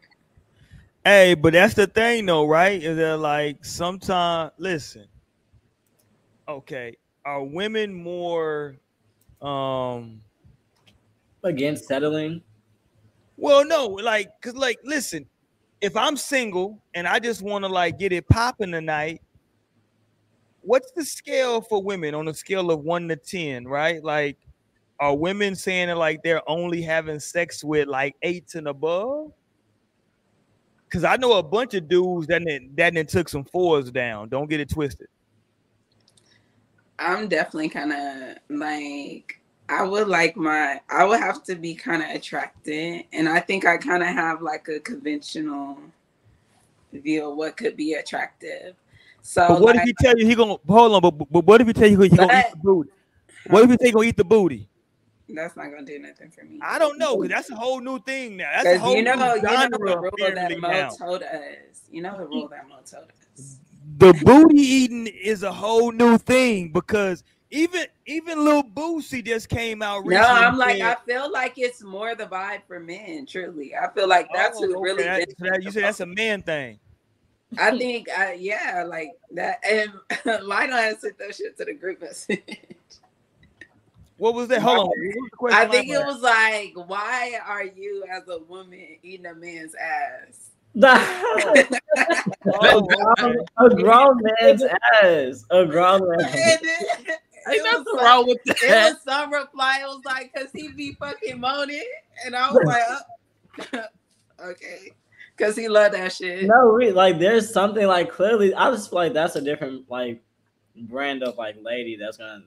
Hey, but that's the thing though, right? Is that like sometimes listen. Okay, are women more um Against settling. well no, like cuz like listen, if I'm single and I just want to like get it popping tonight, what's the scale for women on a scale of 1 to 10, right? Like are women saying that like they're only having sex with like 8s and above? Cuz I know a bunch of dudes that then, that then took some fours down. Don't get it twisted. I'm definitely kind of like I would like my I would have to be kind of attracted, and I think I kind of have like a conventional view of what could be attractive. So But what like, if he tell you he gonna hold on? But, but what if he tell you he gonna eat the booty? What if he tell you gonna eat the booty? that's not gonna do nothing for me. I don't know because that's a whole new thing now. That's a whole you know, new you know the rule that Mo now. told us. You know the rule that Mo told us. The booty eating is a whole new thing because even even Lil Boosie just came out. No, I'm like, said- I feel like it's more the vibe for men. Truly, I feel like that's Oh, who okay, really. that- that- you the said that's a man thing. I think, uh, yeah, like that. And Lionel has sent that shit to the group message. What was that? Hold on. What was the question I think it was like, why are you as a woman eating a man's ass? Oh, a grown man's ass. A grown And man. Then Ain't it was nothing like- wrong with It that. was some reply. It was like, cause he be fucking moaning, and I was like, uh, okay, cause he love that shit. No, re- like there's something like clearly. I just feel like that's a different like brand of like lady that's gonna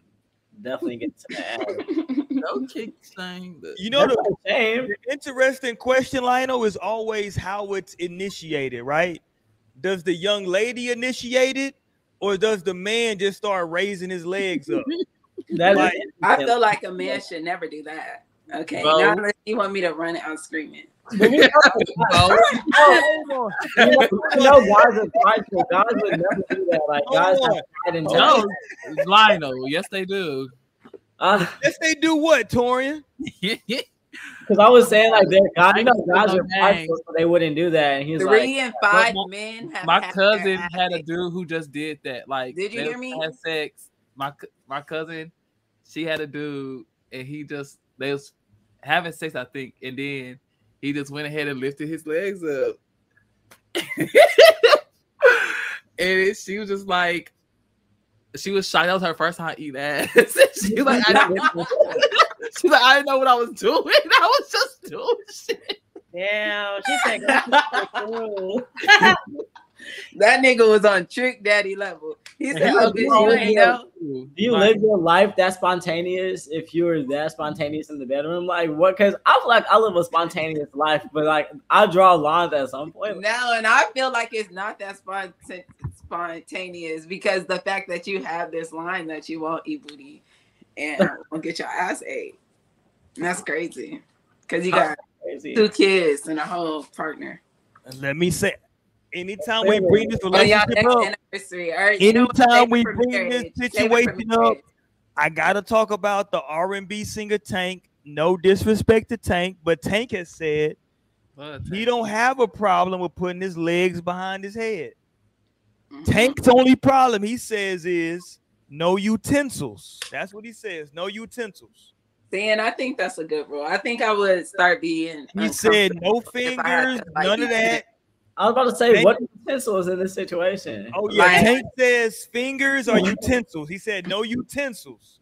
definitely get to the ass. No kick saying that. You know That's the, not a shame. the interesting question, Lionel, is always how it's initiated, right? Does the young lady initiate it, or does the man just start raising his legs up? That is Like, I feel like a man should never do that. Okay, Bro. now unless you want me to run it out screaming. No, you know, you know guys are prideful. Guys would never do that. Like guys Hold have pride in oh, no, Lionel. Yes, they do. Because Yes, they do what, Torian? I was saying like they're guys, you know, guys are prideful, so they wouldn't do that. And he was like, Three and five my- men have my cousin had a dude who just did that. Like, Did you hear me? Had sex. My my cousin, she had a dude, and he just they was having sex, I think, and then he just went ahead and lifted his legs up. and she was just like, she was shocked. That was her first time eating ass. she was like, I didn't, she was like, I didn't know what I was doing. I was just doing shit. Damn, she said, That nigga was on trick daddy level. He said, he "Oh, was bitch, you ain't know." Do you live your life that spontaneous if you were that spontaneous in the bedroom? Like what? Because I feel like I live a spontaneous life, but like I draw lines at some point. No, and I feel like it's not that sponta- spontaneous because the fact that you have this line that you won't eat booty and won't get your ass ate. That's crazy. Because you got Crazy. two kids and a whole partner. Let me say, anytime we bring this On Oh, relationship up, anniversary. All right, you know what? anytime we bring this Save it for situation up. I gotta talk about the R&B singer Tank. No disrespect to Tank, but Tank has said he don't have a problem with putting his legs behind his head. Mhm. Tank's only problem, he says, is no utensils. That's what he says. No utensils. See, and I think that's a good rule. I think I would start being. He said no uncomfortable if I had fingers, to, like, none of that. I was about to say, Thank- what utensils in this situation? Oh yeah, Like- Tank says fingers or utensils. He said no utensils.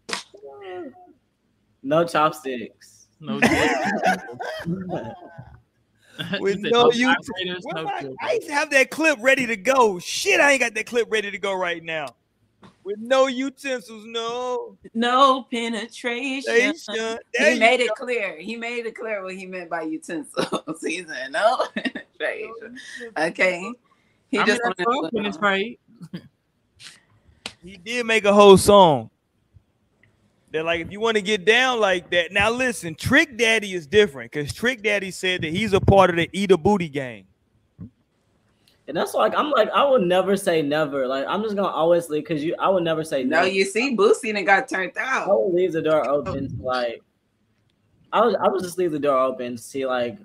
No chopsticks. No, With He said no ut- vibrators, Where no my- filters. I used to have that clip ready to go. Shit, I ain't got that clip ready to go right now. With no utensils, no. No penetration. Station. There He you made it clear. He made it clear what he meant by utensils. he said no penetration. Okay. He I just mean, that's wanted to- penetrate. He did make a whole song. They're like, if you want to get down like that. Now listen, Trick Daddy is different because Trick Daddy said that he's a part of the Eat a Booty gang. And that's like I'm like I will never say never. Like I'm just gonna always leave because you I would never say No, no. you see, Boosie done got turned out. I out. would leave the door open to like I was I would just leave the door open to see like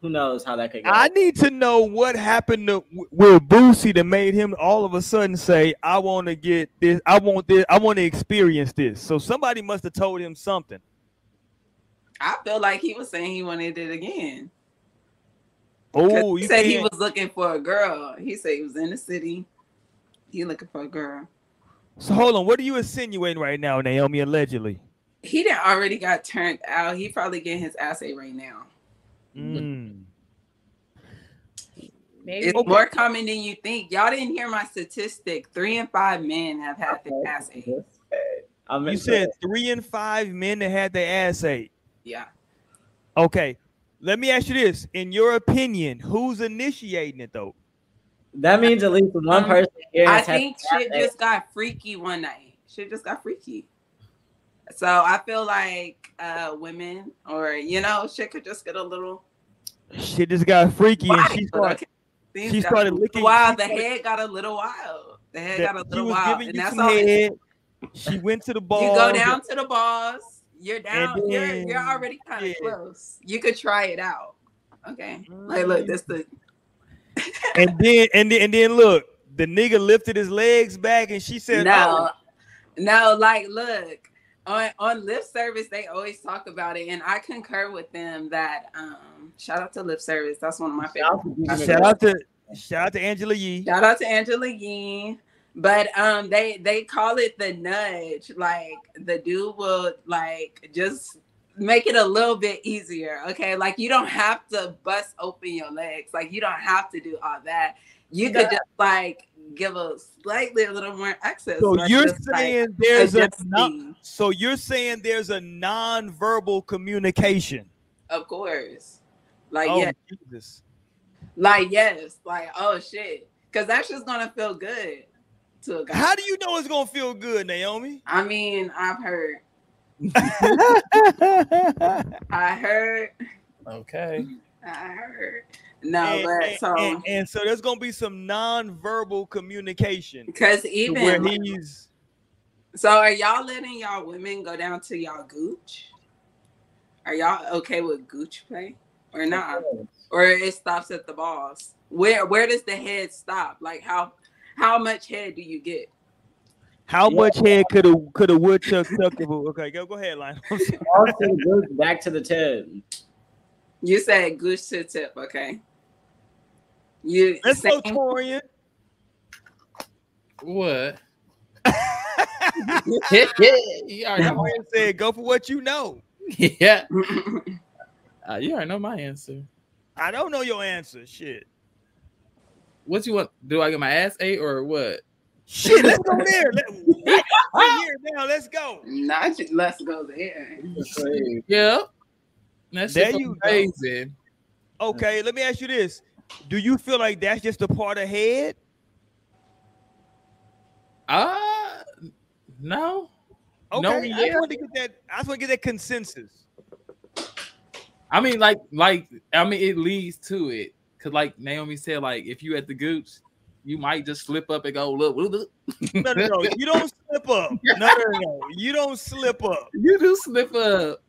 who knows how that could go. I need to know what happened to, with Boosie that made him all of a sudden say, "I want to get this. I want this. I want to experience this." So somebody must have told him something. I feel like he was saying he wanted it again. 'Cause Oh, he you said he can't- was looking for a girl. He said he was in the city. He looking for a girl. So hold on. What are you insinuating right now, Naomi? Allegedly. He done already got turned out. He probably getting his ass ate right now. Mm. Maybe It's more common than you think. Y'all didn't hear my statistic. Three and five men have had their ass ate. You said three and five men that had their ass ate. Yeah. Okay. Let me ask you this: In your opinion, who's initiating it though? that means at least one Um, person here I think their shit ass just got freaky one night. Shit just got freaky. So I feel like uh women or you know, shit could just get a little Shit just got freaky, and she started. Things she started a licking- Wild. The head got a little wild. The head that got a she little was wild, giving and you that's some all. head. She went to the ball. You go down to the balls. You're down. And you're you're already kind of yeah. close. You could try it out. Okay. Like look, this the and then and then and then look, the nigga lifted his legs back, and she said, no, "Oh, no. Like look on on lip service, they always talk about it, and I concur with them that um shout out to lip service. That's one of my favorite. shout out to shout out to Angela Yee." Shout out to Angela Yee. But um they they call it the nudge. Like the dude will like just make it a little bit easier. Okay. Like you don't have to bust open your legs. Like you don't have to do all that. You could just like give a slightly a little more access. So you're just, like, saying there's a non, so you're saying there's a non-verbal communication. of course. Like oh yeah, Jesus! like yes, like oh shit. Cause that's just gonna feel good to a guy. How do you know it's gonna feel good, Naomi? I mean, I've heard. I heard. Okay. I heard. No, and, but and- so and- and so there's gonna be some non-verbal communication because even where like- he's so are y'all letting y'all women go down to y'all gooch? Are y'all okay with gooch play or not? Or it stops at the balls? Where where does the head stop? Like how how much head do you get? how much head could a could a woodchuck suck? if a- Okay, go go ahead, line. Balls to the gooch, back to the tip. You said gooch to tip, okay? You Let's go, same- Torian. What? you already know said, "Go for what you know." yeah. Uh, you already know my answer. I don't know your answer. Shit. What you want? Do I get my ass ate or what? Shit. Let's go there. Let, we're here now. Let's go. Not just, let's go there. Yeah. That's shit There was you go. amazing. Okay. Let me ask you this: Do you feel like that's just a part of head? Uh no. Okay. No, I just want to get that. I just want to get that consensus. I mean, like, like, I mean, it leads to it. Cause like Naomi said, like, if you at the gooch, you might just slip up and go, look, look, look. No, no, no. You don't slip up. No, no, no, no. You don't slip up. you do slip up.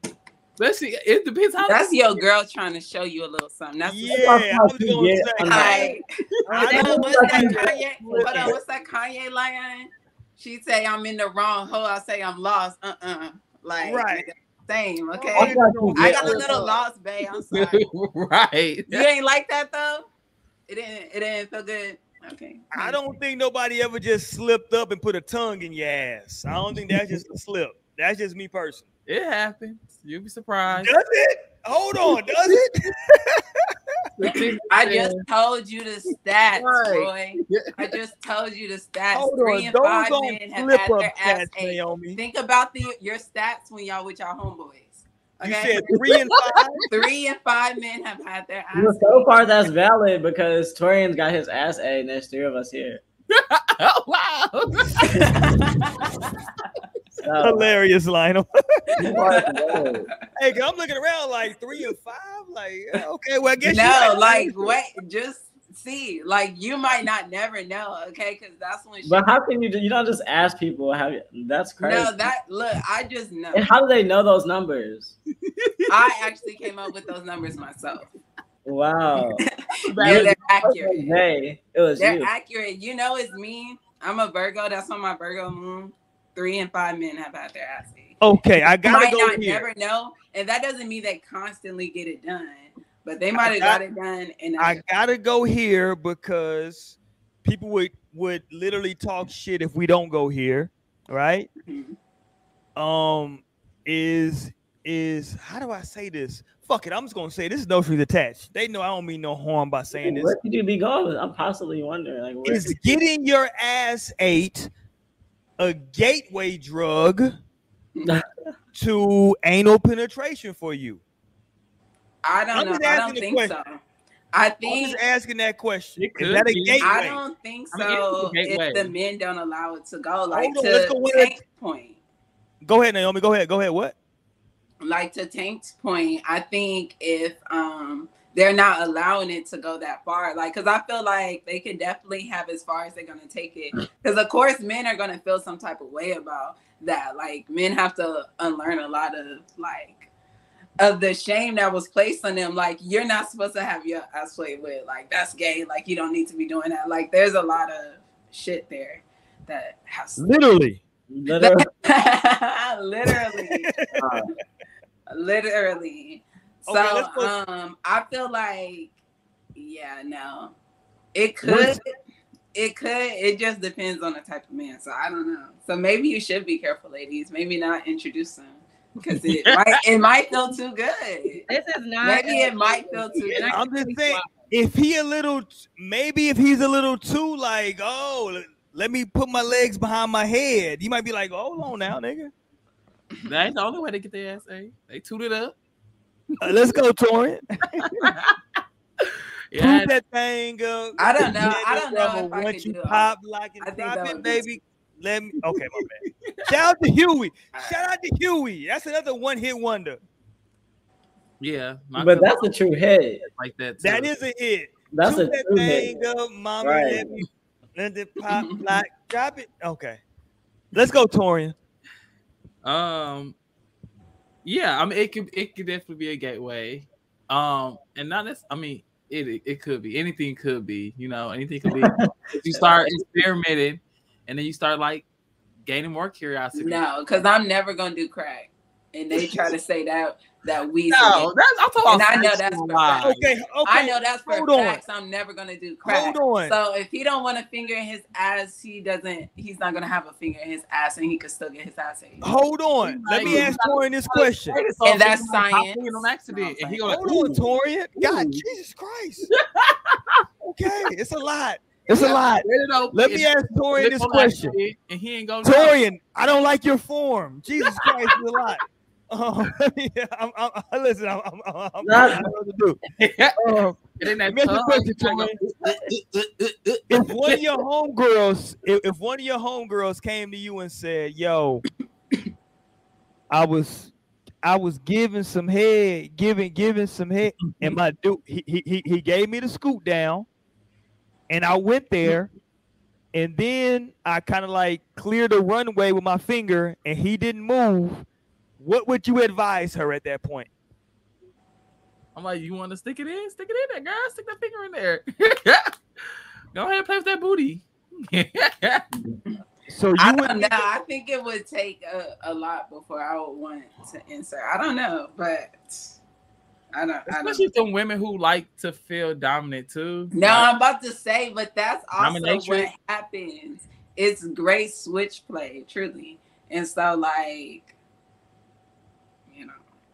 Especially, it depends how That's your girl trying to show you a little something. That's Yeah, I was gonna Yeah, say. I'm Like, I Damn, don't what's that think Kanye? Hold on, what's that Kanye line? She say I'm in the wrong hole. I say I'm lost. Uh uh Like Right. nigga, same. Oh, okay. don't I got a little uh, lost, babe. I'm sorry. right. You ain't like that though. It didn't. It didn't feel good. Okay. I don't think nobody ever just slipped up and put a tongue in your ass. I don't think that's just a slip. That's just me personally. It happens. You'll be surprised. Does it? Hold on. Does it? I just told you the stats, Right. Roy. I just told you the stats. Hold Three on. and Those five men have had their ass stats, ate. Naomi. Think about the your stats when y'all with y'all homeboys. You Okay. said three and five. Three and five men have had their ass. Well, so far that's valid because Torian's got his ass A and there's three of us here. oh, wow. So, Hilarious, Lionel. you are valid. hey, 'cause I'm looking around like three or five. Like, okay, well, I guess you no, right. like wait, just see. Like you might not never know, okay? Because that's when. She, But how can you do, you don't just ask people how that's crazy. no, that look. I just know. and how do they know those numbers? I actually came up with those numbers myself. Wow. Yeah, they're accurate. wasn't it was They're you. accurate. You know, it's me. I'm a Virgo. That's on my Virgo moon. Three and five men have had their ass ate. Okay, I gotta might go not here. never know, and that doesn't mean they constantly get it done. But they might have got- got it done, and I gotta go here because people would would literally talk shit if we don't go here, right? Mhm. Um, is is how do I say this? Fuck it, I'm just gonna say this is no strings attached. They know I don't mean no harm by saying this. Where could you be going? I'm possibly wondering. Like, where, Is getting your ass ate a gateway drug to anal penetration for you? I don't I'm know. I don't think question. so. I I'm think just asking that question. It Is could that a gateway? I don't think I mean, it's so. if the men don't allow it to go, like on, let's go to with it. Tank's point, Go ahead, Naomi. Go ahead. Go ahead. What? like to Tank's point, I think if um they're not allowing it to go that far, like because I feel like they can definitely have as far as they're gonna take it. Because of course, men are gonna feel some type of way about that. Like men have to unlearn a lot of like of the shame that was placed on them. Like you're not supposed to have your ass played with. Like that's gay. Like you don't need to be doing that. Like there's a lot of shit there that has Literally. literally, literally uh, literally so Okay, let's um i feel like yeah no it could What's- it could it just depends on the type of man so i don't know so maybe you should be careful ladies maybe not introduce them because it might it might feel too good This is not. maybe it might feel too good I'm just saying, if he a little, maybe if he's a little too like, oh, let- let me put my legs behind my head, you might be like, hold on now, nigga. That's the only way they get their ass ate. They toot it up. Uh, let's go, Torian. Yeah, Prove that thing up. I don't know. I don't know if I Once you do pop, lock, I and drop it, baby. Let me. Okay, my man. Shout out to Huey. Shout out to Huey. That's another one hit wonder. yeah. my but that's a true hit. like that. That too. is a hit. That's a Toot that true hit. thing up, mama. Right. Let me let it pop, lock, drop it. Okay. Let's go, Torian. Um, yeah, I mean, it could it could definitely be a gateway. Um, and not this. I mean, it, it it could be anything. Could be you know anything could be. You start experimenting, and then you start like gaining more curiosity. No, because I'm never gonna do crack. And they try to say that that we No, that's I'm talking And about I know that's for lies. fact. Okay, okay. I know that's for hold on. facts. I'm never gonna do crack. Hold on. So if he don't want to finger in his ass, he doesn't. He's not gonna have a finger in his ass, and he could still get his ass ate. Hold on. Let me ask Torian this question. So And that's if he might pop science. on accident, and he Hold on, Torian. God, Jesus Christ. okay, it's a lot. It's a lot. Let it Let me ask Torian this question. and he ain't gonna. Torian, I don't like your form. Jesus Christ, it's a lot. Um, I'm, I'm, I'm, listen, I'm, I'm, I'm, I'm Not- I don't know what to do. know. Um, Get in that Let me ask you a tub, question, you gotta go, if one of your homegirls, if, if one of your homegirls came to you and said, "Yo, I was, I was giving some head, giving, giving some head, and my dude, he, he, he- he gave me the scoot down, and I went there, and then I kind of like cleared the runway with my finger, and he didn't move. What would you advise her at that point? I'm like, you want to stick it in? Stick it in there, girl. Stick that finger in there. Go ahead and play with that booty. So you I would don't know. I think it would take a, a lot before I would want to insert. I don't know, but I don't. I don't. Especially some women who like to feel dominant too. No, Like, I'm about to say, but that's also Dominatrix? what happens. It's great switch play, truly, and so like, you know,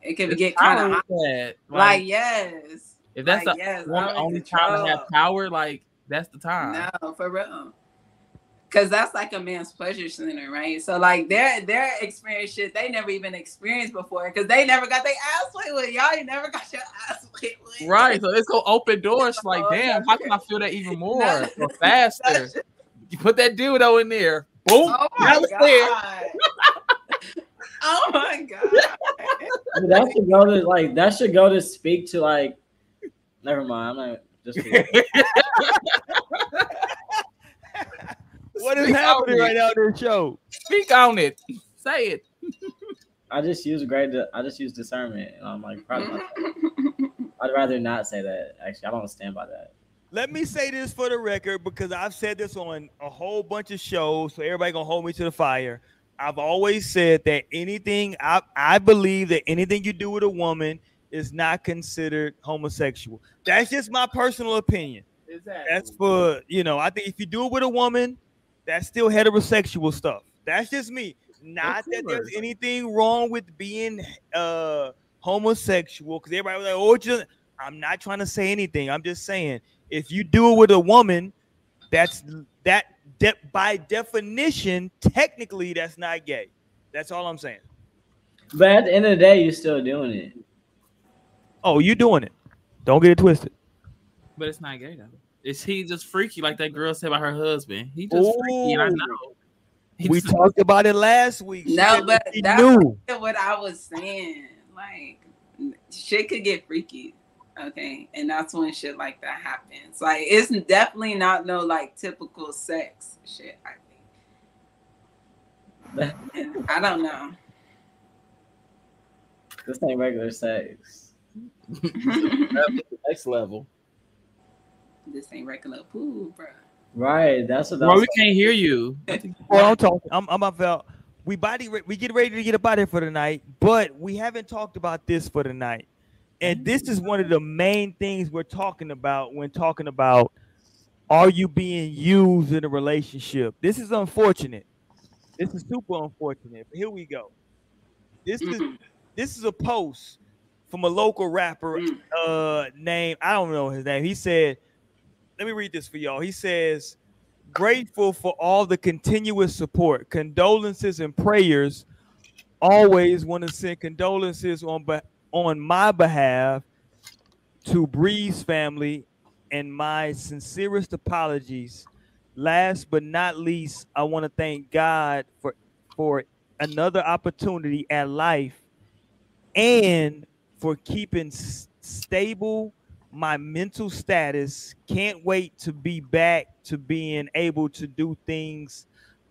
it can it's get kind of like, Like, yes, if that's like, a yes, woman only child to have power, like that's the time. No, for real. Cause that's like a man's pleasure center, right? So like their their experience shit they never even experienced before, cause they never got their ass played with. Y'all ain't never got your ass played with. Right. So it's gonna open doors. Like, damn, how can I feel that even more No. or faster? You put that dildo in there. Boom. Oh That was there. God. oh my god. But that should go to like that should go to speak to like. Never mind. I'm not just. What is happening right now in this show? Speak on it. Say it. I just use great. I just use discernment, and I'm like proud of myself. I'd rather not say that. Actually, I don't stand by that. Let me say this for the record because I've said this on a whole bunch of shows, so everybody gonna hold me to the fire. I've always said that anything I, I believe that anything you do with a woman is not considered homosexual. That's just my personal opinion. That's for you know. I think if you do it with a woman, that's still heterosexual stuff. That's just me. Not that there's anything wrong with being uh homosexual because everybody was like, oh, just I'm not trying to say anything. I'm just saying if you do it with a woman, that's that de- by definition, technically, that's not gay. That's all I'm saying. But at the end of the day, you're still doing it. Oh, you doing it? Don't get it twisted. But it's not gay though. Is he just freaky like that girl said about her husband? He just freaky, and I know. He We just- talked about it last week. She No, said but that's knew. what I was saying. Like shit could get freaky. Okay. And that's when shit like that happens. Like it's definitely not no like typical sex shit, I think. And I don't know. This ain't regular sex. next level. this ain't regular pool, bro. Right. That's what. Bro, we That's can't hear you. Well, I'm talking. I'm, I'm about. We body. We get ready to get up out here for the night, but we haven't talked about this for the night, and this is one of the main things we're talking about when talking about are you being used in a relationship. This is unfortunate. This is super unfortunate. But here we go. This is this is a post from a local rapper Mm. uh named I don't know his name. He said, let me read this for y'all. He says, grateful for all the continuous support, condolences and prayers. Always want to send condolences on be- on my behalf to Bree's family and my sincerest apologies. Last but not least, I want to thank God for for another opportunity at life and for keeping stable my mental status. Can't wait to be back to being able to do things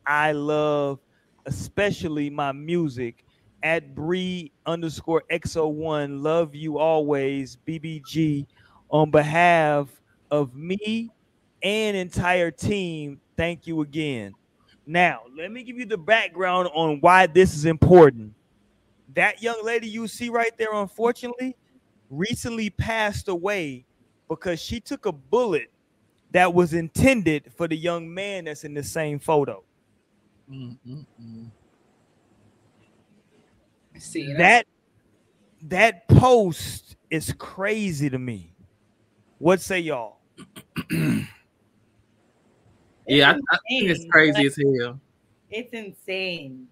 I love, especially my music. At Bree underscore XO1, love you always, BBG. On behalf of me and entire team, thank you again. Now, let me give you the background on why this is important. that young lady you see right there, unfortunately, recently passed away because she took a bullet that was intended for the young man that's in the same photo. Mm-mm-mm. See That that post is crazy to me. What say y'all? Yeah, I, I think it's crazy Like, as hell. It's insane.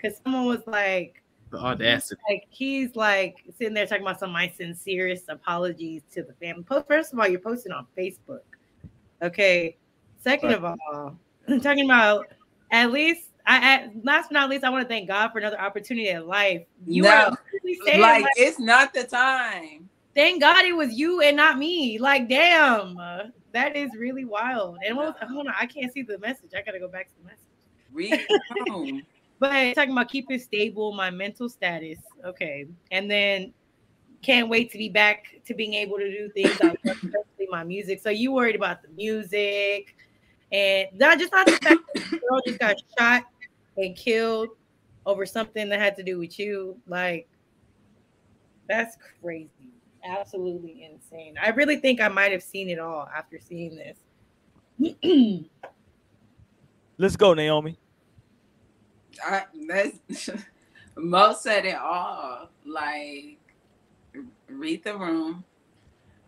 Cause someone was like, The audacity. like he's like sitting there talking about some of my sincerest apologies to the family. Po- First of all, you're posting on Facebook. Okay. Second of all, I'm talking about at least I at, last but not least, I want to thank God for another opportunity in life. You No. are saying, like like, it's not the time. thank God it was you and not me. Like, damn, uh, that is really wild. And what was, hold on, I can't see the message. I gotta go back to the message. Read home. But talking about keep it stable, my mental status. Okay. And then can't wait to be back to being able to do things like especially my music. So you worried about the music and not just not the fact that the girl just got shot and killed over something that had to do with you. Like that's crazy. Absolutely insane. I really think I might have seen it all after seeing this. Let's go, Naomi. I, that's Mo said it all. Like, read the room.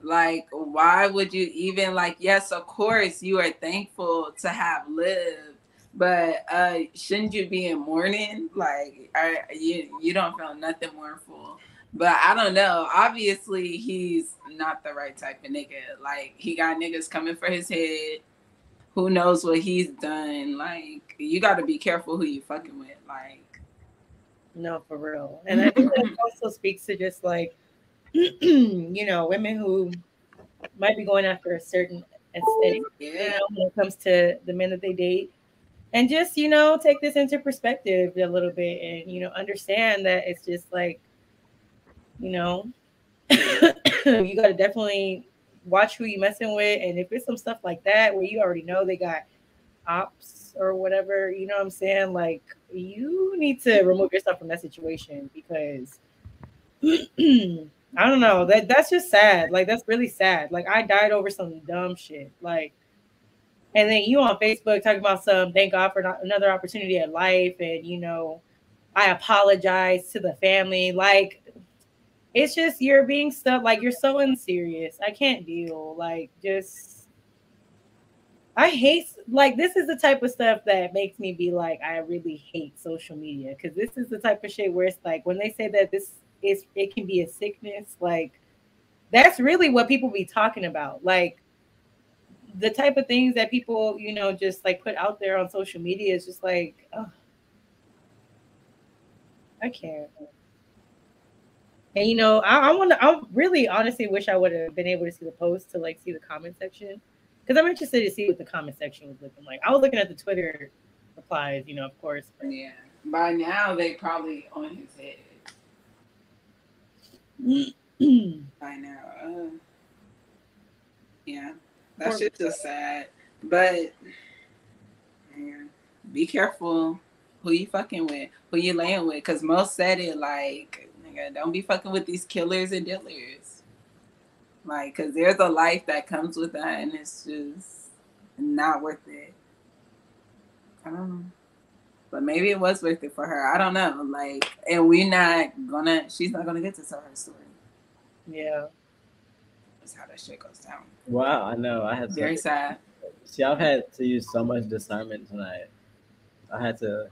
Like, why would you even like? Yes, of course, you are thankful to have lived, but uh shouldn't you be in mourning? Like, are you you don't feel nothing mournful? But I don't know. Obviously, he's not the right type of nigga. Like, he got niggas coming for his head who knows what he's done. Like you got to be careful who you fucking with. Like No, for real. And I think that also speaks to just like, you know, women who might be going after a certain aesthetic, you yeah, know, when it comes to the men that they date. And just, you know, take this into perspective a little bit and, you know, understand that it's just like, you know, you got to definitely watch who you messing with. And if it's some stuff like that where you already know they got ops or whatever, you know what I'm saying? Like you need to remove yourself from that situation because I don't know. That that's just sad. Like that's really sad. Like I died over some dumb shit. Like and then you on Facebook talking about some thank God for not, another opportunity at life and you know I apologize to the family. Like it's just you're being stuck like you're so unserious. I can't deal. Like just I hate like this is the type of stuff that makes me be like I really hate social media because this is the type of shit where it's like when they say that this is it can be a sickness like that's really what people be talking about like the type of things that people you know just like put out there on social media is just like oh, I can't and you know I, I want to I really honestly wish I would have been able to see the post to like see the comment section because I'm interested to see what the comment section was looking like. I was looking at the Twitter replies, you know, of course. yeah. By now they probably on his head. By now, uh, yeah, that shit's just sad. But man, be careful who you fucking with, who you laying with, because most said it like, nigga, don't be fucking with these killers and dealers. Like, cause there's a life that comes with that, and it's just not worth it. I don't know. But maybe it was worth it for her. I don't know. Like, and we're not gonna. She's not gonna get to tell her story. Yeah. That's how that shit goes down. Wow, I know. I had Very to, sad. see. I've had to use so much discernment tonight. I had to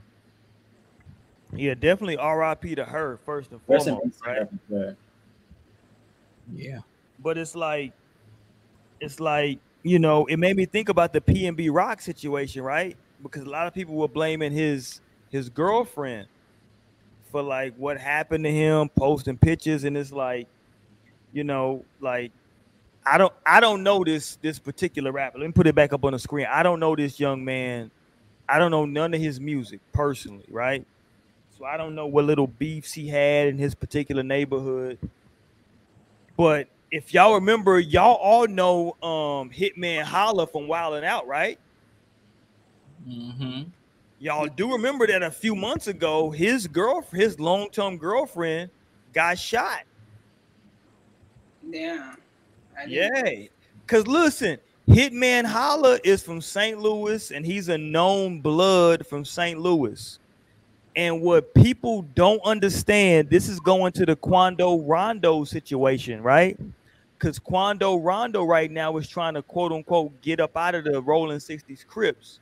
Yeah, definitely RIP to her first and rest in foremost, peace to right? her for sure. Yeah. But it's like, it's like you know, it made me think about the PNB Rock situation, right? Because a lot of people were blaming his his girlfriend for like what happened to him, posting pictures, and it's like, you know, like I don't I don't know this this particular rapper. Let me put it back up on the screen. I don't know this young man. I don't know none of his music personally, right? So I don't know what little beefs he had in his particular neighborhood. But if y'all remember, y'all all know um Hitman Holla from Wild and Out, right? Mm-hmm. Y'all do remember that a few months ago, his girl, his long-term girlfriend, got shot. Yeah. I cause listen, Hitman Holla is from St. Louis, and he's a known blood from St. Louis. And what people don't understand, this is going to the Quando Rondo situation, right? Because Quando Rondo right now is trying to quote unquote get up out of the Rolling 60s Crips.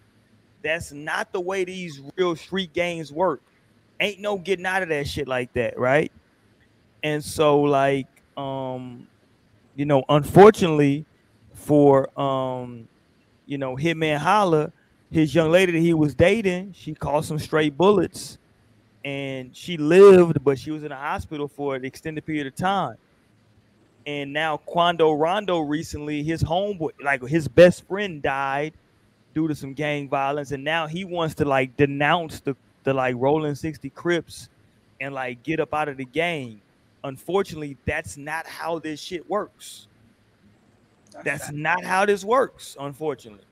That's not the way these real street games work. Ain't no getting out of that shit like that, right? And so, like, um, you know, unfortunately for um, you know, Hitman Holla, his young lady that he was dating, she caught some straight bullets and she lived, but she was in a hospital for an extended period of time. And now Quando Rondo recently, his homeboy, like his best friend died due to some gang violence, and now he wants to like denounce the the like Rolling 60 Crips and like get up out of the game. Unfortunately, that's not how this shit works. That's not how this works, unfortunately.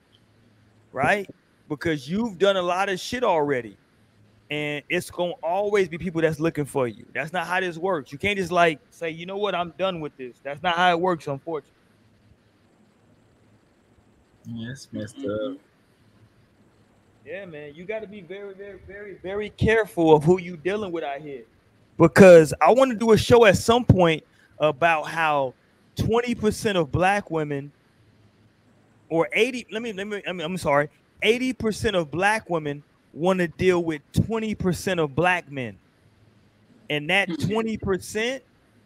Right? Because you've done a lot of shit already. And it's gonna always be people that's looking for you. That's not how this works. You can't just like say, you know what, I'm done with this. That's not how it works, unfortunately. Yes, it's messed Mhm. up. Yeah, man, you got to be very, very, very, very careful of who you dealing with out here, because I want to do a show at some point about how twenty percent of black women, or eighty, let me, let me, I mean, I'm sorry, eighty percent of black women want to deal with twenty percent of black men, and that Mhm. twenty percent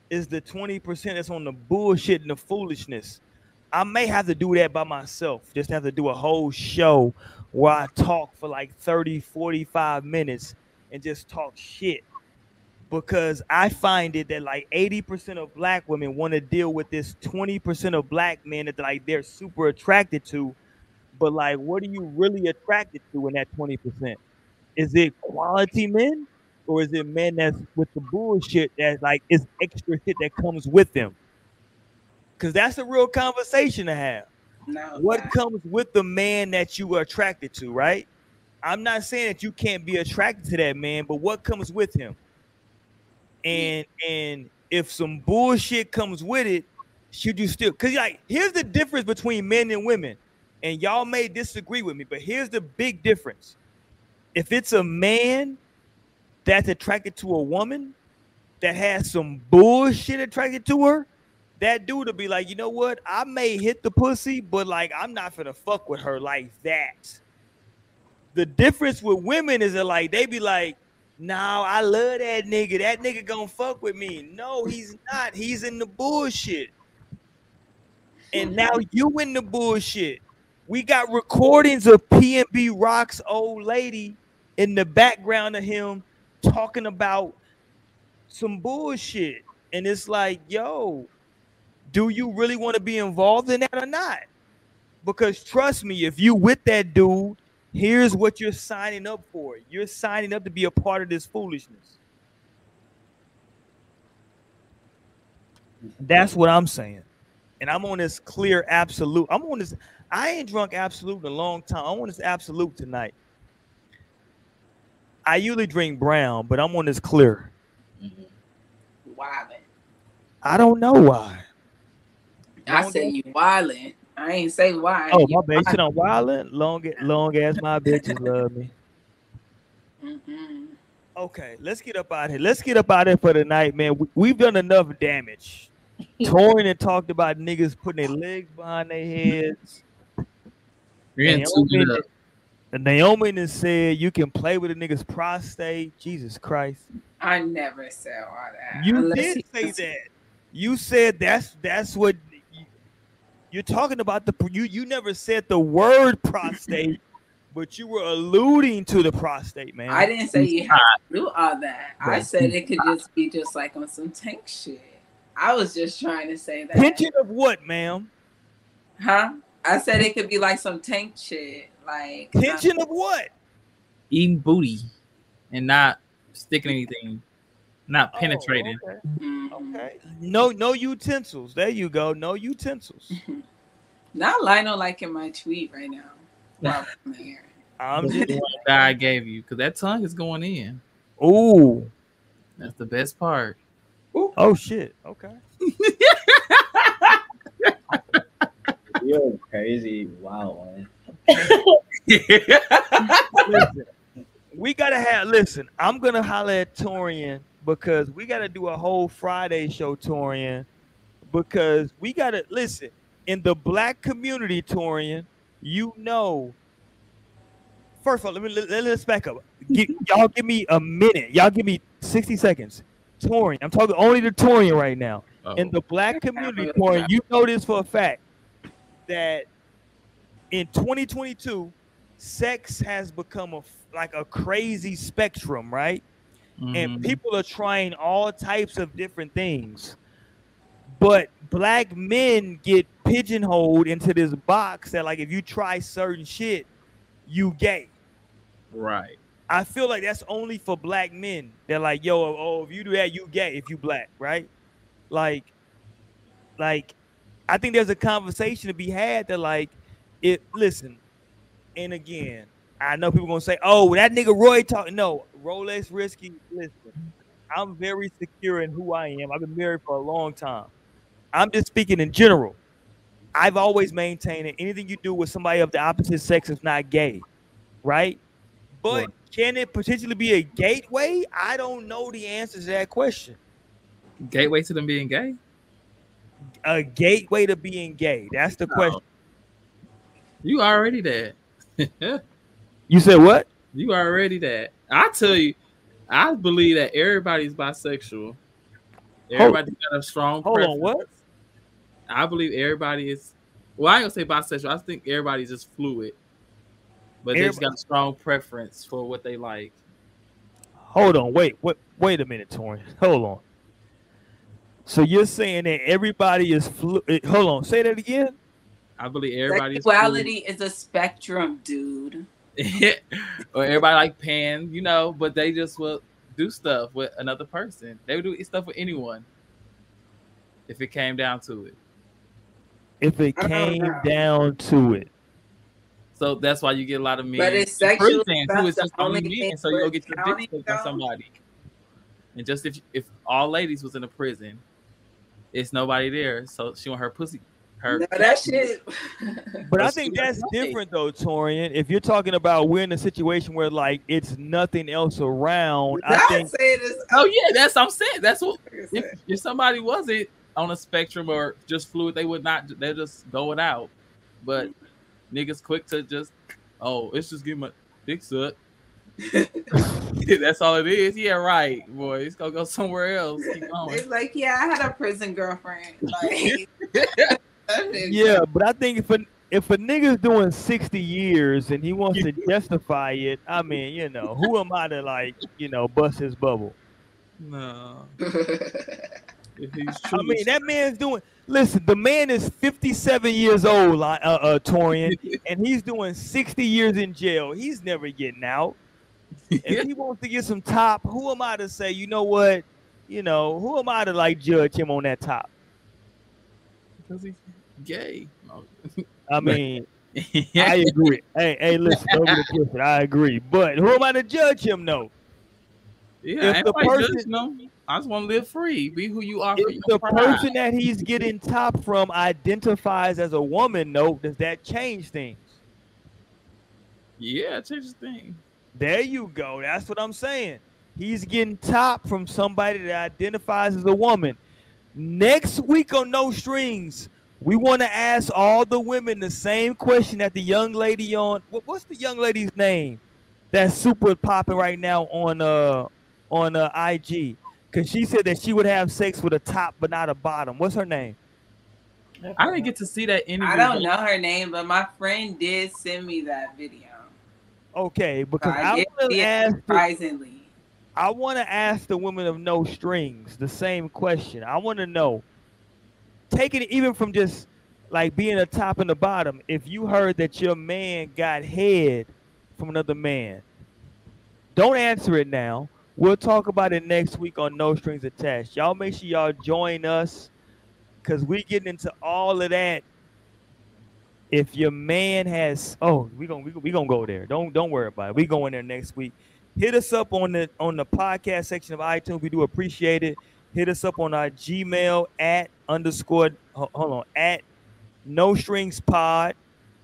is the twenty percent that's on the bullshit and the foolishness. I may have to do that by myself, just have to do a whole show where I talk for like 30, 45 minutes and just talk shit. Because I find it that like 80% of black women want to deal with this 20% of black men that like they're super attracted to. But like, what are you really attracted to in that 20%? Is it quality men or is it men that's with the bullshit that like is extra shit that comes with them? Because that's a real conversation to have No. what comes with the man that you are attracted to, right? I'm not saying that you can't be attracted to that man, but what comes with him? And and if some bullshit comes with it, should you still cuz like here's the difference between men and women. And y'all may disagree with me, but here's the big difference. If it's a man that's attracted to a woman that has some bullshit attracted to her, that dude will be like, you know what? I may hit the pussy, but like I'm not gonna fuck with her like that. The difference with women is that like they be like, nah, I love that nigga. That nigga gonna fuck with me. No, he's not. He's in the bullshit. And hmm. now you in the bullshit. We got recordings of PNB Rock's old lady in the background of him talking about some bullshit. And it's like, yo, do you really want to be involved in that or not? Because trust me, if you with that dude, here's what you're signing up for. You're signing up to be a part of this foolishness. That's what I'm saying. And I'm on this clear Absolut. I'm on this. I ain't drunk Absolut in a long time. I'm on this Absolut tonight. I usually drink brown, but I'm on this clear. Mm-hmm. Wildin'. I don't know why. I Long said you wildin'. I ain't say why. Oh, my bad. You said I'm wildin'. Long, long as my bitches love me. Mhm. Okay, let's get up out here. Let's get up out here for the night, man. We, we've done enough damage. Torian and talked about niggas putting their legs behind their heads. You're Naomi, good and Naomi has said you can play with a nigga's prostate. Jesus Christ. I never said all that. You Unless did say that. You said that's that's what you, you're talking about. The you you never said the word prostate, but you were alluding to the prostate, man. I didn't say you had to do all that. I said it could just be just like on some tank shit. I was just trying to say that. Tension of what, ma'am? Huh? I said it could be like some tank shit. Like uh, Tension of what? Eating booty and not sticking anything, not Oh, penetrating. okay. Mhm. Okay. No, no utensils. There you go. No utensils. Not Lionel liking my tweet right now. Well, from here. I'm just The just one God gave you, because that tongue is going in. ooh. That's the best part. Ooh. Oh shit. Okay. You're crazy. Wow. Man. listen, we gotta have listen. I'm gonna holler at Torian because we gotta do a whole Friday show, Torian, because we gotta listen in the black community, Torian. You know, first of all, let me let, let's back up. Gi- y'all give me a minute. Y'all give me 60 seconds. Torian, I'm talking only to Torian right now. Oh. In the black community, Torian, you know this for a fact that in 2022, sex has become a f- like a crazy spectrum, right? And Mhm. people are trying all types of different things. But black men get pigeonholed into this box that like if you try certain shit, you gay. right. I feel like that's only for black men. They're like, yo, oh, if you do that, you gay if you black, right? Like, like, I think there's a conversation to be had that like, it. Listen, and again, I know people gonna say, oh, that nigga Roy talking. No, Rolex risky. Listen, I'm very secure in who I am. I've been married for a long time. I'm just speaking in general. I've always maintained that anything you do with somebody of the opposite sex is not gay, right? But Right. can it potentially be a gateway? I don't know the answer to that question. Gateway to them being gay. A gateway to being gay. That's the No. question. You already that. You said what? you already that. I tell you, I believe that everybody's bisexual. Everybody got a strong. hold on, what? I believe everybody is. Well, I ain't gonna say bisexual. I think everybody's just fluid, but they just got a strong preference for what they like. Hold on, wait, wait, wait a minute, Torian. Hold on. So you're saying that everybody is flu- eh, Hold on, say that again. I believe everybody is Sexuality is a spectrum, dude. Fluid. or everybody like pan, you know, but they just will do stuff with another person. They would do stuff with anyone if it came down to it. If it came down to it, So that's why you get a lot of men. But it's sexual prison stuff who is just only only men, so you go get your counting, dick sucked on somebody. And just if if all ladies was in a prison, it's nobody there, so she want her pussy. Her No, that shit. but I think that's different though, Torian. If you're talking about we're in a situation where like it's nothing else around, I Not think saying this. Oh yeah, that's what I'm saying. That's what if, if somebody wasn't on a spectrum or just fluid, they would not. They're just going out. But niggas quick to just, oh, it's just give my dick sucked. that's all it is. Yeah, right, boy. It's gonna go somewhere else. Keep going. It's like, yeah, I had a prison girlfriend. Like, yeah, but I think if a if a nigga's doing 60 years and he wants to justify it, I mean, you know, who am I to like, you know, bust his bubble? No, if he's I mean, that man's doing. Listen, the man is 57 years old, uh, uh, Torian, and he's doing 60 years in jail. He's never getting out. If he wants to get some top, who am I to say? You know what? You know, who am I to like judge him on that top? because he's gay. I mean, I agree. Hey, hey, listen, don't get twisted. I agree, but who am I to judge him? though? yeah, if the person- judging them. I just want to live free. Be who you are. If your the pride. person that he's getting top from identifies as a woman, no, does that change things? Yeah, change the thing. There you go. That's what I'm saying. He's getting top from somebody that identifies as a woman. Next week on No Strings, we want to ask all the women the same question that the young lady on what, what's the young lady's name that's super popping right now on uh on uh, IG because she said that she would have sex with a top but not a bottom. What's her name? I didn't get to see that interview. I don't know her name, but my friend did send me that video. Okay, because I I did want to it ask. the- surprisingly. I want to ask the women of no strings the same question. I want to know, taking it even from just like being a top and the bottom, if you heard that your man got head from another man, don't answer it now. We'll talk about it next week on No Strings Attached. Y'all make sure y'all join us because we're getting into all of that. If your man has oh we gonna we, we gonna go there. Don't don't worry about it. We going there next week. Hit us up on the on the podcast section of itunes. We do appreciate it hit us up on our gmail at underscore hold on at no strings pod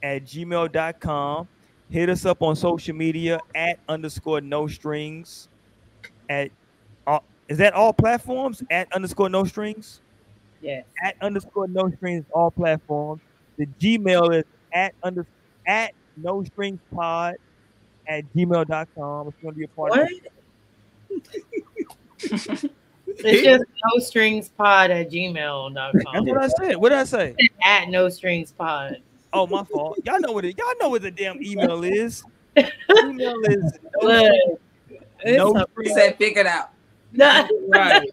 at gmail.com hit us up on social media at underscore no strings at uh, is that all platforms at underscore no strings Yes. at underscore no strings all platforms. The Gmail is at under at no strings pod at gmail.com. If you want to be a part What? of it. It's just no strings pod at gmail.com. That's what I said. What did I say? At no strings pod. Oh, my fault. Y'all know what it y'all know what the damn email is. email is no, Look, no it's strings. Said figure it out. a- Right.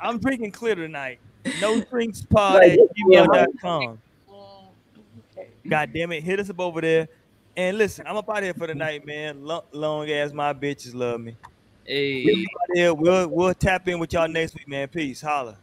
I'm drinking clear tonight. No strings pod Like, at gmail.com. Mm-hmm. God damn it. Hit us up over there. And listen, I'm up out here for the night, man. Long, long as my bitches love me. Hey. We out here. We'll we'll tap in with y'all next week, man. Peace. Holla.